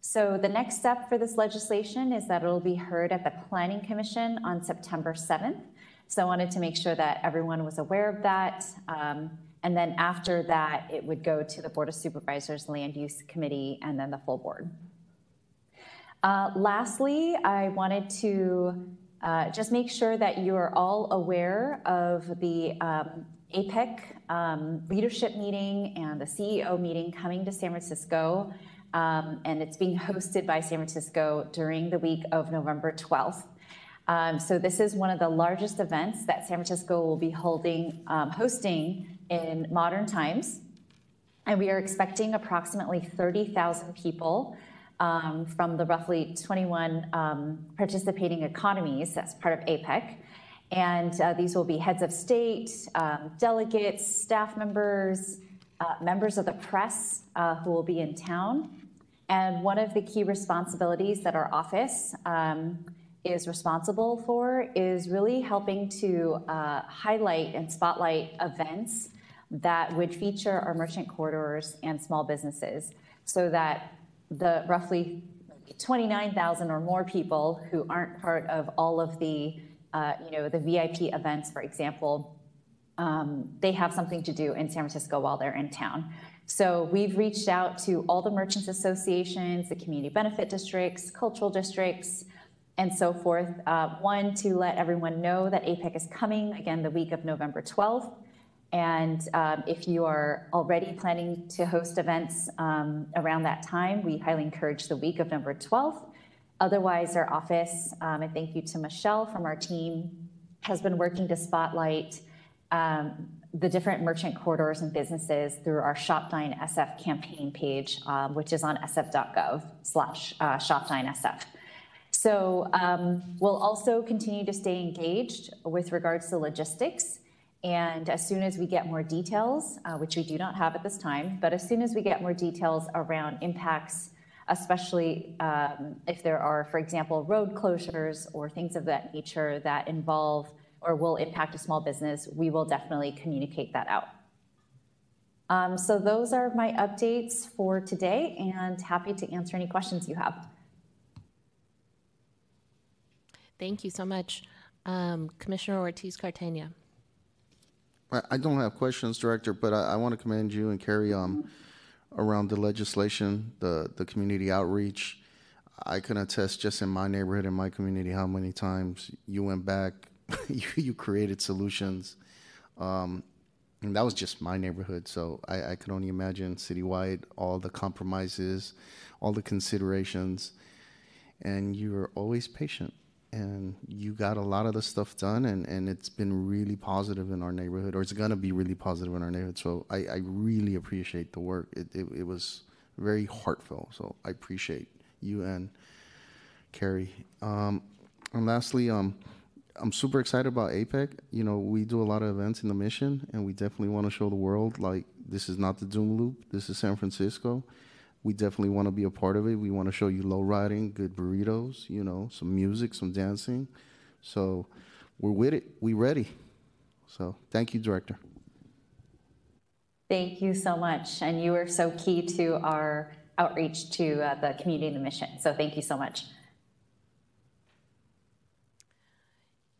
So the next step for this legislation is that it'll be heard at the Planning Commission on September 7th. So I wanted to make sure that everyone was aware of that. Um, and then after that, it would go to the Board of Supervisors, Land Use Committee, and then the full board. Uh, lastly, I wanted to uh, just make sure that you are all aware of the um, APEC um, leadership meeting and the CEO meeting coming to San Francisco. Um, and it's being hosted by San Francisco during the week of November 12th. Um, so this is one of the largest events that San Francisco will be holding, hosting in modern times. And we are expecting approximately 30,000 people from the roughly 21 um, participating economies as part of APEC. And uh, these will be heads of state, um, delegates, staff members, uh, members of the press uh, who will be in town. And one of the key responsibilities that our office um, is responsible for is really helping to uh, highlight and spotlight events that would feature our merchant corridors and small businesses so that the roughly 29,000 or more people who aren't part of all of the, uh, you know, the VIP events, for example, um, they have something to do in San Francisco while they're in town. So we've reached out to all the merchants associations, the community benefit districts, cultural districts, and so forth. Uh, one, to let everyone know that APEC is coming again the week of November 12th. And um, if you are already planning to host events um, around that time, we highly encourage the week of November 12th. Otherwise, our office, um, and thank you to Michelle from our team, has been working to spotlight um, the different merchant corridors and businesses through our ShopDine SF campaign page, um, which is on sf.gov slash uh, shopdinesf. So um, we'll also continue to stay engaged with regards to logistics and as soon as we get more details, uh, which we do not have at this time, but as soon as we get more details around impacts, especially um, if there are, for example, road closures or things of that nature that involve or will impact a small business, we will definitely communicate that out. Um, so those are my updates for today and happy to answer any questions you have. Thank you so much. Um, Commissioner Ortiz Cartagena. I don't have questions, Director, but I, I want to commend you and Carrie um, around the legislation, the, the community outreach. I can attest just in my neighborhood, in my community, how many times you went back, you, you created solutions. Um, and that was just my neighborhood. So I, I can only imagine citywide, all the compromises, all the considerations. And you were always patient and you got a lot of the stuff done and, and it's been really positive in our neighborhood or it's going to be really positive in our neighborhood. So I, I really appreciate the work. It, it, it, was very heartfelt so i appreciate you and carrie. Um, and lastly um, i'm super excited about apec you know we do a lot of events in the mission and we definitely want to show the world like this is not the doom loop. This is san francisco we definitely want to be a part of it. We want to show you low riding, good burritos, you know, some music, some dancing. So we're with it. We ready. So thank you, Director. Thank you so much. And you are so key to our outreach to uh, the community and the mission. So thank you so much.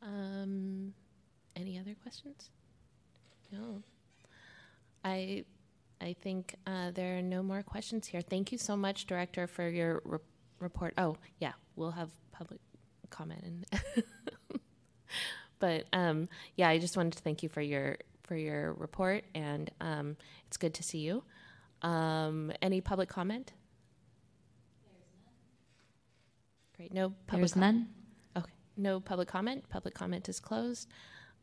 Um, any other questions? No. I I think uh, there are no more questions here. Thank you so much, Director, for your re- report. Oh, yeah, we'll have public comment. And but um, yeah, I just wanted to thank you for your for your report, and um, it's good to see you. Um, any public comment? Great. No public. There's none. Okay. No public comment. Public comment is closed.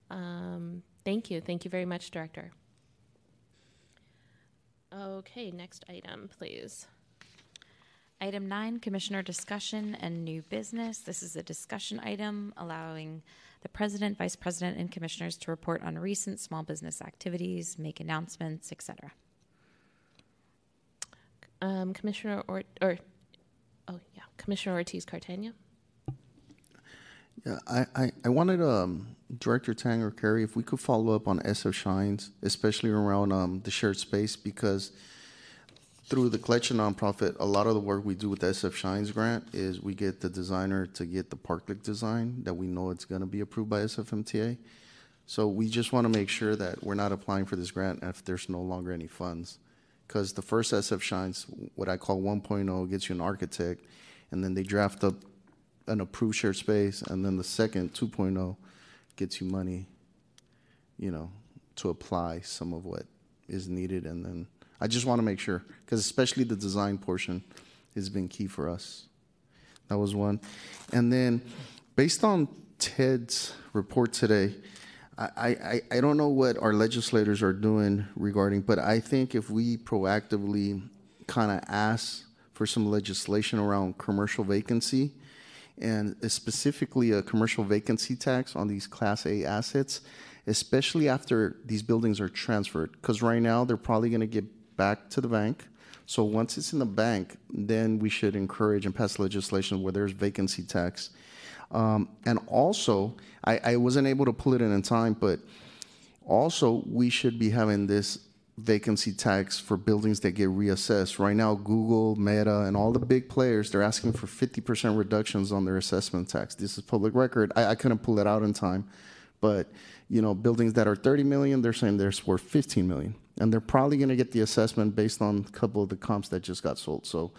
Um, thank you. Thank you very much, Director. Okay, next item, please. Item nine, Commissioner discussion and new business. This is a discussion item allowing the President, Vice President, and Commissioners to report on recent small business activities, make announcements, etc. Um, Commissioner or or oh yeah, Commissioner Ortiz Cartagena. Yeah, I, I, I wanted um, Director Tang or Kerry, if we could follow up on SF Shines, especially around um, the shared space, because through the collection nonprofit, a lot of the work we do with the SF Shines grant is we get the designer to get the parklet design that we know it's going to be approved by SFMTA. So we just want to make sure that we're not applying for this grant if there's no longer any funds. Because the first SF Shines, what I call 1.0, gets you an architect, and then they draft up an approved shared space, and then the second 2.0 gets you money, you know, to apply some of what is needed, and then I just want to make sure because especially the design portion has been key for us. That was one, and then based on Ted's report today. I, I, I don't know what our legislators are doing regarding, but I think if we proactively kind of ask for some legislation around commercial vacancy, and specifically a commercial vacancy tax on these Class A assets, especially after these buildings are transferred. Because right now, they're probably going to get back to the bank. So once it's in the bank, then we should encourage and pass legislation where there's vacancy tax. Um, and also, I, I wasn't able to pull it in in time, but also we should be having this vacancy tax for buildings that get reassessed. Right now, Google, Meta, and all the big players, they're asking for 50% reductions on their assessment tax. This is public record. I, I couldn't pull it out in time, but you know, buildings that are 30 million, they're saying they're worth 15 million. And they're probably going to get the assessment based on a couple of the comps that just got sold. So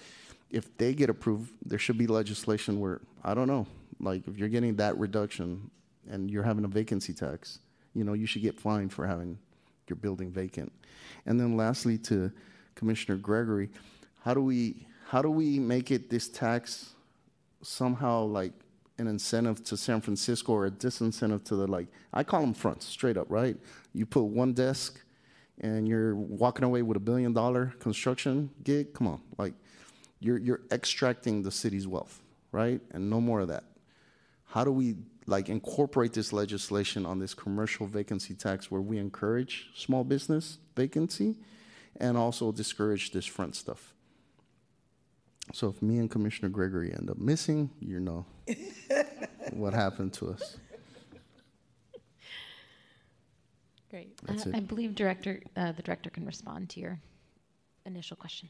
if they get approved, there should be legislation where, I don't know, like if you're getting that reduction and you're having a vacancy tax, you know, you should get fined for having your building vacant. And then lastly, to Commissioner Gregory, how do we how do we make it this tax somehow like an incentive to San Francisco or a disincentive to the like I call them fronts straight up, right? You put one desk and you're walking away with a billion dollar construction gig. Come on, like you're you're extracting the city's wealth, right? And no more of that. How do we like incorporate this legislation on this commercial vacancy tax where we encourage small business vacancy and also discourage this front stuff. So if me and Commissioner Gregory end up missing, you know what happened to us. Great. Uh, That's it. I believe director, uh, the director can respond to your initial question.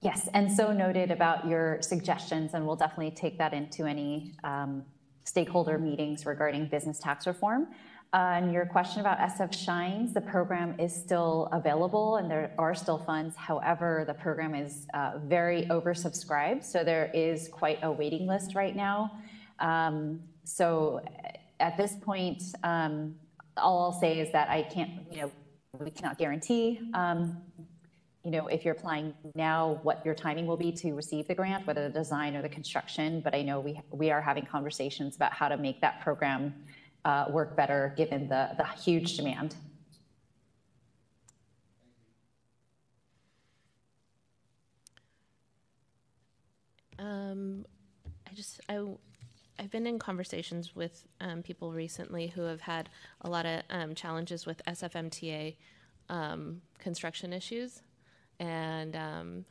Yes, and so noted about your suggestions, and we'll definitely take that into any um, stakeholder meetings regarding business tax reform. Uh, and your question about SF Shines, the program is still available and there are still funds. However, the program is uh, very oversubscribed, so there is quite a waiting list right now. Um, so at this point, um, all I'll say is that I can't, you know, we cannot guarantee um, you know, if you're applying now, what your timing will be to receive the grant, whether the design or the construction. But I know we, we are having conversations about how to make that program uh, work better given the, the huge demand. Um, I just I I've been in conversations with um, people recently who have had a lot of um, challenges with SFMTA um, construction issues, and um,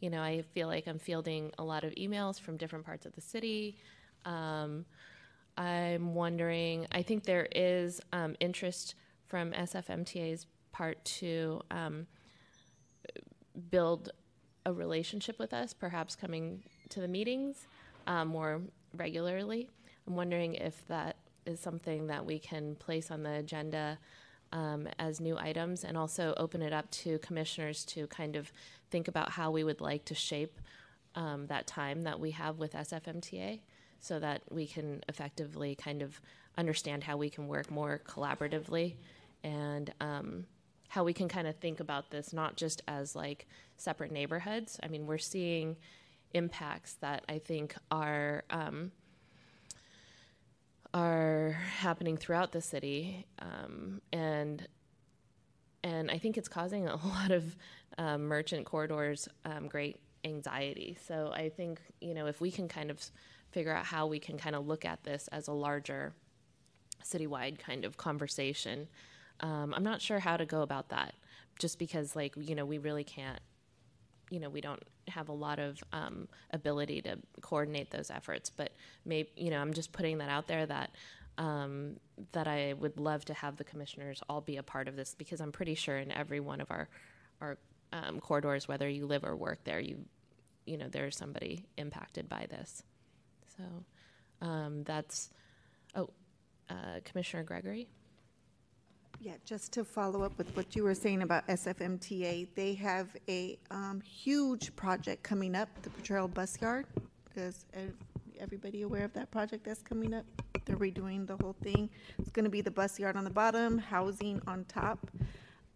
you know I feel like I'm fielding a lot of emails from different parts of the city. Um, I'm wondering. I think there is um, interest from SFMTA's part to um, build a relationship with us, perhaps coming to the meetings um, more regularly. I'm wondering if that is something that we can place on the agenda um, as new items and also open it up to commissioners to kind of think about how we would like to shape um, that time that we have with SFMTA so that we can effectively kind of understand how we can work more collaboratively and um, how we can kind of think about this not just as like separate neighborhoods. I mean, we're seeing impacts that I think are um, are happening throughout the city, um, and and I think it's causing a lot of um, merchant corridors um, great anxiety. So I think you know if we can kind of figure out how we can kind of look at this as a larger citywide kind of conversation. Um, I'm not sure how to go about that, just because like you know we really can't you know we don't have a lot of um, ability to coordinate those efforts but maybe you know i'm just putting that out there that um, that i would love to have the commissioners all be a part of this because i'm pretty sure in every one of our our um, corridors whether you live or work there you you know there's somebody impacted by this. So um, that's oh uh, commissioner gregory Yeah, just to follow up with what you were saying about SFMTA, they have a um, huge project coming up, the Potrero Bus Yard. Is everybody aware of that project that's coming up? They're redoing the whole thing. It's going to be the bus yard on the bottom, housing on top.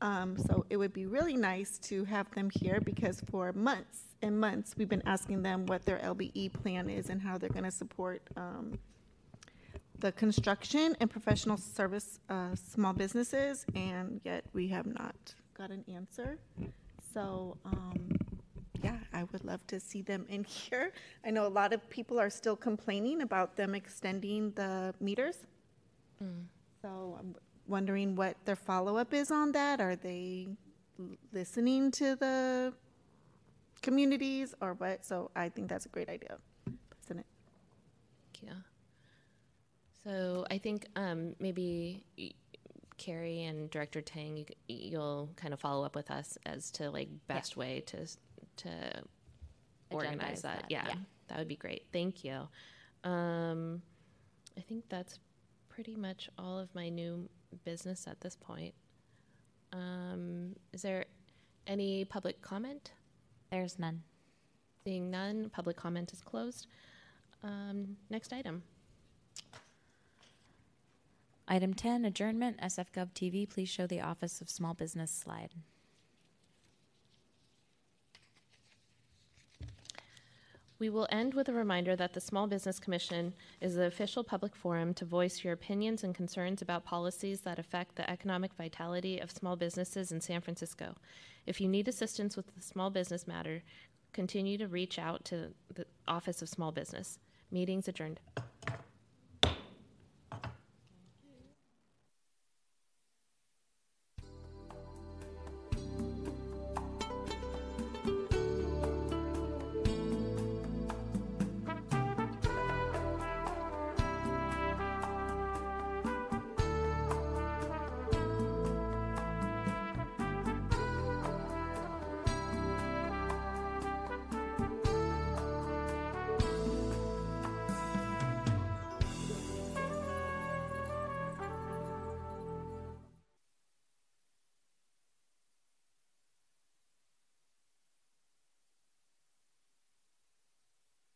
Um, So it would be really nice to have them here because for months and months, we've been asking them what their LBE plan is and how they're going to support um, the construction and professional service uh, small businesses, and yet we have not got an answer. So, um, yeah, I would love to see them in here. I know a lot of people are still complaining about them extending the meters. So I'm wondering what their follow-up is on that. Are they listening to the communities or what? So I think that's a great idea, President. Thank you. So I think um, maybe Carrie and Director Tang, you, you'll kind of follow up with us as to like best way to to organize that. that, Yeah, yeah. that would be great. Thank you. Um, I think that's pretty much all of my new business at this point. Um, is there any public comment? There's none. Seeing none, public comment is closed. Um, next item. Item 10, adjournment, SF Gov TV, please show the Office of Small Business slide. We will end with a reminder that the Small Business Commission is the official public forum to voice your opinions and concerns about policies that affect the economic vitality of small businesses in San Francisco. If you need assistance with the small business matter, continue to reach out to the Office of Small Business. Meetings adjourned.